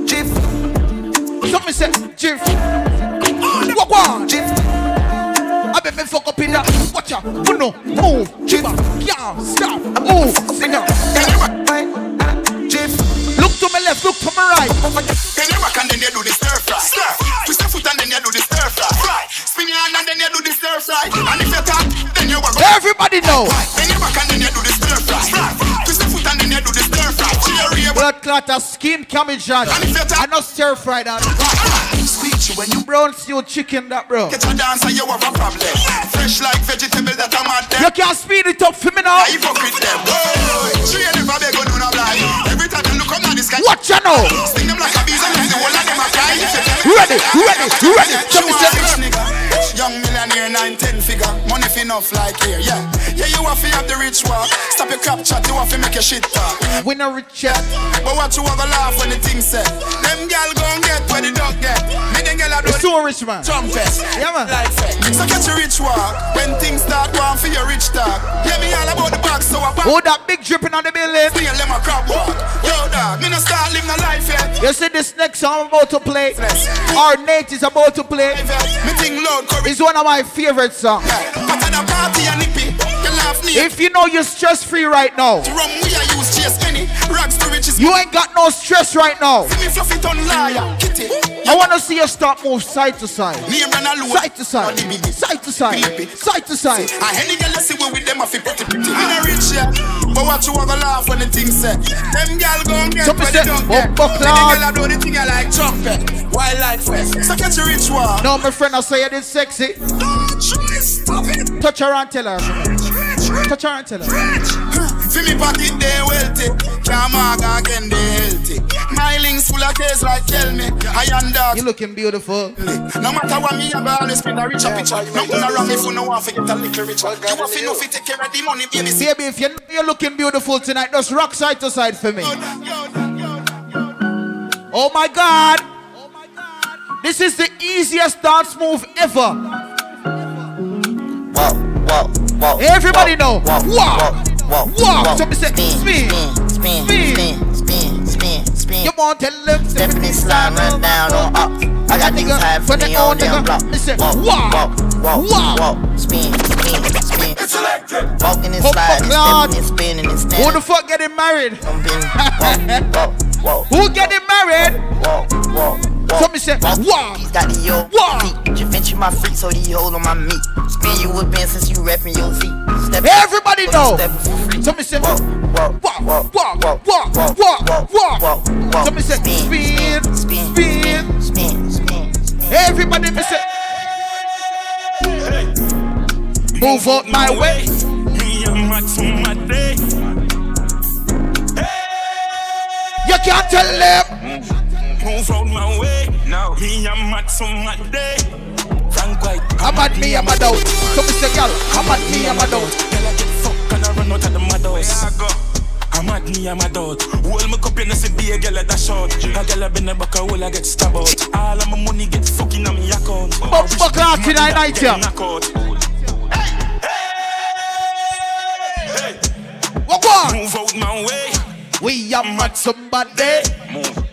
Jiff. Something said, Jiff. (gasps) What one? I me fuck up in that. Watch out. Uno, move, chipper, yeah, stop, move, singer. Look to my left, look to my right. Then you rock and then you do the stir fry. Stir. Twist your foot and then you do the stir fry. Fry. Spin your hand and then you do the stir fry. And if you talk, then you walk. Everybody know. Then you rock and then you do the stir fry. Twist your foot and then you do the stir fry. Blood clot, a skin cabbage and I know stir fry that. Speech when you brown stew chicken that bro. Get a dance and you have a problem. Fresh like vegetable that I'm at them. You can't speed it up for me now. I fuck with them. Boy, she ain't never beg on no blind. Every time you look up now this guy. What you know? Sting them like a bees and the whole of them a cry. Ready, ready, ready. Show me nigga. Young millionaire, nine, ten figure. Money fi enough like here, yeah. Yeah, you have to have the rich walk. Stop your crap chat, you have to make your shit talk. We no rich chat. But what you want to laugh when the thing said? Them gal gon' get where the dog get. Me the gal a do so rich man. Trumpet. Yeah man. Like. So catch your rich walk. When things start going for your rich talk. Yeah, me all about the box, so I back. Oh, that big dripping on the building. Still let my crap walk. Yo, dog, me no start living a life yet. You see this next song I'm about to play? Our Nate is about to play. Me think loud. It's one of my favorite songs. If you know you're stress free right now, Rum we a use chase any. Rags to riches. you ain't got no stress right now. See me fluff it on liar. Kitty. I want to see you start move side to side. Name run a low. Side to side. Side to side. Side to side. And any girl I see we with them I feel pretty pretty. Me no rich yet, but what you want to laugh when the thing said? Them gal gon' get said, they don't "Oh, get. the girl I do the thing I like trumpet, wildlife fest. So catch your rich one. No, my friend, I say you did sexy. Stop it. Touch her and tell her. Touch her and tell her. See me pocket they wealthy, can't mag again they healthy. My links full of case like tell me, I am dog. You looking beautiful. No matter what me have always spend a richer picture. Nothing wrong if you know want to get a little richer. You have to know if you take care of the money, baby. Baby, if you're, you're looking beautiful tonight, just rock side to side for me. Oh my God. Oh my God. This is the easiest dance move ever. Wow, whoa, whoa. Everybody know. Whoa, Wow. whoa, Wow. whoa. Somebody say, spin, spin, spin, spin, spin, spin, spin. You want to tell them Stephanie slide run down on up. I got niggas high for the on them block. Listen, Whoa, wow. whoa, whoa, Wow. whoa. Spin, spin, spin. It's electric. Walking and oh, sliding, cloud. stepping and spinning and Who the fuck (laughs) getting married? Whoa, whoa, Who getting married? whoa, whoa. Somebody say, wow. Got the yo Wow. feet. Javinci my freak, so he hold on my meat. Spin you a band since you rapping your feet. Step Everybody know. Free. Somebody say, walk, walk, walk, walk, walk. whoa, whoa. Say, spin, spin, spin. spin, spin. Everybody me say, move out my way. Me and Max on my day. You can't tell them. Move out my way. Now me and Max on my day. Frank White. I'm at me, I'm a doubt. Somebody say, girl, I'm at me, I'm a doubt. Girl, I get fucked and I run out of the madhouse. I'm at me, I'm a doubt. Hold my cup, you know, see be a girl at that shot. A girl I been a back, a hole I get stabbed out. All of my money get fucking on me account. But fuck out tonight night, yeah. Knock out. What one? Move out my way. We are mad somebody. Chick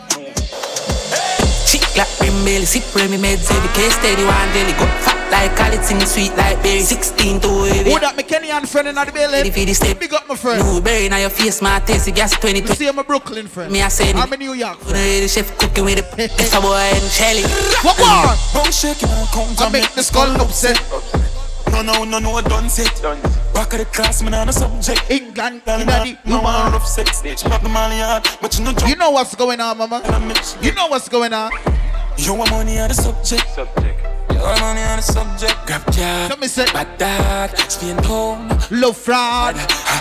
like brim belly, sip Remy meds heavy case steady one daily go fat like Khaled singing sweet like berry 16 to heavy. Who that McKenny and friend in the building? Ready for the step. Big up my friend. Blueberry now your face, my taste the gas 22. You See, I'm a Brooklyn friend. Me I say I'm a New York friend. the chef cooking with the (laughs) extra boy and Shelly. What one? Bum shaking and count I make the skull upset. No, no, no, no, done set. Back of the class, man, on the subject. England, Girl, Daddy, no man rough sex. Bitch, pop the money hard, but you know You know what's going on, mama? You know what's going on? You want money on the subject. Subject. You want money on the subject. Grab jar. Let me say, Bad dad, Spain home. love fraud.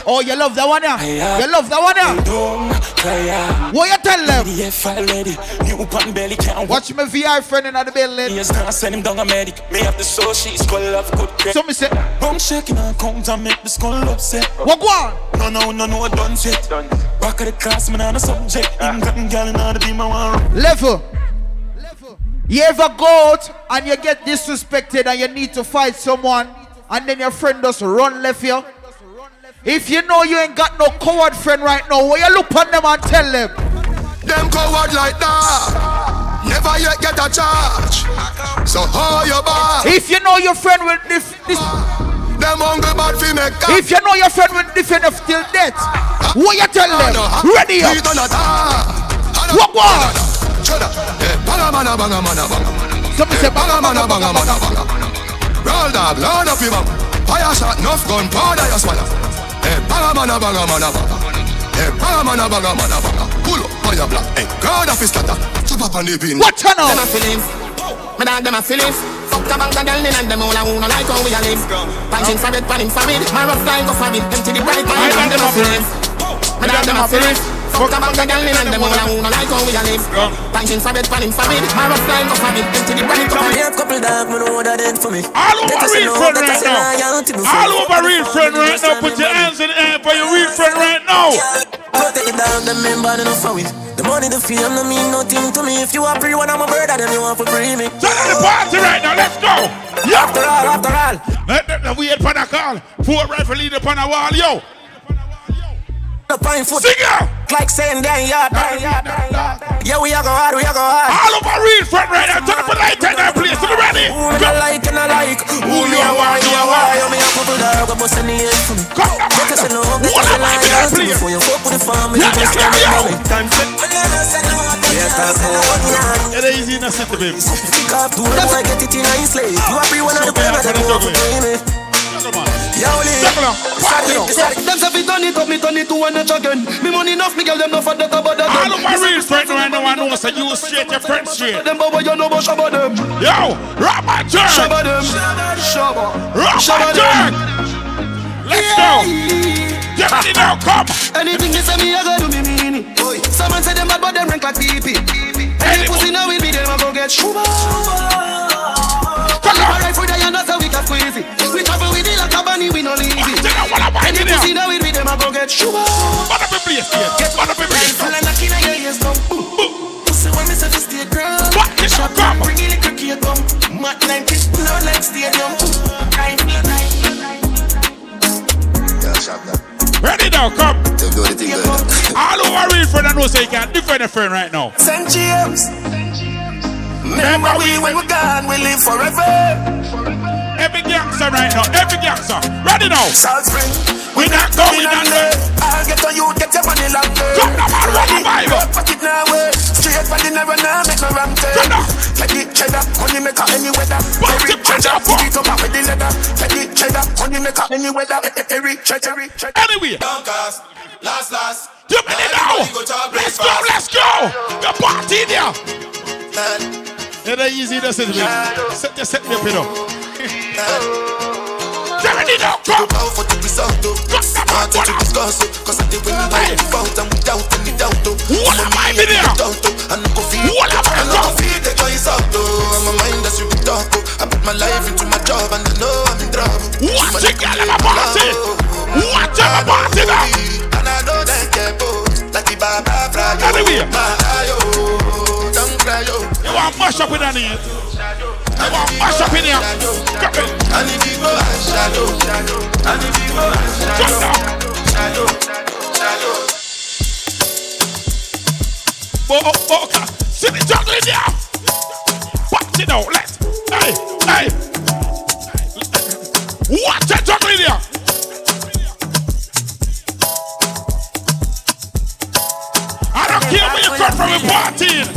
Oh, you love that one, yeah? You love that one, yeah? Don't cry out. What you tell them? The file ready. New pan belly can't watch. Watch my VI friend in the building. Yes, now send him down a medic. Me have the soul, she's full of good credit. So me say, Bum shaking and count and make the skull upset. what one? No, no, no, no, done set. Back of the class, man, on the subject. Ah. England, girl, and all the be my one. Level. You ever go out and you get disrespected and you need to fight someone and then your friend just run left you? If you know you ain't got no coward friend right now, will you look on them and tell them? Them coward like that. Never yet get a charge. So how you bad? If you know your friend will this, this them hungry bad fi make If you know your friend will defend us till death, what you tell them? Ready up. What what? Eh, banga mana banga mana banga. Somebody say banga mana banga mana banga. Roll dog, load up your Fire shot, enough gun, powder you swallow. Eh, hey, banga mana banga mana banga. Hey, eh, banga mana banga mana banga. Pull up, fire black. Hey, crowd of his scatter. Chop up on the pin. What channel? Them a feelings. Me dog them a feelings. Fuck a bank of girl in and them all a who no like how we a live. Punching for it, pan him for it. My rough guy go for it. Empty the bright man and them a feelings. Me dog them a feelings. Fuck a bank of girl in and them all a who no like how we a live. Punching for it, pan him for it. My rough guy go for it. Empty the bright man. Here couple dog, me know what that did for me. All over real friend right now. All over real friend right now. Put your hands in the air for your real friend right now. Protect the dog, them member, no for it. The money, the fame, no mean nothing to me. If you are free, when I'm a brother, then you want to free me. Turn on the party right now, let's go. Yo. After all, after all. Let the wait for the call. Four rifle lead upon a wall, yo. The pine foot. Sing out. Like saying, damn, yeah, damn, yeah, Yeah, we are go hard, we are go hard. All over real front right now. Turn up the light in that place. You ready? Who me like and I like. Who you are, why, you are, why. You me a couple dog, go bust in the head for me. Come on, man. Get us in love, get us in line. Before you fuck with the family, yeah, just yeah, yeah, yeah. Time set. It ain't easy enough, baby. Pick up two, them I get it in a slave. You are free one of the women that want to play me. Yo, Them say fi turn it up, me turn it to one notch again. Me money enough, me girl them no for that about that. All of my real friends right now, I know, so you straight, your friend straight. Them boy, you know about shabba them. Yo, rock my jerk. Shabba them. Shabba. Rock my jerk. Let's go. Get ready now, come. Anything you say me, I go do me mean it. Someone say them bad, but them rank like pee Any pussy now with me, them a go get shuba. It like we no leave it. Any pussy now with me, them a go get shuba. What up, place, Get what up, place. Full of knocking on your ears, come. Pussy when me say to stay girl. What? Get Shop come. Bring it like a kid, come. Mat like this, blow like stadium. Time, time. Yeah, shop that. Ready now, come. Don't do anything good. All over real friend, I know, so you can defend a friend right now. St. James. Remember we when we're gone, we live forever. Every gangster right now, every gangster. Ready now. South Spring. We not going under. I'll get on you, get your money longer. Come on, man, ready, Bible. Pack it now, way. Straight for the never now, make no wrong turn. Come on. Get it cheddar, honey maker any weather. Every treasure, put it up with the leather. Get it cheddar, honey maker any weather. Every treasure, treasure. Anyway. Downcast, last, last. Two minutes now. Let's go, let's go. The party there. It ain't easy, does it? Set, just set me up, you know. Ready now, come. Bow for the result, though. Not to discuss, oh. Cause I did when you buy the fault and without any doubt, though. What am I in there? And go feel, What am I and go feel the choice out, though. And my mind that's really dark, oh. I put my life into my job and I know I'm in trouble. Watch it, girl, I'm a party. Watch it, I'm a party now. And I know that get both. Like the Baba Frayo. Anyway. Oh, my ayo, oh. don't cry, yo. You want mash up with that here? Want mash up in here? Come in. Shadow. Oh, oh, okay. See juggling there. Watch it now. Let's. Hey, hey. Watch the juggling there. I don't care where you come from, we're.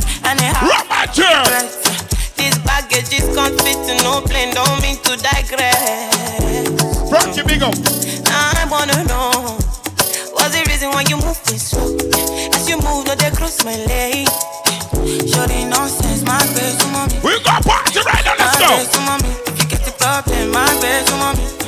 Rock my chair. Baggage is confit to no plane, don't mean to digress. Frankie. I wanna know what's the reason why you move this slow? As you move, no, they cross my leg. Show nonsense, my grace, mommy. We got party right now, let's My grace, mommy. If you get the problem, my grace, mommy.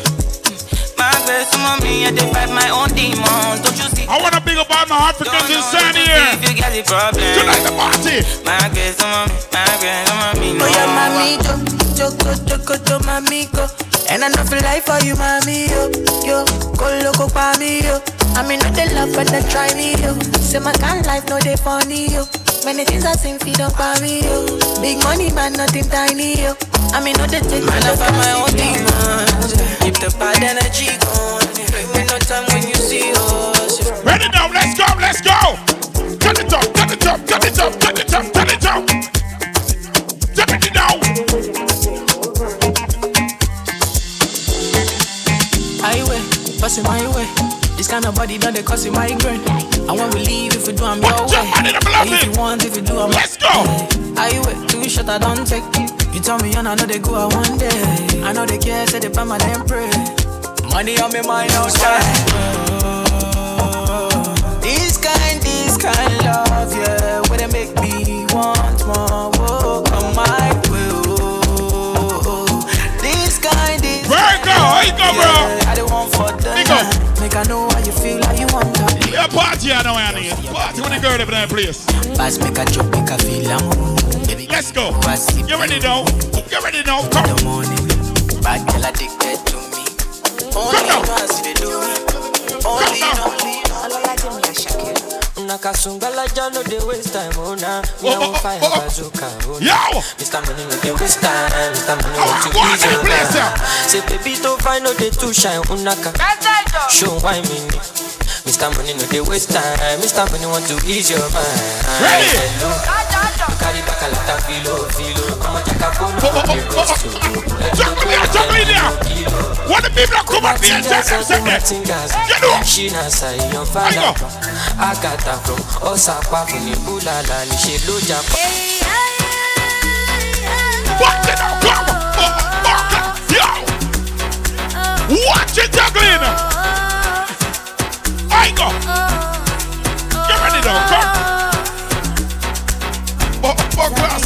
My grace, to mommy. I defy my own demons, don't you see? I want to big up all my Africans inside here. If you get the problem, Tonight the party. My grace, to mommy. My grace, to mommy. No. Oh, yeah, mami, yo, choco, choco, cho, mami, go. And I know feel life for you, mami, yo, yo. Go loco pa me, yo. I mean, not the love, but they try me, yo. Say my kind of life, no, they funny, yo. Many things I seen feed up on me, yo. Big money, but nothing tiny, yo. I mean, not the take man, I find my own demons. Keep the bad energy going. Bring no time when you see us. Ready now? let's go, let's go. Turn it up, turn it up, turn it up, turn it up, turn it up. Turn it down. Highway, passing my way. This kind of body done they cause you migraine. I want to leave if you do I'm your way. Or if you want, if you do I'm Let's go. You wait two shot I don't take You tell me on I know they go out one day. I know they care, say they buy my damn pray. Money on me mind outside. This kind, this kind love, yeah, where they make me want more. Party, I know I need. Party with the girl up in that place. Pass make a joke, make a feel I'm Let's go. You ready now? You ready now? Come. the morning. Bad girl addicted to me. Only you know how they do me. Only you know. Nakasungala jano they waste time oh nah Me oh, I want fire oh, oh. bazooka oh Yo! Mr. Money no they waste time Mr. Money want to ease your mind Say baby to find no they too shine unaka Show why me need Mr. Money no they waste time Mr. Money want to ease your mind Ready? Hello carry back a lot of filo filo I'ma jack a phone no they roast to Juggle here, juggle in there. What the people that come up here and tell them something? You know. She na say your father Agatha from Osapa from Ibulala Ni she lo japa Watch it now, come on. Yo. Watch it juggling. Go. Get ready now, come. Oh, oh,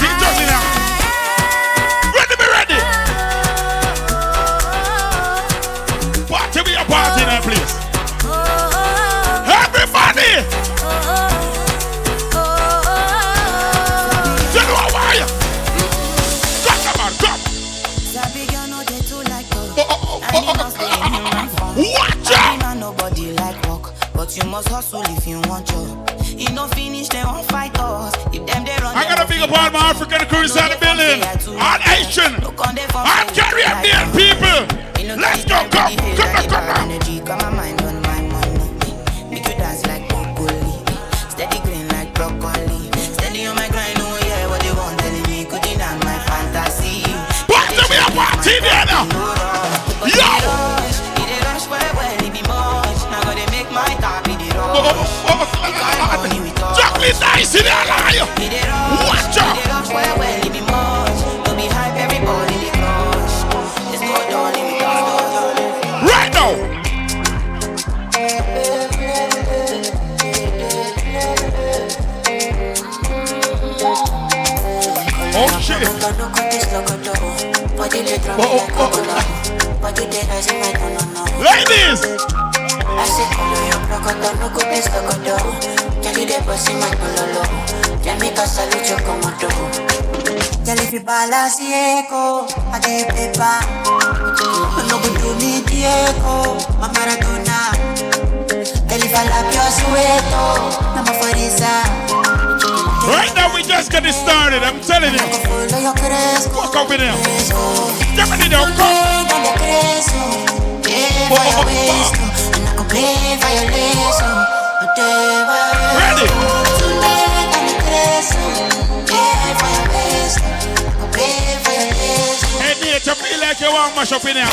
you must hustle if you want job. You no finish, they won't fight us. If them they run, I gotta big up all my African crews out the building. All Asian. All Caribbean people. Let's go, come, come, come, come. energy, got my mind on my money. Make you dance like broccoli, steady green like broccoli. Steady on my grind, oh yeah, what they want telling me, could deny my fantasy. Party me a party there now. Chocolate nice in there, liar. Watch out. Right now. Oh shit. Oh, oh, oh. Ladies. Girl, if you balance the echo, I get paper. No go do me Diego, my Maradona. Girl, if I lap your sueto, I'm a farisa. Right now we just getting started. I'm telling you. Walk up in there. Get ready now. Come. Ready. Hey, feel like you want mash up in here.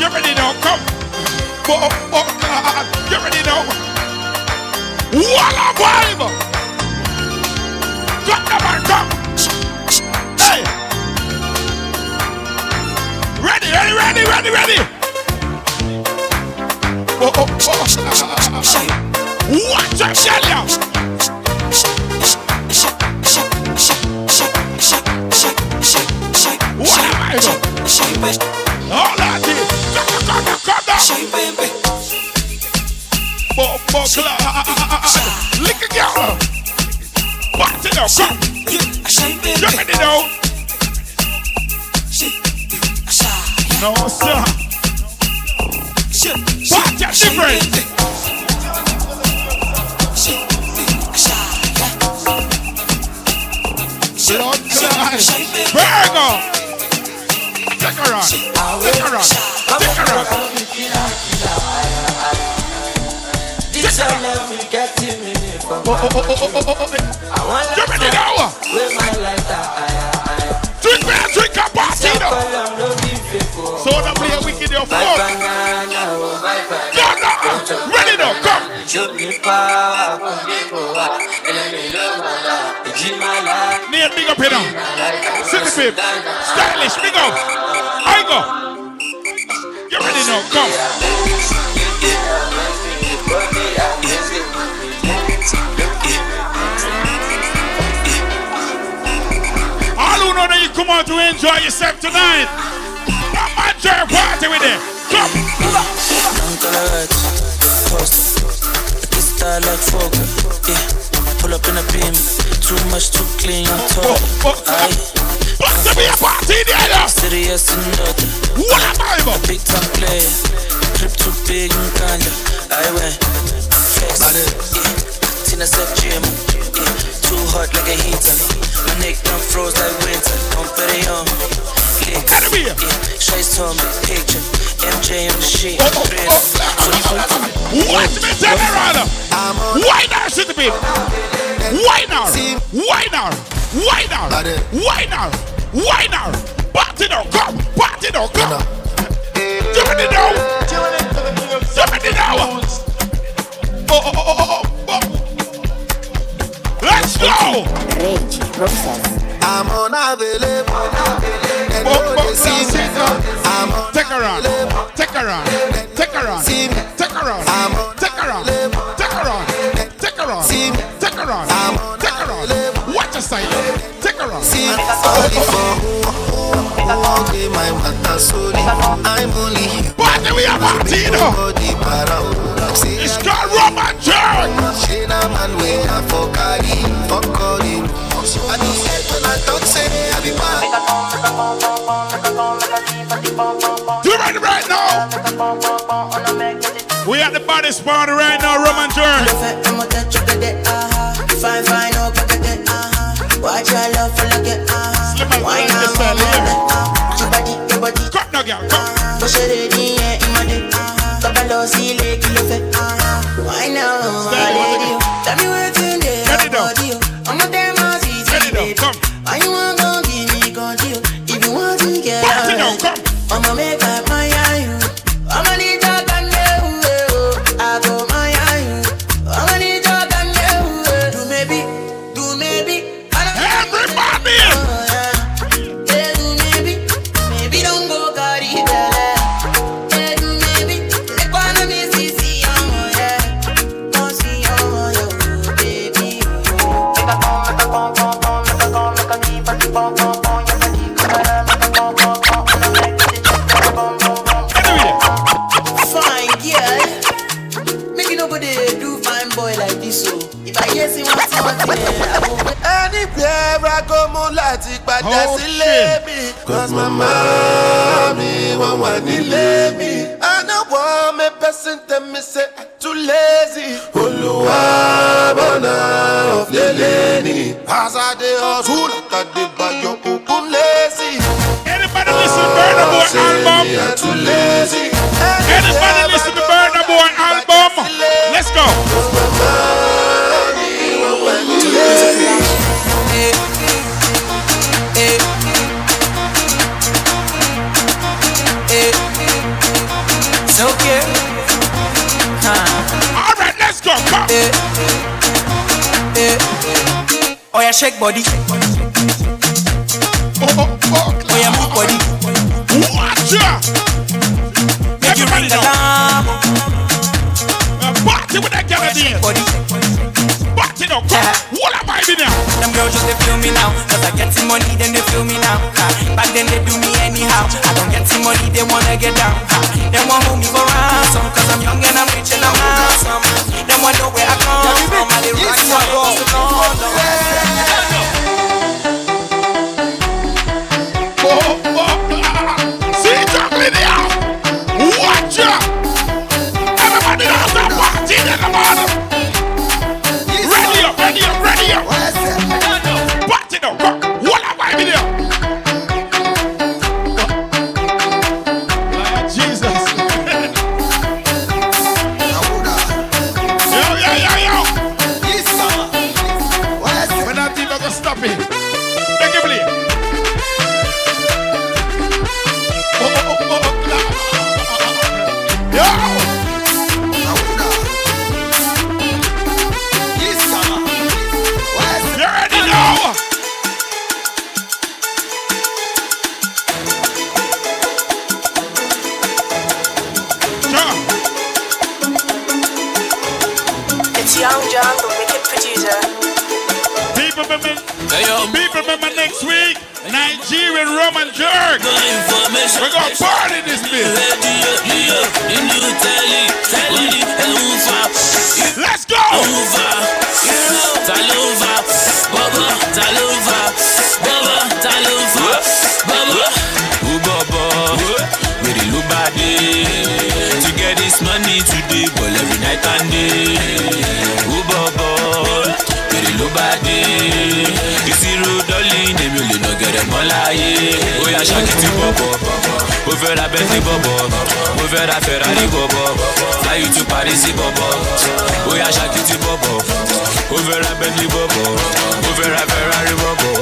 Get ready now. Come. Get ready now. Walla come. Hey. Ready, ready, ready, ready, ready. Oh, oh, oh. Out, shut down. What I doing? Hold on, dude. Come, come, come, down. Bo, bo, clap. Lick a girl. Party now, come. Get ready now. No, sir. Virgo. Take her on. Take her on. Take her on. This your love will get to me from Oh, oh, oh, oh, oh, oh, oh. I want ready now. With my lighter, Drink a drink a party your phone. Ghana, ready now, come. Near big up here now. City babe, stylish, big up. I go. You ready now, come. All who know that you come out to enjoy yourself tonight. On, party with it. Come. Post. This Style like Fogel. Yeah. Pull up in a beam. Too much, too clean, I'm. Aye. What's to be a party there? Serious to nothing. What am I about? Big time play. Trip too big and kinda. I went. Flex. Yeah. Tina said gym. Yeah. Too hot like a heater. My neck done froze like winter. Don't put it on. Told me picture. MJ on the sheet. Watch me you, Why now, City Pimp? Why now? Why now? Why now? Why now? Party now, come. Party now, come. Give me now. Give me now. Oh, oh, oh, oh, oh. Let's go. Rage, process. I'm unavailable. Take her on. Take her on. Take her on. Take her on. Take her on. Take her on. Take her on. Take her on. Take her. Watch your side. Take her on. I'm only here. Party we are know. It's called Rum N Jerk. I don't say I talk say do it right, right now. We at the baddest party right now, Roman Turn. Fine, no, but my left, now, I go, mo láti padà sílé mi. Cause mama mi wọ́n wà nílé mi. I no want me person tell me say I too lazy. Olúwa bọ̀nà ọ̀flẹ̀lẹ̀ ni. As I dey hustle, like I dey bayo kúkún lazy. Anybody listen to Burna Boy album? I too lazy. Oh yeah, shake body. Oh oh oh, oh yeah, move body. Watch ya. Make you ring the alarm. Uh, party with that Canadian. Oh, party now. Come. What am I in there? Them girls just they feel me now. Cause I get some money, then they feel me now. Ha. Back then they do me anyhow. I don't get some money, they wanna get down. Ha. They want hold me for ransom. Cause I'm young and I'm rich and I'm handsome. They want know where I come from. I live right now. Oh, oh, ah. See chocolate here. Week, Nigerian Rum N Jerk. We're gonna party this bitch. Let's go. To money today, every night and day. The look body. Láyé. Ó yá ṣáàkì tí bọ̀bọ̀, mo fẹ́ ra bẹ́ntì bọ̀bọ̀, mo fẹ́ ra Ferrari bọ̀bọ̀, fly you to Paris bọ̀bọ̀. Ó yá ṣáàkì tí bọ̀bọ̀, mo fẹ́ ra bẹ́ntì bọ̀bọ̀, mo fẹ́ ra Ferrari bọ̀bọ̀.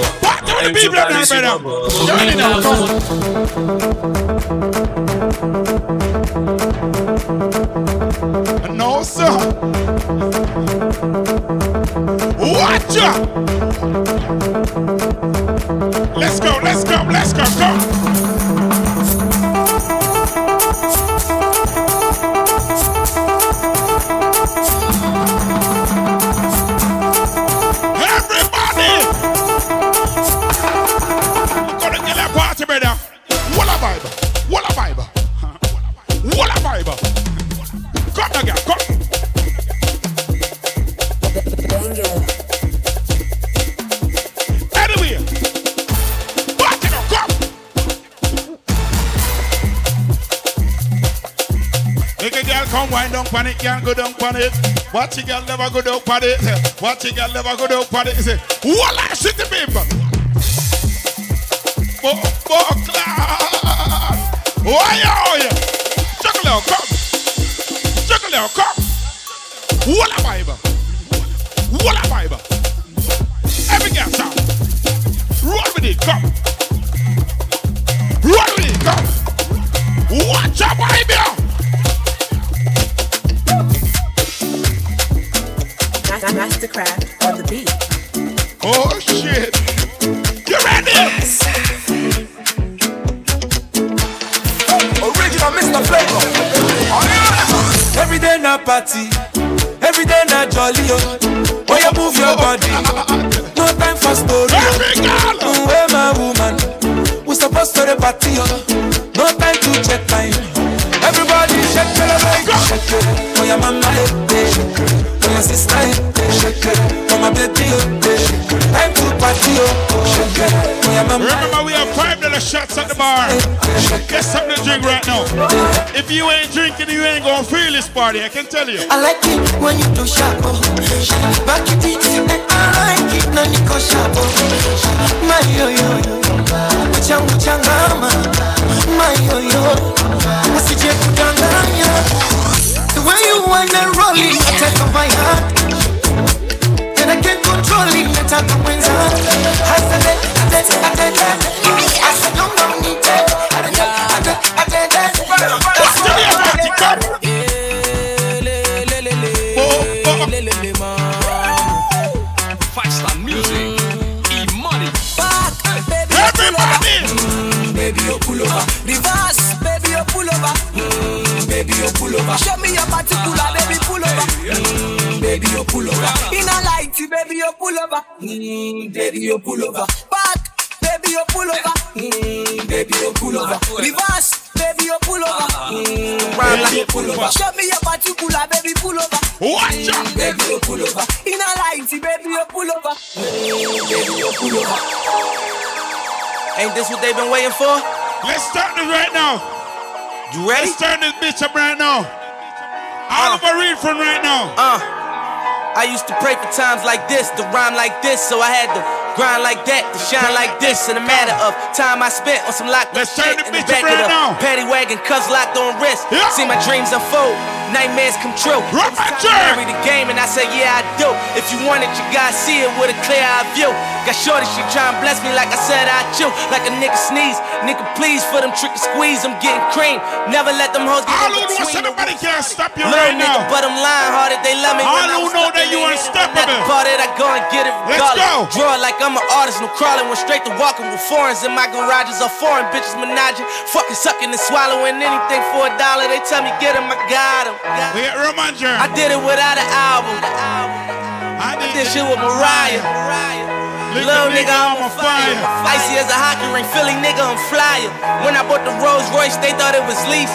Fly to Paris bọ̀bọ̀. No, sir. Watch out. Come wind down on it, girl go down on it. Watch a girl never go down on it. Watch a girl never go down on it. Say, Walla city people. Bo bo class. Why are you? Juggle out, come. Juggle out, come. Walla Bible. Walla Bible. Every girl sound. Roll with it, come. Roll with it, come. Watch out, Bible. The beat. If you ain't drinking, you ain't gonna feel this party. I can tell you. I like it when you do sharp, oh. Back it beats and I like it na niko sharp, oh. My yo yo yo, uchangu changama. My yo yo, usije kudanganya. The way you wanna roll it, nataka my heart. And I can't control it, nataka mwenza. Hasade, ade, ade, ade. Asidonga mnite. Ade, ade, ade, ade. What's the you pull over. In a light, baby, you pull over. Mm, baby, you pull over. Back, baby, you pull over. Mm, baby, you pull over. Reverse, baby, you pull over. Mm, baby, you pull over. Show me your particular, baby, pull over. Watch out, baby, you pull over. In a light, baby, you pull over. Mm, baby, you pull over. Ain't this what they've been waiting for? Let's start this right now. You ready? Let's turn this bitch up right now. Oliver Reed from right now. Uh, I used to pray for times like this, to rhyme like this, so I had to grind like that, to shine like this. In a matter of time I spent on some locked Let's shit turn the in the up back of the now. paddy wagon, cuffs locked on wrist. See my dreams unfold, nightmares come true. Time to marry the game, and I said, yeah, I do. If you want it, you gotta see it with a clear eye view. Got shorty, she try and bless me like I said I chew. Like a nigga sneeze, nigga please for them trick and squeeze. I'm getting cream. Never let them hoes get All in between. nobody can stop you Little right nigga, now. but I'm lying hard they love me. All I who know that you unstoppable. Part that I go and get it Let's go. Draw like I'm an artist, no crawling. Went straight to walking with foreigns in my garages. Are foreign bitches menaging, fucking sucking and swallowing anything for a dollar. They tell me get 'em, I got 'em. We at Roman. I did it without an album. I did this shit with Mariah. Little nigga, I'm on fire. Icy as a hockey ring, Philly nigga, I'm flyer. When I bought the Rolls Royce, they thought it was lease.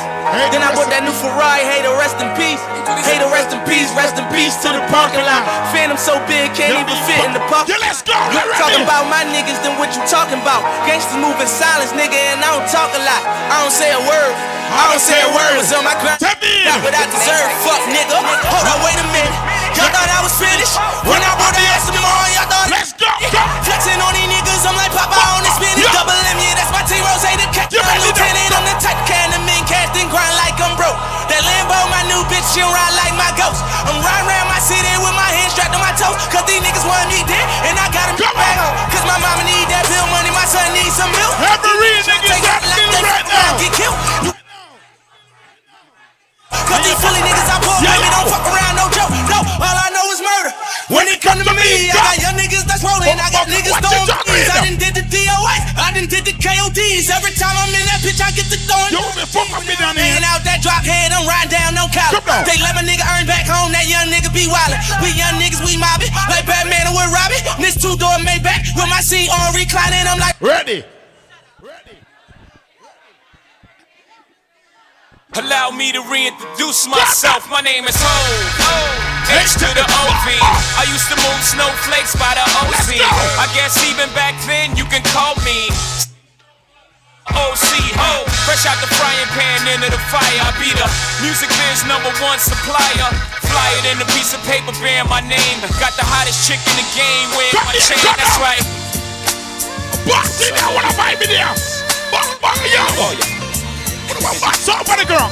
Then I bought that new Ferrari, hey, to rest in peace. Hey, to rest in peace, rest in peace to the parking lot. Phantom so big, can't even fit in the parking. Yeah, let's go. You talking about my niggas, then what you talking about? Gangsters move in silence, nigga, and I don't talk a lot. I don't say a word. I don't say a word. Was on my grind. Not what I deserve. Fuck, nigga. Hold on, wait a minute. Y'all thought I was finished? When I brought the ass tomorrow, y'all thought. Let's go. Flexing on these niggas, I'm like Papa on this spinach. Double M, yeah, that's my T Rose. The cat, I'm lieutenant. I'm the type can the men cast and grind like I'm broke. That Lambo, my new bitch, she ride like my ghost. I'm riding around my city with my hands strapped on my toes. Cause these niggas want me dead, and I got got 'em back home. Cause my mama need that bill money, my son needs some milk. Every nigga got right now. Get killed. Cause these silly niggas I pull, baby, don't fuck around, no joke. No, all I is murder. When it come to me, I got young niggas that's rolling. I got niggas throwing bees. I done did the DOS, I done did the KODs. Every time I'm in that bitch, I get the throwing. Yo, man, fuck up me down here. out that drop head, I'm riding down, no collar. They let my nigga earn back home, that young nigga be wildin'. We young niggas, we mobbing, like Batman and with Robin. This two door Maybach with my seat on reclining, I'm like, ready. Allow me to reintroduce myself. My name is Hov. H to the OV. I used to move snowflakes by the OZ. I guess even back then you can call me OC Ho. Fresh out the frying pan into the fire. I be the music biz number one supplier. Fly it in a piece of paper bearing my name. Got the hottest chick in the game wearing my chain. That's right. Boss it down when I find me there. Boss, boss, yo. Oh, Yeah. What's up for the girl?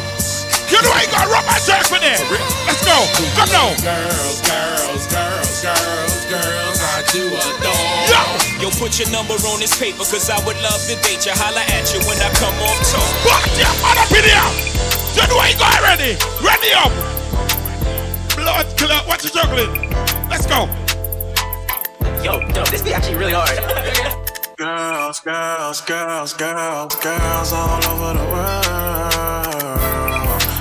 You know I got Rum N Jerk for there. Let's go. Come now. Girls, girls, girls, girls, girls, I do adore. Yo. Yo, put your number on this paper, cause I would love to date you. Holla at you when I come off tour. What? Yeah, man up in here. You know I got ready. Ready up. Blood clot. What's your chocolate? Let's go. Yo, yo, this be actually really hard. (laughs) Girls, girls, girls, girls, girls all over the world.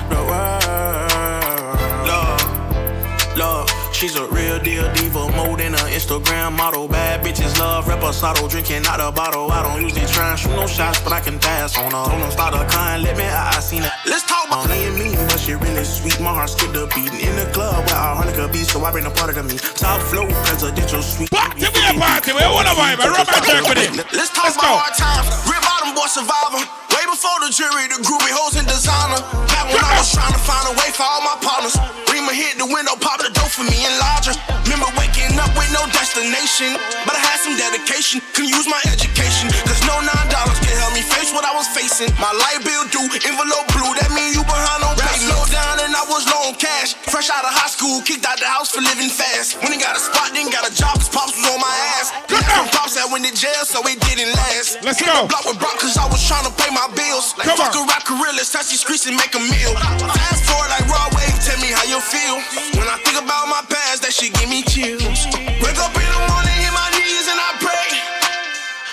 The world. Love, love. She's a real deal diva, more than an Instagram model. Bad bitches love reposado, drinking out a bottle. I don't usually try and shoot no shots, but I can pass on her. Told them start a kind, let me, I, I seen it. Let's talk about playing mean, but she really sweet. My heart skipped a beat in the club where our harmonica be, so I bring a part of me. Top flow, presidential suite. Party, we a party, we wanna vibe, I Rum N Jerk with it. Let's talk about hard times. Real bottom boy survivor. Way before the jury, the groovy hoes and designer. Back when I was trying to find a way for all my partners. Rima hit the window, pop the door for me and larger. Remember waking up with no destination. But I had some dedication, can use my education. Cause no nine dollars can help me face what I was facing. My light bill due, envelope blue, that mean you behind on pay. Slow down and I was low on cash. Fresh out of high school, kicked out the house for living fast. When he got a spot, then got a job, cause pops was on my ass. Some pops that went to jail, so it didn't last. Let's Hit go. The block with Brock, cause I was trying to pay my bills. Like Come fuck on. a rock gorillas, touch these streets and make a meal. Fast forward like raw wave, tell me how you feel. When I think about my past, that shit give me chills. Wake up in the morning, hit my knees and I pray.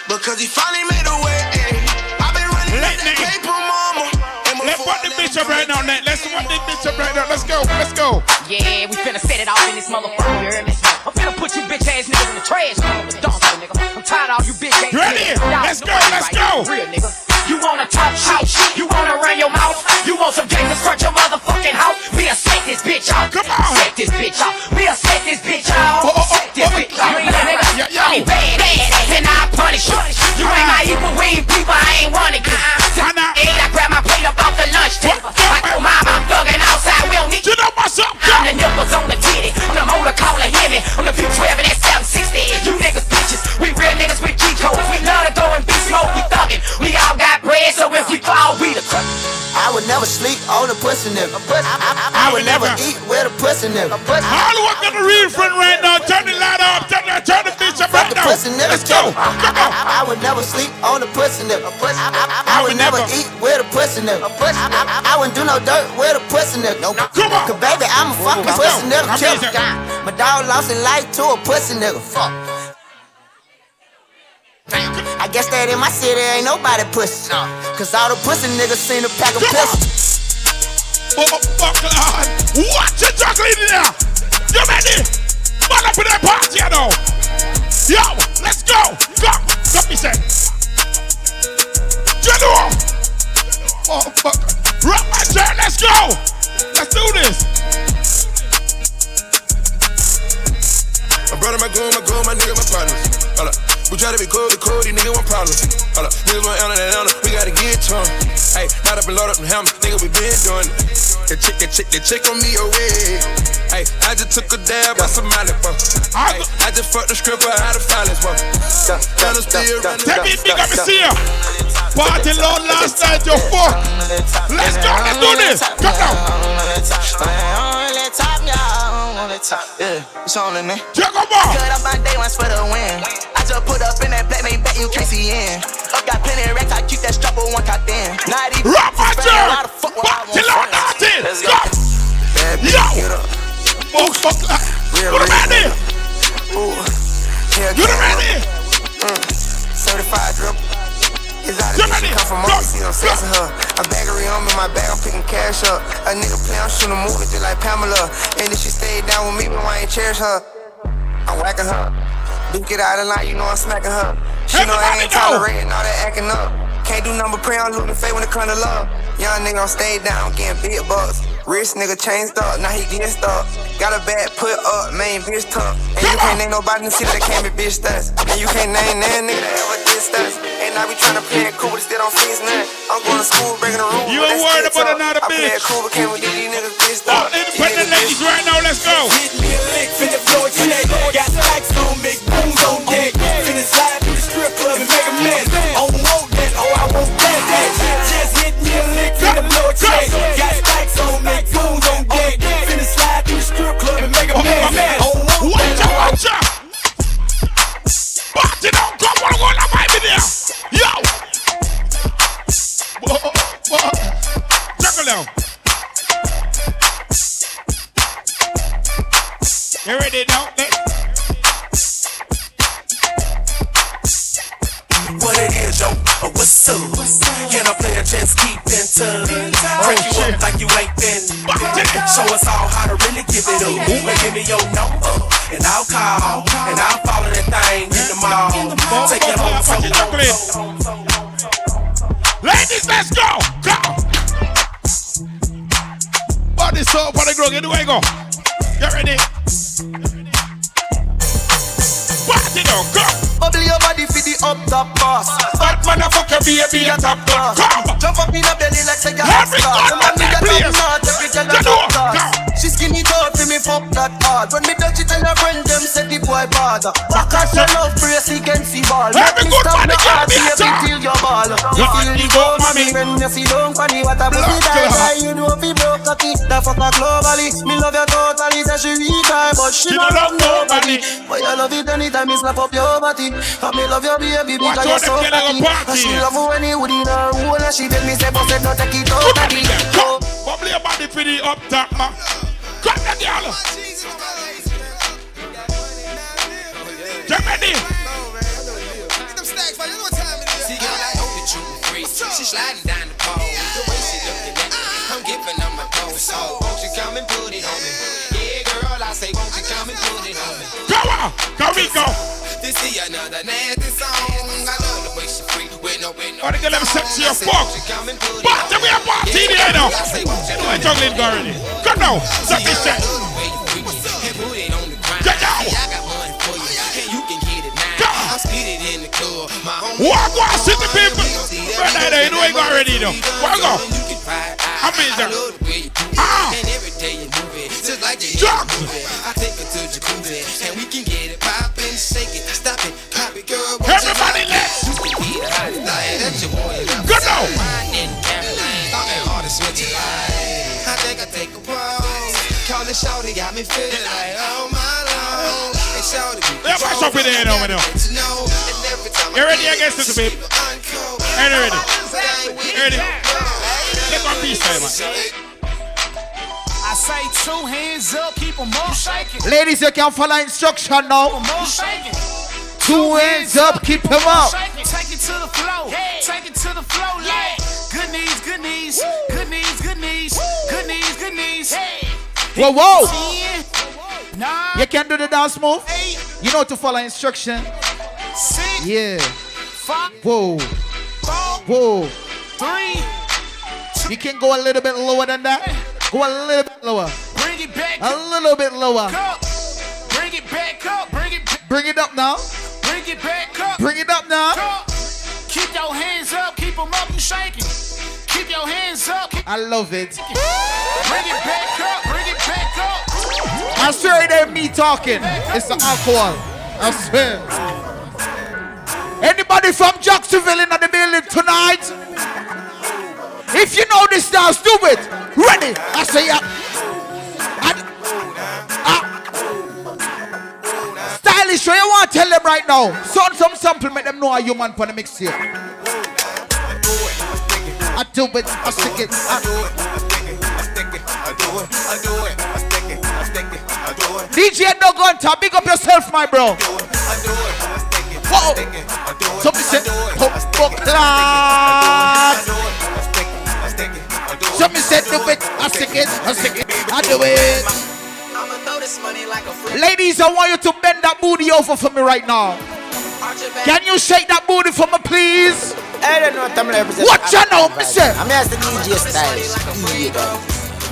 Because he finally made a way. Let's before put the bitch up right now, Nate. Let's the bitch up right now. Let's go. Let's go. Yeah, we finna set it off in this motherfucker. You hear me? I'm finna put you bitch ass niggas in the trash. dumpster, nigga. I'm tired of all you bitch ass Ready? niggas. Y'all Let's go, let's go. Real nigga. You wanna talk shit? You wanna run your mouth? You want some gangsters front your motherfucking house? We'll set this bitch off. Come on. Set this bitch off. We'll set this bitch off. Oh, oh, oh, set this oh, bitch oh, off. yeah, nigga. yeah, yeah, I ain't bad ass and I punish you. You ain't my equal, we ain't people, I ain't one of off the lunch table. I told mama I'm thugging outside, we don't need You know what's up? I'm the nipples on the titty. I'm the motor caller, hear me. I'm the P12 and that 760. You niggas bitches. We real niggas with G codes. We love to go and be smoke. We thuggin'. We all got bread, so if we fall, we the crust. I would never sleep on a pussy nigga. I, I, I would never eat with a pussy nigga. All the way to the real friend right now. Turn the light off. Turn the, turn the pussy nigga Let's go. I, I, I would never sleep on a pussy nigga. I, I, I would never eat with a pussy nigga. I, wouldn't do no dirt with a pussy nigga. No, Come on. Cause baby, I'm a fucking pussy nigga. Easy. My dog lost his life to a pussy nigga. Fuck. I guess that in my city ain't nobody pussy. Cause all the pussy niggas seen a pack of pistols. Oh, fuck, Lord. What you juggling in there? You ready? Man up in that party, you know. Yo, let's go. Come. Come, me say. General. Motherfucker. Rock my chair. Let's go. Let's do this. My brother, my goon, my goon, my nigga, my partners. Hold up. We try to be cool, be cool, these niggas want problems. Hold up. Niggas want Anna and Anna, we gotta get to 'em. Hey, light up and load up them hammers, nigga, we been doing it. That chick, that chick, that chick on me away. Hey, I just took a dab by somebody, fuck. Hey, I just fucked the stripper out of violence, fuck. Anna still running. Take me big up, me see ya. Party loud last night, you fuck. Let's go, let's do this. Come down. Top, y'all. Only top. Yeah, it's on in there. Check 'em out. Cut up my day once for the win. Just put up in that black, make bet you can't see in. Up got plenty of racks, I keep that strap on one cop in. Not even. Rock my the fuck would I want Till I'm friends? naughty. Let's Go. Yo. Oh, fuck. You the ready? Mm. You the ready? Certified drip. Is out You of she come from overseas, I'm sexing her. A baggery on me, my bag, I'm picking cash up. A nigga play, I'm shooting a movie just like Pamela. And if she stayed down with me, but I ain't cherish her. I'm whacking her. Duke it out of line, you know I'm smacking her. She know I ain't tolerating all that acting up. Can't do number pray on looting fake when it come to love. Young nigga on stay down, getting big bucks. Rich nigga chain stuck, now he getting stuck. Got a bad put up, main bitch tuck. And you can't name nobody in the city that can't be bitch stunts. And you can't name that nigga that ever did stunts. And I be tryna play it cool, but still don't fix nothing. I'm going to school, breaking the rules. You ain't worried about tough. another I play it bitch. cool, but can't with these niggas bitch stuck. Independent ladies right now, let's go. Finna blow a check. Got stacks on, big booms on whoa. Juggle down. You ready now? What it is, yo, oh, what's up? Can I play a chance, keep in touch? Crank you up like you ain't been. Show us all how to really give it up. But give me your number, and I'll call, and I'll follow that thing in the mall. Take it home, so Ladies, let's go. Go. Body so up on the ground. Anywhere you go. Get ready. Party down, go. Bubble your body for the up top boss. Bad motherfucker, baby, a top class. Jump up in a belly like say you're Every star. gun The man in that me place. every girl Get top class. She skinny for me fuck that hard. When me touch it tell her friend them say the boy bad. Back at your love brace he can see ball. Make me stop the heart a baby till your ball. You feel you the go, gold mommy. when you see don't funny what a pussy die your die. heart. You know fi broke cocky. That fuck her globally. Me love you totally. Say she weak but she don't love nobody. But you love it anytime me slap up your body. And me love your baby because you're so girl a go cocky. party. And she love when he would in her hole and she tell me say but said no take it out of me. Come. Bubble your body the up top, man. Cut oh, the girl. Get ready. See, girl, I hope that you were free. She sliding down the pole. The way she looking at me, I'm giving her my dough. So, won't you come and put it on me? Yeah, girl, I say, won't you come and put it on me? Go on. Go, go. This is another nasty song. Freak with no, with no. Or the girl them sexy as fuck. Party, we are party there now. You ain't juggling already. Go now. Suck this shit. Get down. I'll spit it in the club. My homie. Walk, walk, city people. Right there, there, you know you go already though. You go? I'm in there. Ah. And every day you move it, just like you Drop. move it. I take her to jacuzzi, and we Call it shawty, got me feeling like, oh my lord. Hey, shawty, Yeah, mash up in the air now, man. You ready against this, babe? Are you ready? Ready? Let's go peace man. I say two hands up, keep them all shaking. Ladies, you can follow instruction now. Two hands up, keep them up. Take it to the flow. Take it to the flow. Like good knees, good knees, good knees, good knees, good knees, good knees. Whoa, whoa. Nine, You can do the dance move. You know to follow instruction. six, Yeah. five, Whoa. four, Whoa. three. You can go a little bit lower than that. Go a little bit lower. Bring it back A little bit lower. up. Bring it back up. Bring it. back- Bring it up now. Bring it back up. Bring it up now. Up. Keep your hands up. Keep them up and shaking. Keep your hands up. I love it. Bring it back up. I swear it ain't me talking. It's the alcohol. I swear. Anybody from Jacksonville in the building tonight? If you know this dance, do it. Ready? I say yeah. And- ah. Stylish, so you want to tell them right now. Sound some sample, make them know a human for the mix here. I do it, I stick it. I, do it, I stick it, I do it, I do no gun top, big up yourself, my bro. Whoa. Somebody said, Pump class. Somebody said, do it, I stick it, I stick it, I do it. I'ma throw this money like a free. Ladies, I want you to bend that booty over for me right now. Arch your back. Can you shake that booty for me, please? I don't know what I'm representing. What you know, me say? I'm here as the DJ Stylish. DJ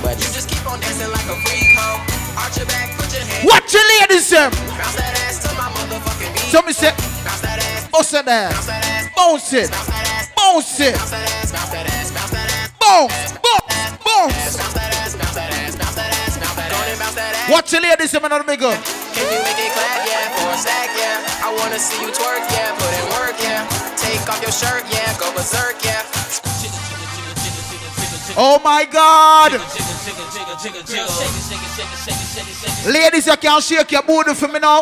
buddy. You just keep on dancing like a freak hoe. Arch your back, put your hands. What you ladies say? Bounce that ass to my motherfucking beat. Somebody said, Bounce that ass. bounce that ass, bounce it, bounce it, Bounce that ass. Bounce that ass. Bounce that ass. bounce, bounce, bounce. Bounce that ass. Bounce that ass. Bounce that ass. Bounce that ass. Bounce that ass. Watch you ladies, I'm another bigger. Can you make it clap, yeah, for a sack, yeah? I wanna see you twerk, yeah, put in work, yeah. Take off your shirt, yeah, go berserk, yeah. Oh my God. Ladies, you can't shake your booty for me now.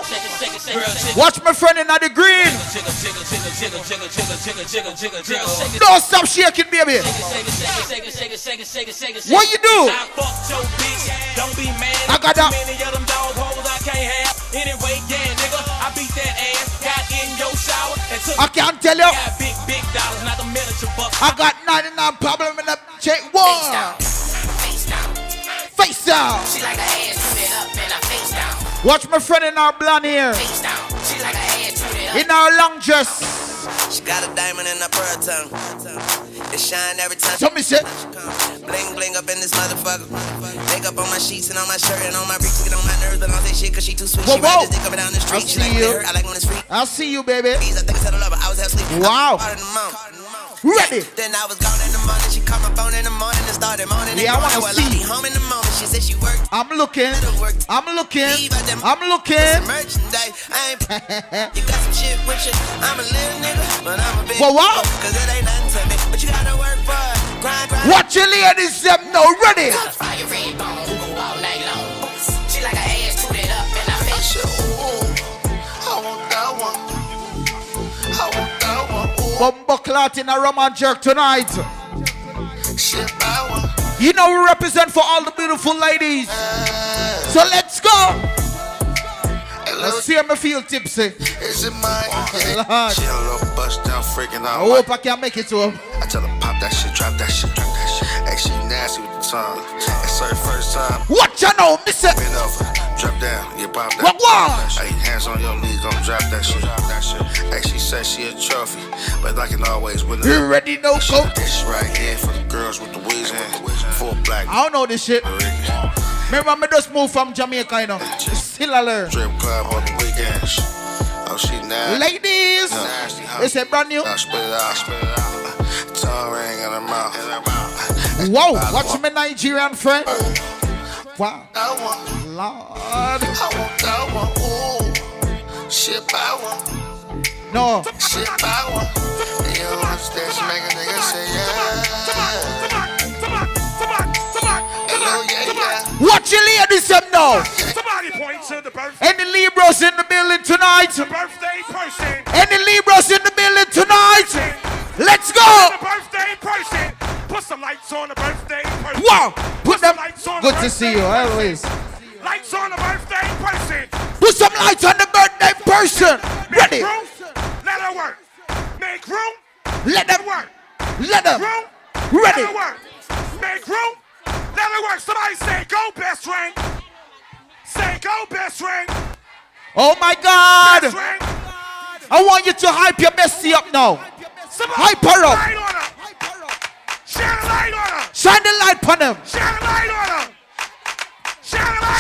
Watch my friend in the green. Don't stop shaking, baby. What you do? Don't be mad. I got that. Many of them dog holes I can't have. Anyway, yeah, nigga, I beat that ass. Got in your shower and took. I can't tell you. Got big, big dollars, not the miniature bucks. I got 99 problem in the check one. Face down. She like her ass tooted up and her face down. Watch my friend in our blonde here. Face down. In our long dress. She got a diamond in her pearl tongue. It shine every time. Somebody said. Bling bling up in this motherfucker. Makeup on my sheets and on my shirt and on my bricks. Get on my nerves, but I don't say shit cause she too sweet. Whoa, she ride whoa. this dick up and down the street. She see like you. hurt. I like when it's free. I'll see you, baby. I think I said I love her. I was half asleep. Wow. I was caught in the moment. Ready. Then I was gone in the morning. She called my phone in the morning and started moaning. Yeah, I wanna Well, see. I'll be home in the moment. She said she worked. I'm looking. I'm looking. I'm looking. (laughs) Merchandise. I ain't. (laughs) you got some shit with you. I'm a little nigga, but I'm a big. Well, what? Cause it ain't nothing to me. But you gotta work for it. Grind, grind. Watch your ladies them now. Ready. Fire red bone, who go all night long. She like her ass tooted up and her face. I want that one. I want that one. Bumbo clot in a rum and jerk tonight. Shit, that one. You know we represent for all the beautiful ladies. So let's go. Let's see me feel tipsy. Is it mine? Lord. She a little bust down freaking out. I hope I can make it to him. I tell her pop that shit, drop that shit, shit. Hey, she nasty with the tongue. It's her first time. What you know, mister? Bend over, drop down, you pop that. What, what? Hey, hands on your knees, don't drop that shit. Drop that shit. Hey, she says she a trophy, but I can always win. You ready, no coach? This right here for the girls with the whiz in. Full black. I don't know this shit. Remember, me just moved from Jamaica, you know. Still a learn. Strip club on the weekends. Oh, she nasty. Ladies, huh? it's a brand new. Now spit it out, spit it out. Tongue ring in her mouth. In her mouth. Whoa, watch my Nigerian friend. Wow. Lord. I want that one. Ooh. Shit, I want. No. Shit, I want. You don't understand. She make a nigga say yeah. Hello, yeah, yeah. Watch your ladies them now. Somebody point to the birthday, Any Libras in the building tonight? birthday person. Any Libras in the building tonight? Let's The go. birthday person. Put some lights on the birthday person. Wow. Put them. lights on Good to see you, always. Lights on the birthday person. Put some lights on the birthday person. Make Ready? room. Let her work. Make room. Let them Work. Let them. Room. Ready? Let her work. Make room. Let her work. Somebody say go, best friend. Say go, best friend. Oh my Best God. friend. I want you to hype your bestie up now. Hype her up. Shine the light on him. Shine the light on them.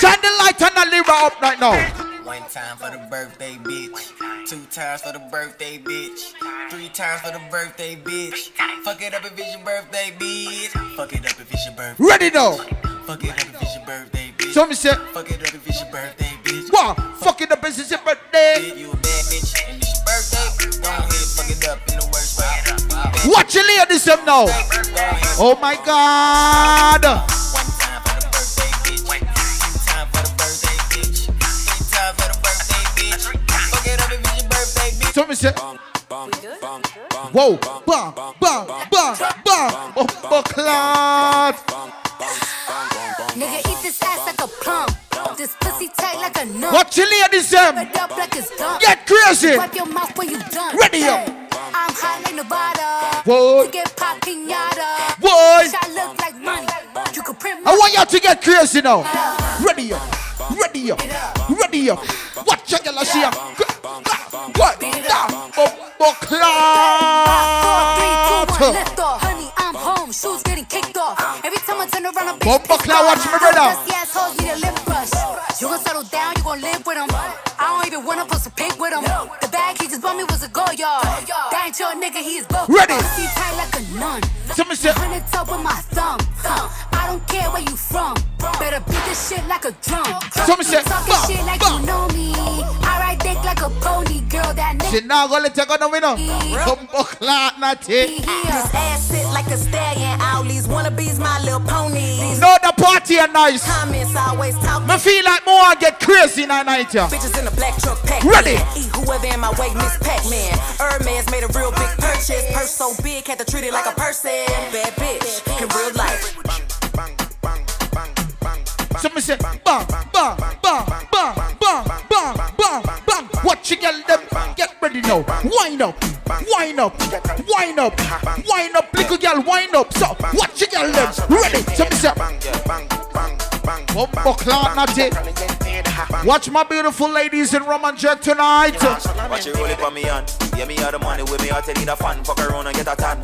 Shine the Lyra up right now. One time for the birthday bitch. Two times for the birthday bitch. Three times for the birthday bitch. Fuck it up if it's your birthday bitch. Fuck it up if it's your birthday. Ready now. Fuck it up if it's your birthday bitch. So me say, Fuck it up if it's your birthday bitch. wow, fuck it up, it's your birthday. You a bad bitch and it's your birthday. Go ahead, fuck it up in the worst way. Watch your ladies them now. Oh my God. So me say, whoa, bang, bang, bang, bang, bang, bang, bang, Nigga, eat this ass like a plum. This pussy tight like a nut. Watch your ladies them. Get crazy. Wipe your mouth when you done. Ready up. I'm hot like Nevada. What? To get pop pinata. What? I look like money. You could print I want y'all to get crazy now. Ready up, ready up, ready up. Watch your girl, see ya. What? Down, oh, oh, Three, two, one, clot. lift off. Honey, I'm home. Shoes getting kicked off. Every time I turn around, a bitch. Bumper pissed cloud, off. watch me, brother. Dusty assholes need a lip brush. You gon' settle down, you gon' live with him. I don't even wanna post a pic with him. The bag he just bought me was a go yard. Ain't your nigga, he is broke. Ready. Pussy tight like a nun. So me say- Hundred top with my thumb. Huh. I don't care where you from. Better beat this shit like a drum. Say, Talking bah, shit like bah. you know me. I ride dick like a pony, girl. That nigga. She now gonna take on the winner. Bumper clot, not it. This ass sit like a stallion. Owlies wannabes, my little ponies. No, the party are nice. Comments always talk. Me feel like more I get crazy in night, yeah. Bitches in a black truck pack. Ready. Eat whoever in my way, Miss Pac-Man. Hermes made a real big purchase. Purse so big, had to treat it like a person. Bad bitch in real life. So me say, bang, bang, bang, bang, bang, bang, bang, bang. Watch you them. Get ready now. Wind up, wind up, wind up, wind up, little girl, wind up. So watch you girl them. Ready. So me say, bumper clot, not it. Watch my beautiful ladies in Rum N Jerk tonight. Watch it roll it on me on. Yeah, me the money with me, I tell you the fan. Fuck around and get a tan.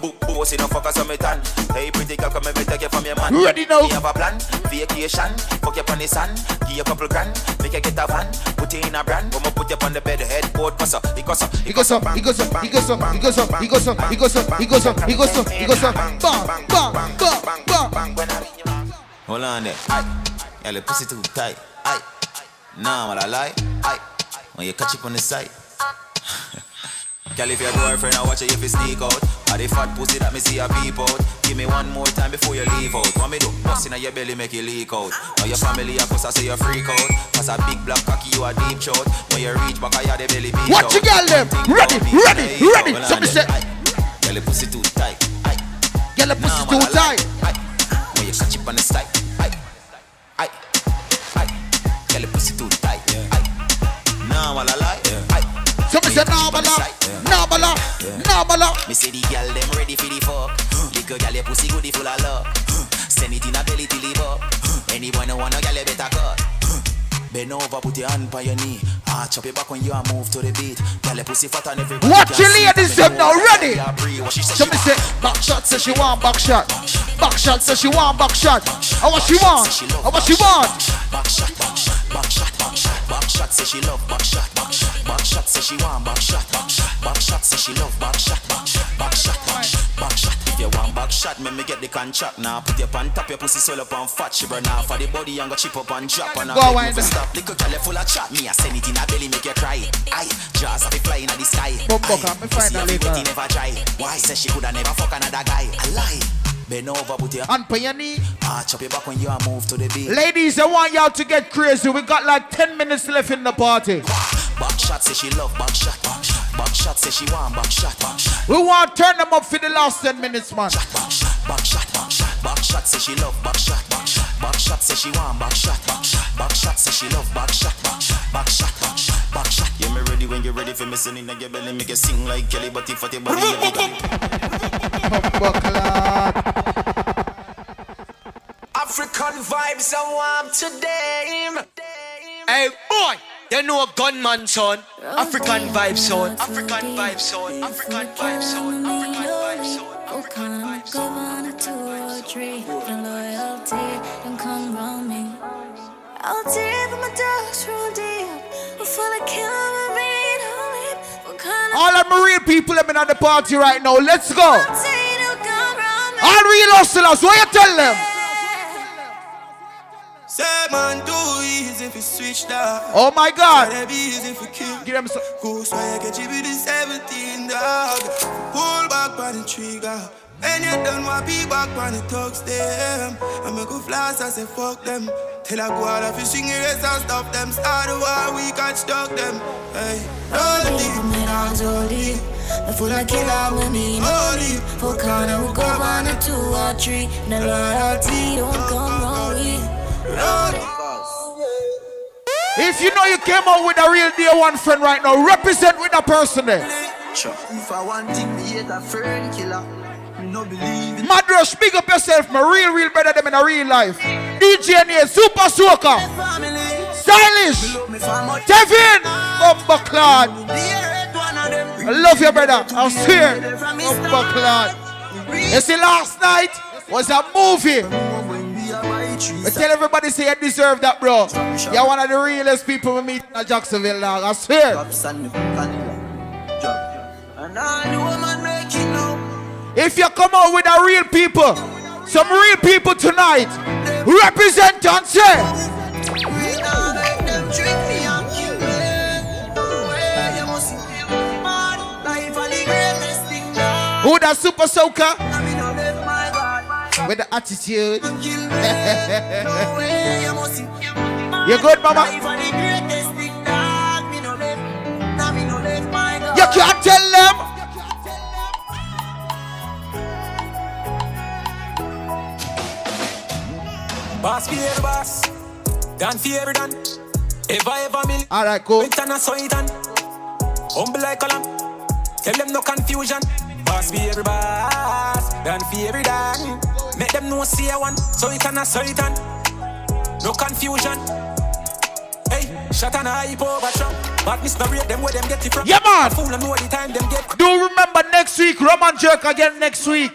Book boss, you know, fuck us on me tan. Hey, pretty girl, come and take it from your man. Ready now. Me have a plan, vacation. Fuck you on the sun. Give you a couple grand. Make you get a van. Put you in a brand. Put you on the bed, headboard, cause up, it goes up. He goes up, he goes up, he goes up, he goes up, he goes up, he goes up, he goes up, he goes up, he goes up. Bang, bang, bang, bang. Hold on there. Aye. Yeah, the pussy too tight. Aye. Nah, what I lie. Aye. When you catch it on the side. (laughs) Girl, if your boyfriend, I watch it if you sneak out. Or the fat pussy that me see a peep out. Give me one more time before you leave out. What me do? In your belly, make you leak out. Now your family, a I say you freak out. Cause a big black cocky, you a deep shot. When you reach back, I the belly beat Watch you girl them. Ready, ready, ready. Somebody say, Girl, the pussy too tight. Girl, the pussy too tight. When you catch up on the side. While I lie. Aye. Somebody say, nah, bala, nah, bala, nah, bala. Me say the girl them ready for the fuck. Little girl your pussy goody full of love. Send it in a belly till it up. Anyone who wanna girl you better cut. Bend over, put your hand on your knee. Ah, chop it back when you a move to the beat. Girl your pussy fat and everybody Watch your ladies them now, ready. breathe. What say back shot, say she want back shot. Back shot, say she want back shot. How what she want? How what she want? Back shot, back shot, back shot, back shot, shot. Say she love back shot, back shot, back shot. Say she want back shot, back shot, back shot. Say she love back shot, back shot, back shot, back shot, back shot. If you want back shot, me me get the contract now. Put your pan top, your pussy swell up and fat. She burn off for the body and go chip up and drop. And I Go wind up. stop. Little girl full of chat. Me I send it in a belly, make you cry. Aye, jaws have it flying at the sky. Bumbo Aye, clap, me pussy have a it little. wet, he never try. Why say she coulda never fuck another guy? A lie. Bend over, put your And pay your knee. Ah, chop it back when you move to the beat. Ladies, I want y'all to get crazy. We got like 10 minutes left in the party. Back shot say she love back shot. Back shot say she want back shot. We want to turn them up for the last 10 minutes, man. Back shot, back shot, back shot. Back shot say she love back shot. Back shot say she want back shot. Back shot say she love back shot. Back shot, back shot, back shot. Yeah, me ready when you ready for me singing in your belly. Make you sing like Kelly, but if at your body, you (laughs) Afrikan Vybz I want today. Hey, boy! You know a gunman, son. Afrikan Vybz, son. Afrikan Vybz, son. Afrikan Vybz, son. Afrikan Vybz, son. Afrikan Vybz, son. Afrikan Vybz, son. loyalty, and come round me. I'll take my dogs real deep. I'm full of killer. All the marine people have been at the party right now. Let's go. All real hustlers, what you tell them? Say man too easy if you switch that. Oh my God. Try to be easy if you kill. Give them some. Goose why you get you with the 17 dog. Pull back on the trigger. When you done what be back on the thugs them. I make a flash I say fuck them. Till I go out of fishing race and stop them. Start a war we can stop them. Hey, don't leave me down so deep. The full of killer with me, no leave. For corner, we go one or two or three. The loyalty don't come wrong with. If you know you came out with a real dear one friend right now, represent with a person there. If I want thing, me hate a friend killer. Me no believe Madrush, big up yourself, my real, real brother them in a real life. DJ Nia, Super Soaker, Stylish, Devin, Bumba Clad. I love you, brother. I swear, Bumba Clad. You see, last night was a movie. I tell everybody say you deserve that, bro. You're one of the realest people we meet in Jacksonville, dog. I swear. And I know man make it now. If you come out with a real people, some real people tonight, represent and say, We now make them trick me and kill me. No way, you must see man. Life are the greatest thing now. who that super soaker with the attitude. (laughs) You must good, mama? Life are the greatest thing that me no live. Now me no live my God. You can't tell them. Boss for every boss, done for every done. Ever ever me. All right, cool. Wait and I saw it on. Humble like a lamb. Tell them no confusion. Boss for every boss, done for every done. Make them know see I one, so it and I saw it on. No confusion. Hey, shot and I hype over Trump. But miss no rate them where them get it from. Yeah, man. Fool them know the time them get. Do remember next week, Rum N Jerk again next week.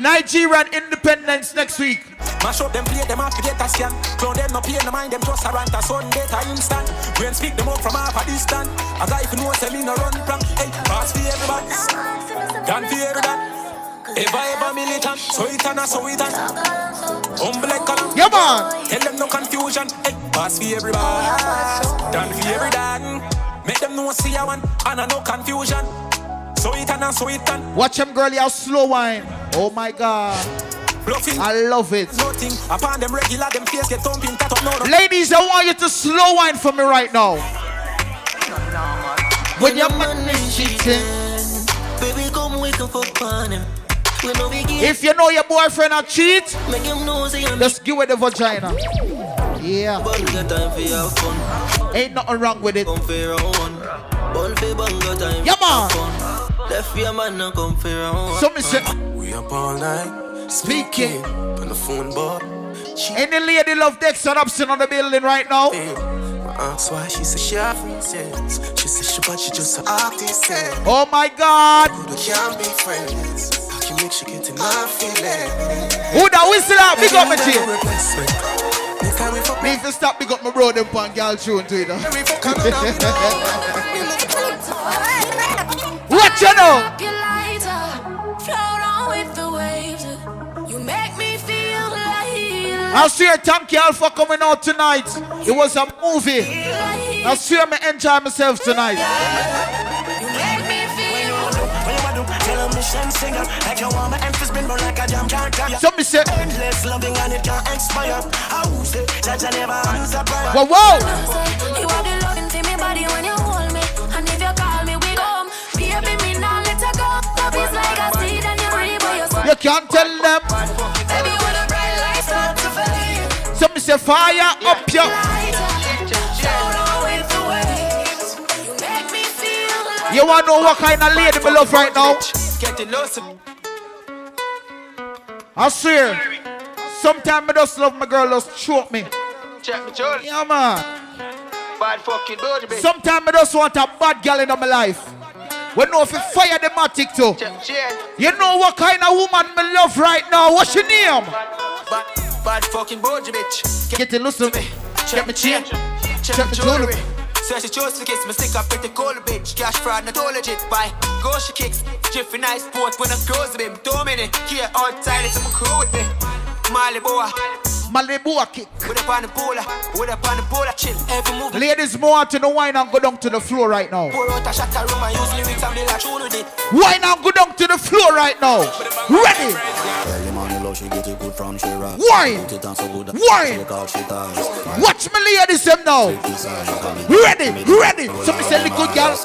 Nigerian independence next week. Mash up them play them off to get a scan. Clown them no pay no mind them just a rant a son data instant. Brain speak them up from half a distance. A guy if you know say me no run from. Hey, pass for everybody. Done for everybody. Ever ever militant, so it and a so it and Humble like column Yeah man Tell them no confusion Hey, pass for everybody Done for every done Make them know see a one And a no confusion So it and a so it and Watch them girl, you slow wine. Oh my god. Bluffing. I love it. Nothing upon them regular Them face get thumping Tat no no Ladies, I want you to slow wine for me right now. When your man is cheating. Baby, come wake up fuck on him. If you know your boyfriend a cheat, Make him know say I'm just give it the vagina. Yeah. Bunga time for your fun. Ain't nothing wrong with it. Come for round one. Bun for bunga time. Yeah, man. Fun. Left your man now come for round one. So me say, We up all night. Speaking. On the phone, boy. any lady love Dexta Daps on the building right now? Ask why she said she have sense. She said she but she just an artist. Oh my God. We can't be friends. How can get in my feelings? Who that whistle out? Big up my Every team. night replacement. Me can we fuck Me if you stop, big up my bro, them pan girl tune to it. fuck another me know. What you know? You lighter, float on with the waves. You make me feel I swear, thank you all for coming out tonight. It was a movie. I swear, me enjoy myself tonight. Tell 'em mission singer. Like you want my emphasis been burn like a jam can't tire. Somebody say, Endless loving and it can't expire. I will say, Judge I never answer prayer. whoa, whoa. You are the loving to me body when you hold me. And if you call me, we come. Baby, me not let you go. Love is like a seed and you reap what you sow. You can't tell them. Baby, when the bright lights start to fade. Somebody say, fire up your. Float on with the waves. You make me feel like You want to know what kind of lady me love right now? Get it lost I swear. Sometimes I just love my girl just choke me. Check me, Joel Yeah, man. Bad fucking booty bitch. Sometimes I just want a bad girl in my life. We know if you fire the matic too. You know what kind of woman me love right now? What's your name? Bad, bad fucking booty bitch. Get it, listen to me. Check me chain. Check me jewelry. Says she chose to kiss me, stick up pretty cold bitch. Cash fraud, not all legit. Buy, go she kicks. Jiffy nice sport when I close a bit. Two minute, here outside, it's my crew with me. Molly boy. Ah. Malibu a kick. With up on the polar, with up on the polar, chill. Every move. Ladies, more to the wine and go down to the floor right now. Pour out a shot of rum and use lyrics and build a tune with it. Wine and go down to the floor right now. Ready? Early morning love, she get it good from she rock. Wine. Put it on so good Wine. she call she ties. Watch me ladies them now. Ready? Ready? So me say little girl.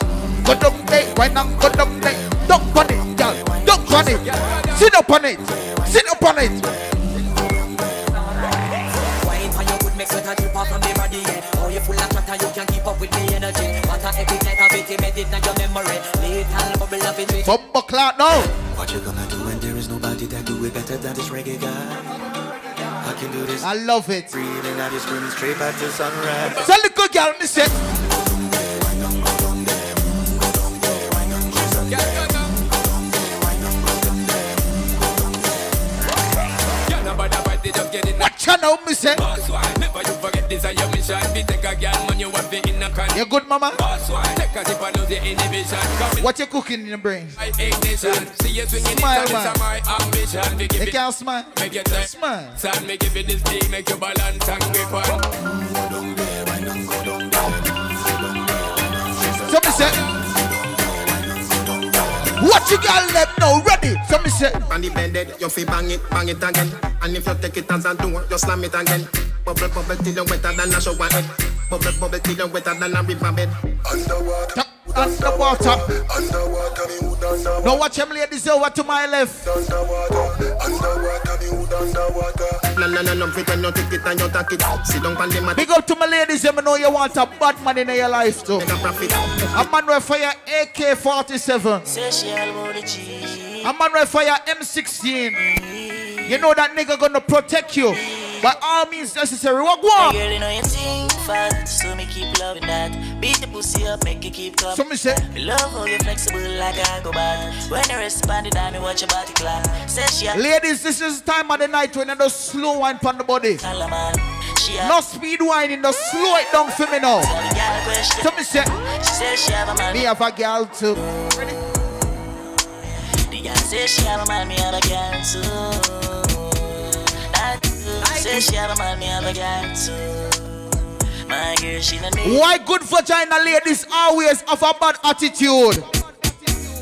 Go down there, wine and go down there. Dunk on it, girl. Dunk on it. Sit up on it. Sit up on it. Make sweat a drip off from the body, yeah. Oh, you full of chatter, you can keep up with the energy. What a epic night of it, embedded in your memory. Little bubble of it. Bumper clock now. What you gonna do when there is nobody that do it better than this reggae guy? I can do this. I love it. Breathing out this screaming straight back to sunrise. So little girl, me say. Watch her now, me say. Never you forget this is your mission. Be take a girl man, you want to in a can. You good, mama? Take a sip and lose your inhibition. What you cooking in your brain? my ignition. See you swinging Smile, it, man. my ambition. Give it, can't smile. make turn. Smile. Give it this thing, make you balance and grip on. So me say. What you got left now? Ready? So me say. On the bended, you fi bang it, bang it again. And if you take it as a door, you slam it again. Bubble, bubble till you wetter than a shower head. Bubble, bubble till you wetter than a river bed. Underwater, underwater, underwater, me wood underwater. Now watch them ladies over to my left. Underwater, underwater, me wood underwater. No, no, no, no, pretend you take it and you take it. Sit down on the mat. Big up to my ladies, you know you want a bad man in your life too. A man will fire AK-47. A man will fire M16. You know that nigga gonna protect you. By all means necessary. What go on? Keep loving that. Beat the pussy up, make you keep coming. So me say, Me love how you flexible like I go back. When you respond that, me watch your body clap. Say she a Ladies, this is the time of the night when you do slow wine on the body. color man. She a No speed whining, just slow it down for me now. the girl question. So me say, She say she have a man. me have a girl too. The girl say she have a man, me have a girl too. That too. Say she have a man, me have a girl too. My girl, she no. Why good vagina ladies always have a bad attitude?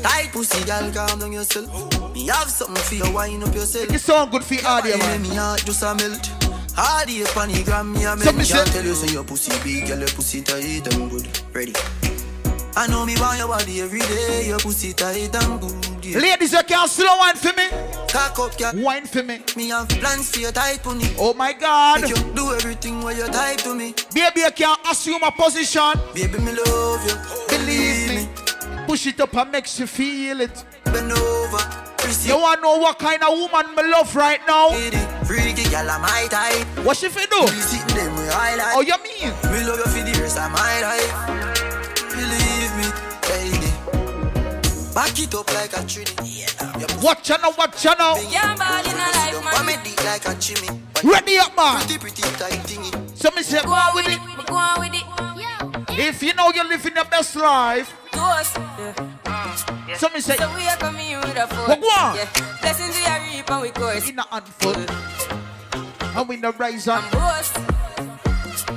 Tight pussy, girl, calm down yourself. Me have something for you, wind up yourself. You sound good for your audio, man. Me heart just a melt. Pan the gram, me a So make me me say- can't tell you say your pussy big, girl, your pussy tight and good. Ready? I know me want your body every day, your pussy tight and good. Yeah. Ladies, you can slow wine for me. Cock up, girl. Wine for me. Me have plans for your tight pony. Oh my God. Make you do everything where you type to me. Baby, you can assume a position. Baby, me love you. Believe me. Push it up and makes you feel it. Bend over. You wanna know what kind of woman me love right now? Freaky girl, I'm my type. What she fi do? We sitting them with highlight. Oh, you mean? Me love you for the rest of my life. Back it up like a trinity. Yeah. What channel? What channel? Yeah, bad in a life, man. me like a chimney. Ready up, man. Pretty, pretty tight thingy. So me say, go on with it. Go on with it. If you know you're living your best life, Toast. so me say, So we are coming here with a force. What go on? Yeah. Blessings we are reap and we course. in a handful, and we the rise on. Boast.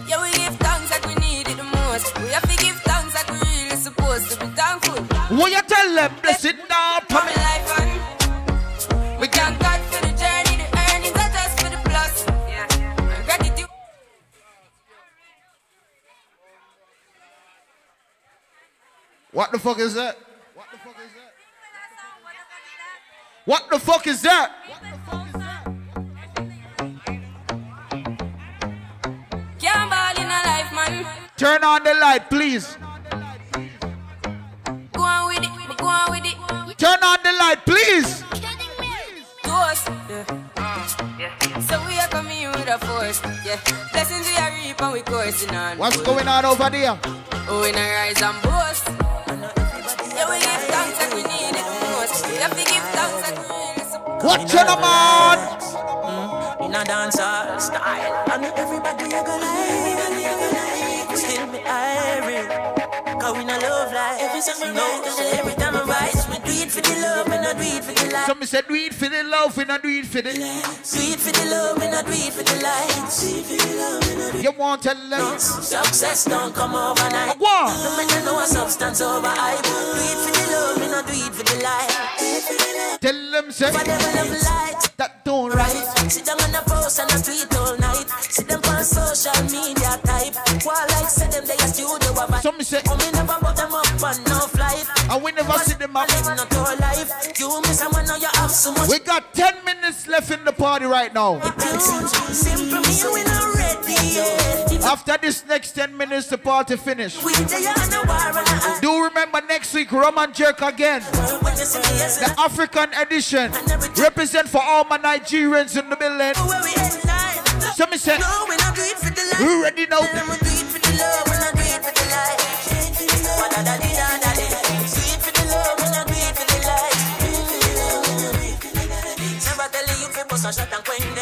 Yeah, we What them? Bless it a life and we thank God for the journey, the earnings are just for the plus. Yeah. Gratitude. What the fuck is that? What the fuck is that? Can't ball in a life, man. Turn on the light, please. On with it. Turn on the light, please. Toast. Yeah. So we are coming with a force. Yeah. Blessings we are reap we coursing on. What's going on over there? Oh, in a rise and boast. Yeah, we give thanks and we need it most. We give thanks and we need it. Watch it, man. In a dancehall style, and everybody you gonna like, still me irie. Cause we no love like every we write, and every time I rise, we do it for the love, we not do it for the light. Somebody said, do it for the love, we not do it for the. Do it for the love, we not do it for the lights. Do it for the love, we not do it You want to tell them? Success don't come overnight. On. No matter know a substance over hype. Do it for the love, we not do it for the light. Do it for the love. Tell them, say, For them I love light. that don't right. Sit down on the post and a tweet all night. Sit them on social media type. While like say them they a studio a vibe. Somebody say, Oh me never put them up on no flight. and we never see them up. Not your life. You miss someone now you have so much. We got 10 minutes left in the party right now. Simple me we not ready yet. After this next 10 minutes, the party finish. We tell you no war and I Do remember next week, Rum N Jerk again. when you see me as The African edition. Represent for all my Nigerians in the building. where we headline. So me say, No, we not do it for the life. we ready now.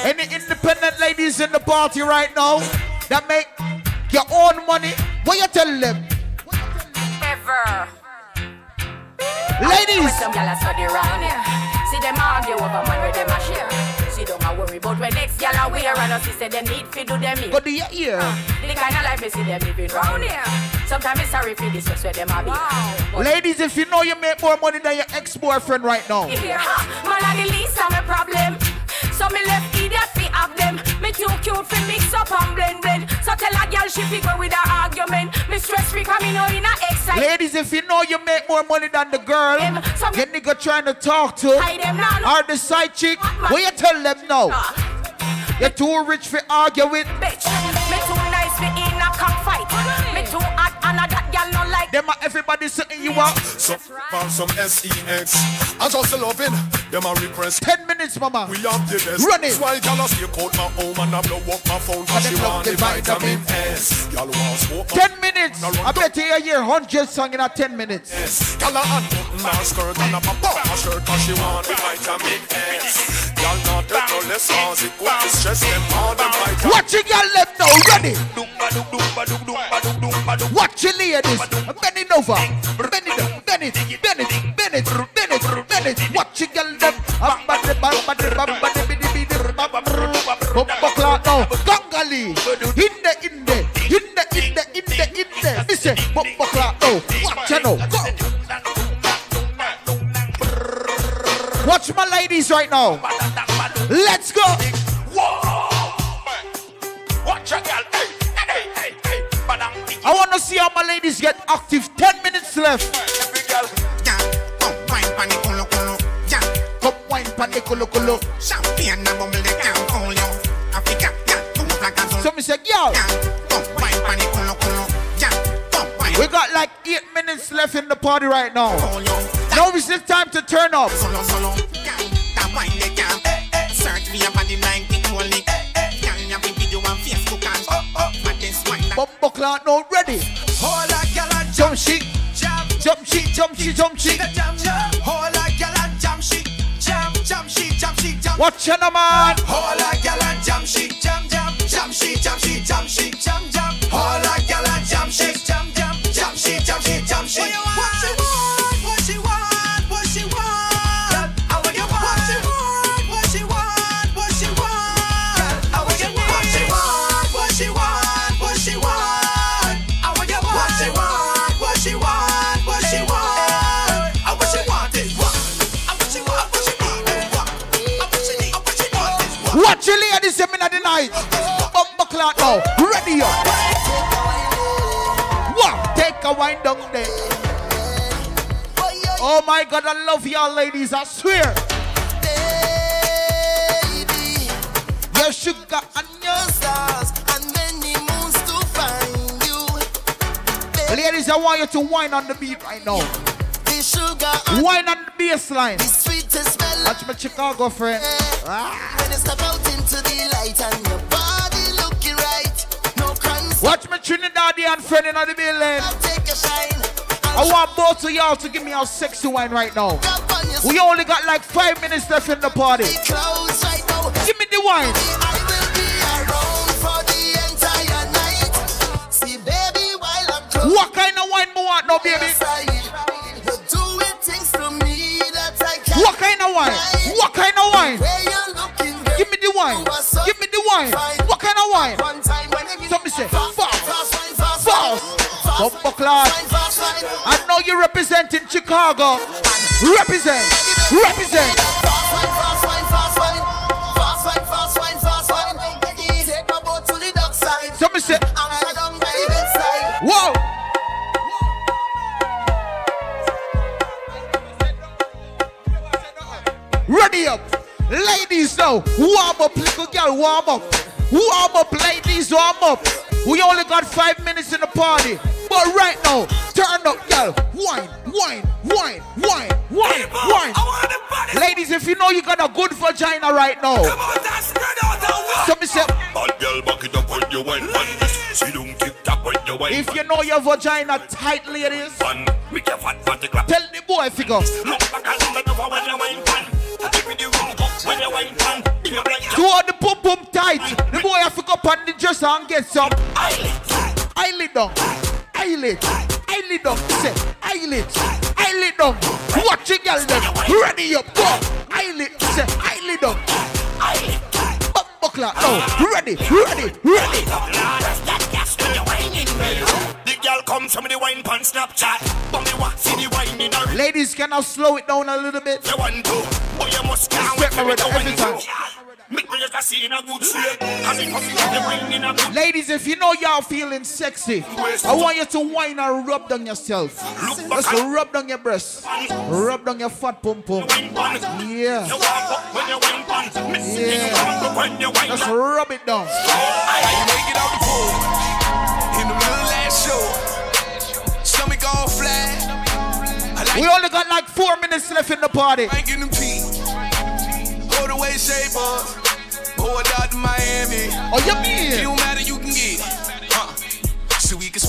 Any independent ladies in the party right now that make your own money, what you tell them? Ever. Ladies, some gyal study round here, see them argue over man where them a share. See worry about when next gyal a wear and us say them need fi do them here. go to your ear. Uh, the kind of life we see them living round here. Sometimes it's sorry for this just where them a be. But Ladies, if you know you make more money than your ex-boyfriend right now, here, (laughs) ha, man a the least of my problem. So me left idiot fi have them. Me too cute fi mix up and blend blend. So tell a gyal she fi go with her argument. Me stress free 'cause me know in a excitement. ladies, if you know you make more money than the girl, some- your nigga trying to talk to, Hide them or the side chick, what you tell them no? You're too rich for argue with. Bitch, me too nice fi in a cockfight. Me too Them are everybody saying you are. So, from some SEX. I just loving them a request. 10 minutes, mama. We have the best. Run it. Why y'all stay out my home and I blow up my phone cause she want the the vitamin S. Y'all want smoke. 10 minutes. I bet you hear 100 song in a 10 minutes. Y'all a unbutton her skirt and a pop up her shirt cause she want the vitamin S. Y'all not take no lessons. It could be stress them all them vitamin Watch it, y'all left now. Ready. Watch it, ladies. Bend it over. Bend it, bend it, bend it, bend it, bend it, bend it. Watch it, y'all left. Bamba, bamba, bamba, bidi, bidi, bamba, bamba, clock now. Gangali. In the, in the, in the, in the, in the, in the. Me say, bamba, clock now. Watch now. Go. Watch my ladies right now. Let's go. Watch a girl, want to see how my ladies get active. 10 minutes left. the the up. So me say, the we got like 8 minutes left in the party right now. Now the time to turn up. Solo solo. That wine. Search your body like it clock now ready. Hold a gal and Jump shit, jam. jump shit, jump shit, jump shit. Jam. Hold a gal and jam shit. Jam jam shit, jam shit, jam. Watch out, man. Hold a Ready up. Wow, take a wind down there. Oh my God, I love y'all ladies, I swear. Your sugar and your stars and many moons to find you. Ladies, I want you to whine on the beat right now. The sugar Whine on the bass line. the sweetest smell. Watch my Chicago friend. Ah. When you step out into the light and your Watch me Trinidadian friend in the building. I want both of y'all to give me our sexy wine right now. We only got like five minutes left in the party. Give me the wine. What kind of wine you want now, baby? What kind of wine? What kind of wine? Give me the wine. Give me the wine. What kind of wine? Somebody say, fast. Fast. Bumper class. I know you representing Chicago. Represent. Represent. Somebody say, whoa. Ready up. Ladies now, warm up, little girl, warm up. Warm up, ladies, warm up. We only got five minutes in the party. But right now, turn up, girl. Wine, wine, wine, wine, wine, wine. Ladies, if you know you got a good vagina right now. Somebody say, Bad girl, back it up when you wine on this. See don't tick tock when you wine. if you know your vagina tight, ladies, Fun, make your fat body clap. tell the boy figure. Look back and look over when you wine pan. Give me the up pum pum tight. The boy have to go up on the dresser and get some. Eyelid Eyelid down. Eyelid. Eyelid down. Say, eyelid. Eyelid down. Watch your girl then. Ready up. Go. Eyelid. Say, eyelid down. Buckler. Oh, ready. Ready. Ready. Girl come of the wine pan Snapchat. But me want see the wine in her. Ladies, can I slow it down a little bit? You want to, you must can't Step my it every time. Make me just a see in a good shape. And come see the wine in a good Ladies, if you know y'all feeling sexy, I want you to whine and rub down yourself. Let's rub down your breasts. Rub down your fat pum pum. Yeah. Yeah. Let's rub it down. Oh, I make it out the pool in the middle of last show. Stomach all flat. Like We only got like four minutes left in the party. I ain't getting pee. Go the way shape up. Go out to Miami. Oh, you mean? Don't matter, you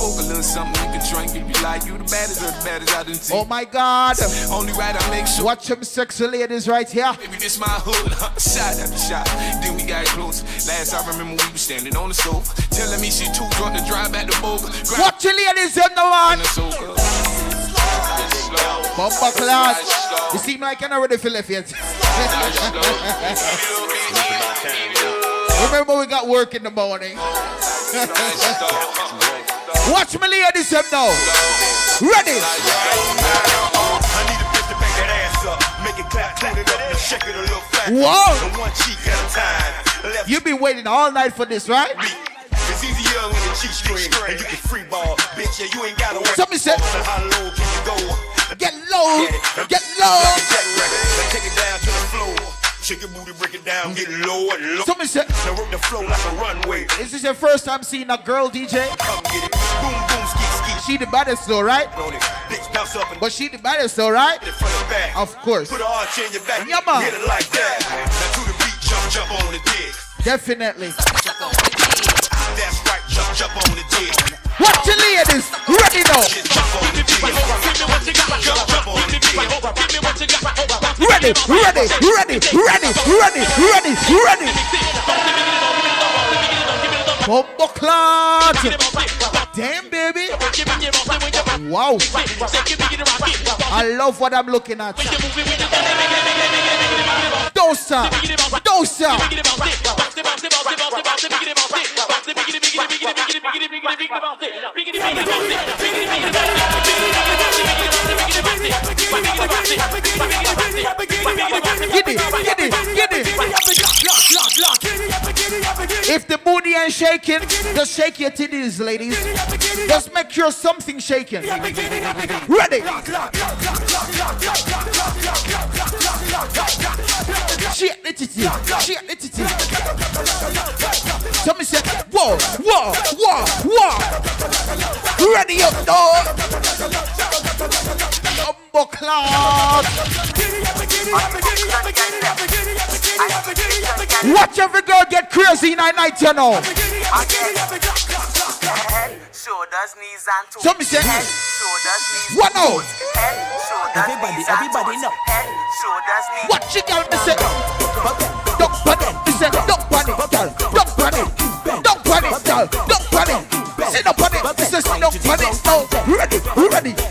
smoke a little something, you can drink if you like. You the baddest of the baddest I done seen. Oh my God. Only right I make sure. Watch them sexy ladies right here. Baby, this my hood, shot after shot. Then we got close. Last I remember we was standing on the sofa, telling me she too drunk to drive back to Boca. Watch the ladies in the one. Bumper class. You seem like you're not ready for left yet. Remember we got work in the morning. Watch me ladies them now. Ready. Make it clap, clean it up, and shake it a little fast. Whoa. One cheek at a time. You've been waiting all night for this, right? It's easier when the cheek string and you can free ball. Bitch, yeah, you ain't gotta work. Somebody said- how low can you go? Get low. Get low. Jack record, then take it down to the floor. Shake your booty, break it down, get low and low. Somebody said- Now work the flow like a runway. Is this your first time seeing a girl DJ? Come get it. Boom, boom, ski, ski. She the baddest though, right? Bitch, bounce up and But she the baddest though, right? front and back. Of course. Put an arch in your back. Yeah, man. Hit it like that. Now to the beat, jump, jump on the dick. Definitely. That's right, jump, jump on ladies. Ready now. Ready, ready, ready, ready, ready, ready, ready. Bumbo clot. Damn, baby. Wow. I love what I'm looking at. Don't stop. Don't stop. If the booty ain't shaking, just shake your titties, ladies. Just make sure something's shaking. Ready? Shake the titty, shake the titty. Somebody say, whoa, whoa, whoa, whoa. Ready up, dog. Umbo cloud. Watch every girl get crazy in night, you know. Head, shoulders, knees and toes. So me say, Head, shoulders, knees What now? Head, shoulders, Everybody, knees and everybody toes. know. Head, shoulders, knees. Watch it, girl. Me say, don't panic. Me say, don't panic, girl. Don't panic. Don't panic, girl. Don't panic. Sit up on it. Me say, don't panic. No, ready, ready, ready,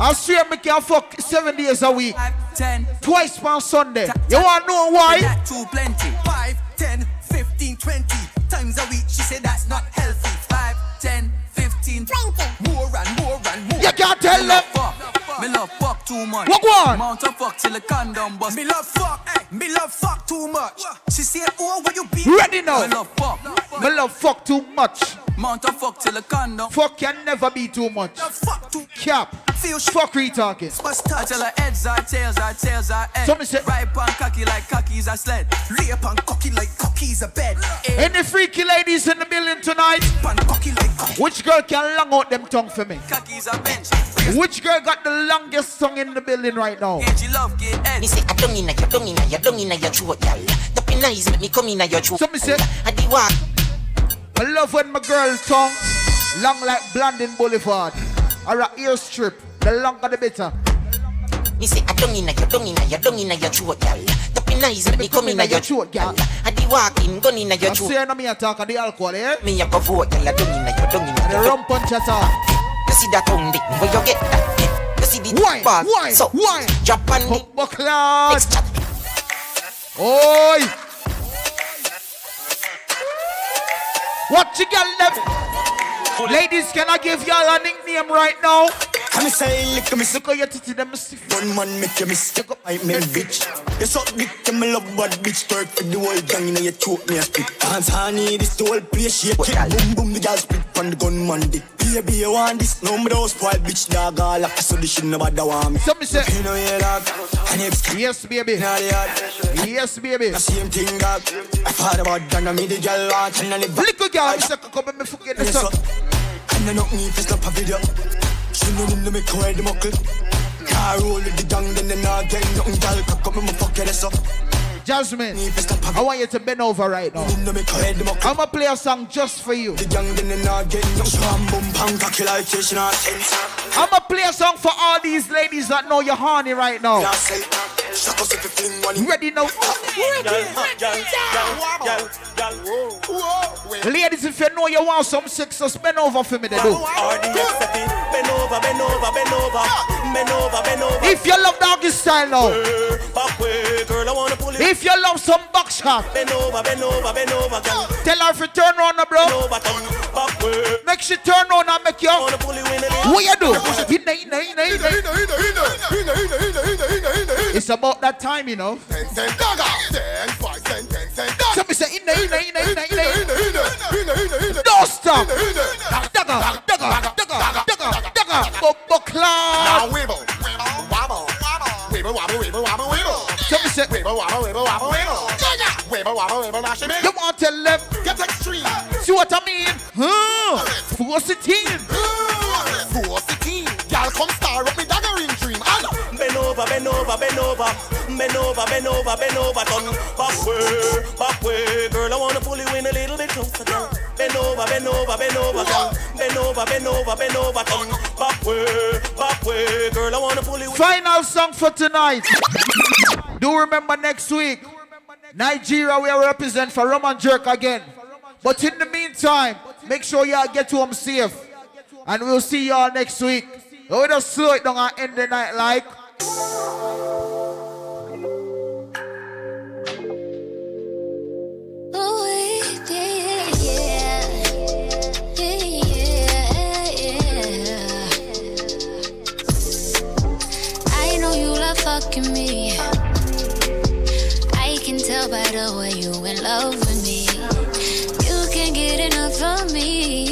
I swear me can fuck seven days a week, 10. twice on Sunday. You want to know why? That too plenty. 5, 10, 15, 20 times a week. She said that's not healthy. 5, 10, 15, 20. More and more and more. You can't tell them. Fuck. Me love fuck too much. What go on? Mount of fuck till the condom bust. Me love fuck, me love fuck too much. She said, oh, what you be? Ready now. Me love fuck. Me love fuck too much. Mount of fuck till the condom. Fuck can never be too much. Fuck too. Cap. Feel sh- Fuck retalking. must I touch. tell her heads are tails are tails are head. So me say- Ripe and cocky like cocky's a sled. Lay up and cocky like cocky's a bed. Any freaky ladies in the building tonight? Cocky like cocky. Which girl can long out them tongue for me? Cocky's a bench. Which girl got the longest tongue in the building right now? Ain't you love get head? Me say I don't inna your, don't inna your, don't inna your throat, y'all. Top in eyes make me come inna your throat. So me say- I di walk. I love when my girl tongue long like Blandin Boulevard or a ear strip. The longer the better. Me say I don't inna your, don't inna your, don't inna your throat, y'all. Top in eyes make me come inna your throat, y'all. I di walk in, gun inna your I throat. say no me attack of the alcohol, eh? Me a go vote, y'all. Don't inna your, don't inna The rum punch attack. You see that tongue dick, where you get that? You see the Why? ball, Why? so Why? drop on the Buckland. Oi! What you got left? Ladies, can I give y'all a nickname right now? Come and say, lick me Look how your titty them stiff. One man make you miss I me bitch You suck dick and me love bad bitch Twerk for the whole gang inna you throat me a spit Dance honey this the whole place shake it Boom boom the girl spit from the gunman dick Baby you want this No me don't spoil bitch dog all up So this shit nobody want me So me say, You know you dog And if yes, baby. Now the yard Yes, baby. The same thing dog I thought about done me the girl want And the back Little girl, me say, come and me forget this Yes, up. sir. And I knock me if it's not a video. Know them to make her the muckle. Car roll the gang, then they not get nothing. Girl, cock up me, fuck it, so. Jasmine, Me if it's not a I want you to bend over right now. Them to make her the muckle. I'ma play a song just for you. The gang, then they not get nothing. Slam, boom, bang, cocky like fish, not sense. I'ma play a song for all these ladies that know you're horny right now. Not say, suck us if you fling one. Ready now? Ladies, if you know you want some sex, just bend over for me. Bend over, bend over, bend over. Bend over, bend over. If you love doggy style now, Back way, girl, I wanna pull it. if you love some box shot, Bend over, bend over, bend over, girl. tell her if you turn on, bro. Over, turn back way. Make she turn on and make you. Wanna pull it when it What you do? Inna, inna, inna, inna. It's about that time, you know. So me say inna, inna, inna, inna, inna. Don't stop. Dagger, dagger, dagger, dagger, dagger. Bumbo cloud. wibble, wobble, wibble, wobble, wibble, wobble, wibble. So me say, Wibble, wobble, wibble, wobble, wibble. Wibble, wobble, wibble, now she make you want to tell them? Get extreme. See what I mean? Huh? Force it in. Force the team. Y'all come star up me daggering dream. And Bend over, bend over, bend over, bend over, bend over, bend over, turn back way, back way, girl. I wanna pull you in a little bit closer, girl. Bend over, bend over, bend over, girl. Bend over, bend over, bend over, turn back way, back way, girl. I wanna pull you. Final song for tonight. Do remember next week, Nigeria will represent for Rum N Jerk again. But in the meantime, make sure y'all get home safe. And we'll see y'all next week. We'll just slow it down and end the night like. Oh, fucking me. I can tell by the way you in love with me. You can't get enough of me,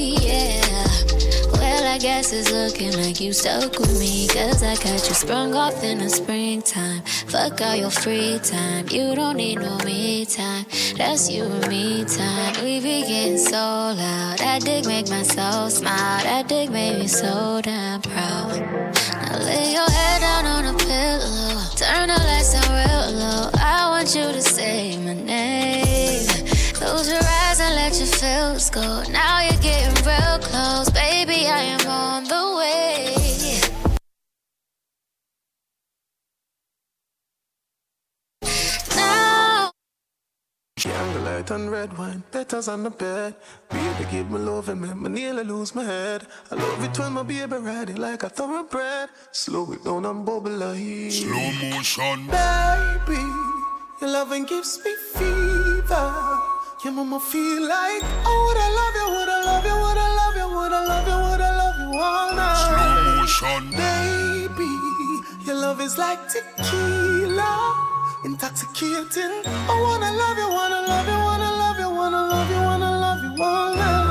I guess it's looking like you stuck with me. Cause I got you sprung off in the springtime. Fuck all your free time. You don't need no me time. That's you and me time. We be getting so loud. That dick make my soul smile. That dick made me so damn proud. Now lay your head down on a pillow. Turn the lights down real low. I want you to say my name. Close your eyes and let your feels go. Now you're Candlelight and red wine, letters on the bed. Baby, give me love and make me nearly lose my head. I love it when my baby ride it like a thoroughbred. Slow it down and bubble like Slow motion. Baby, your loving gives me fever. Your mama feel like, oh, would I love you, would I love you, would I love you, would I love you, would I love you all night. Slow motion. Baby, your love is like tequila, intoxicating. I wanna love you, wanna love you, wanna love you, wanna love you, wanna love you, wanna love you.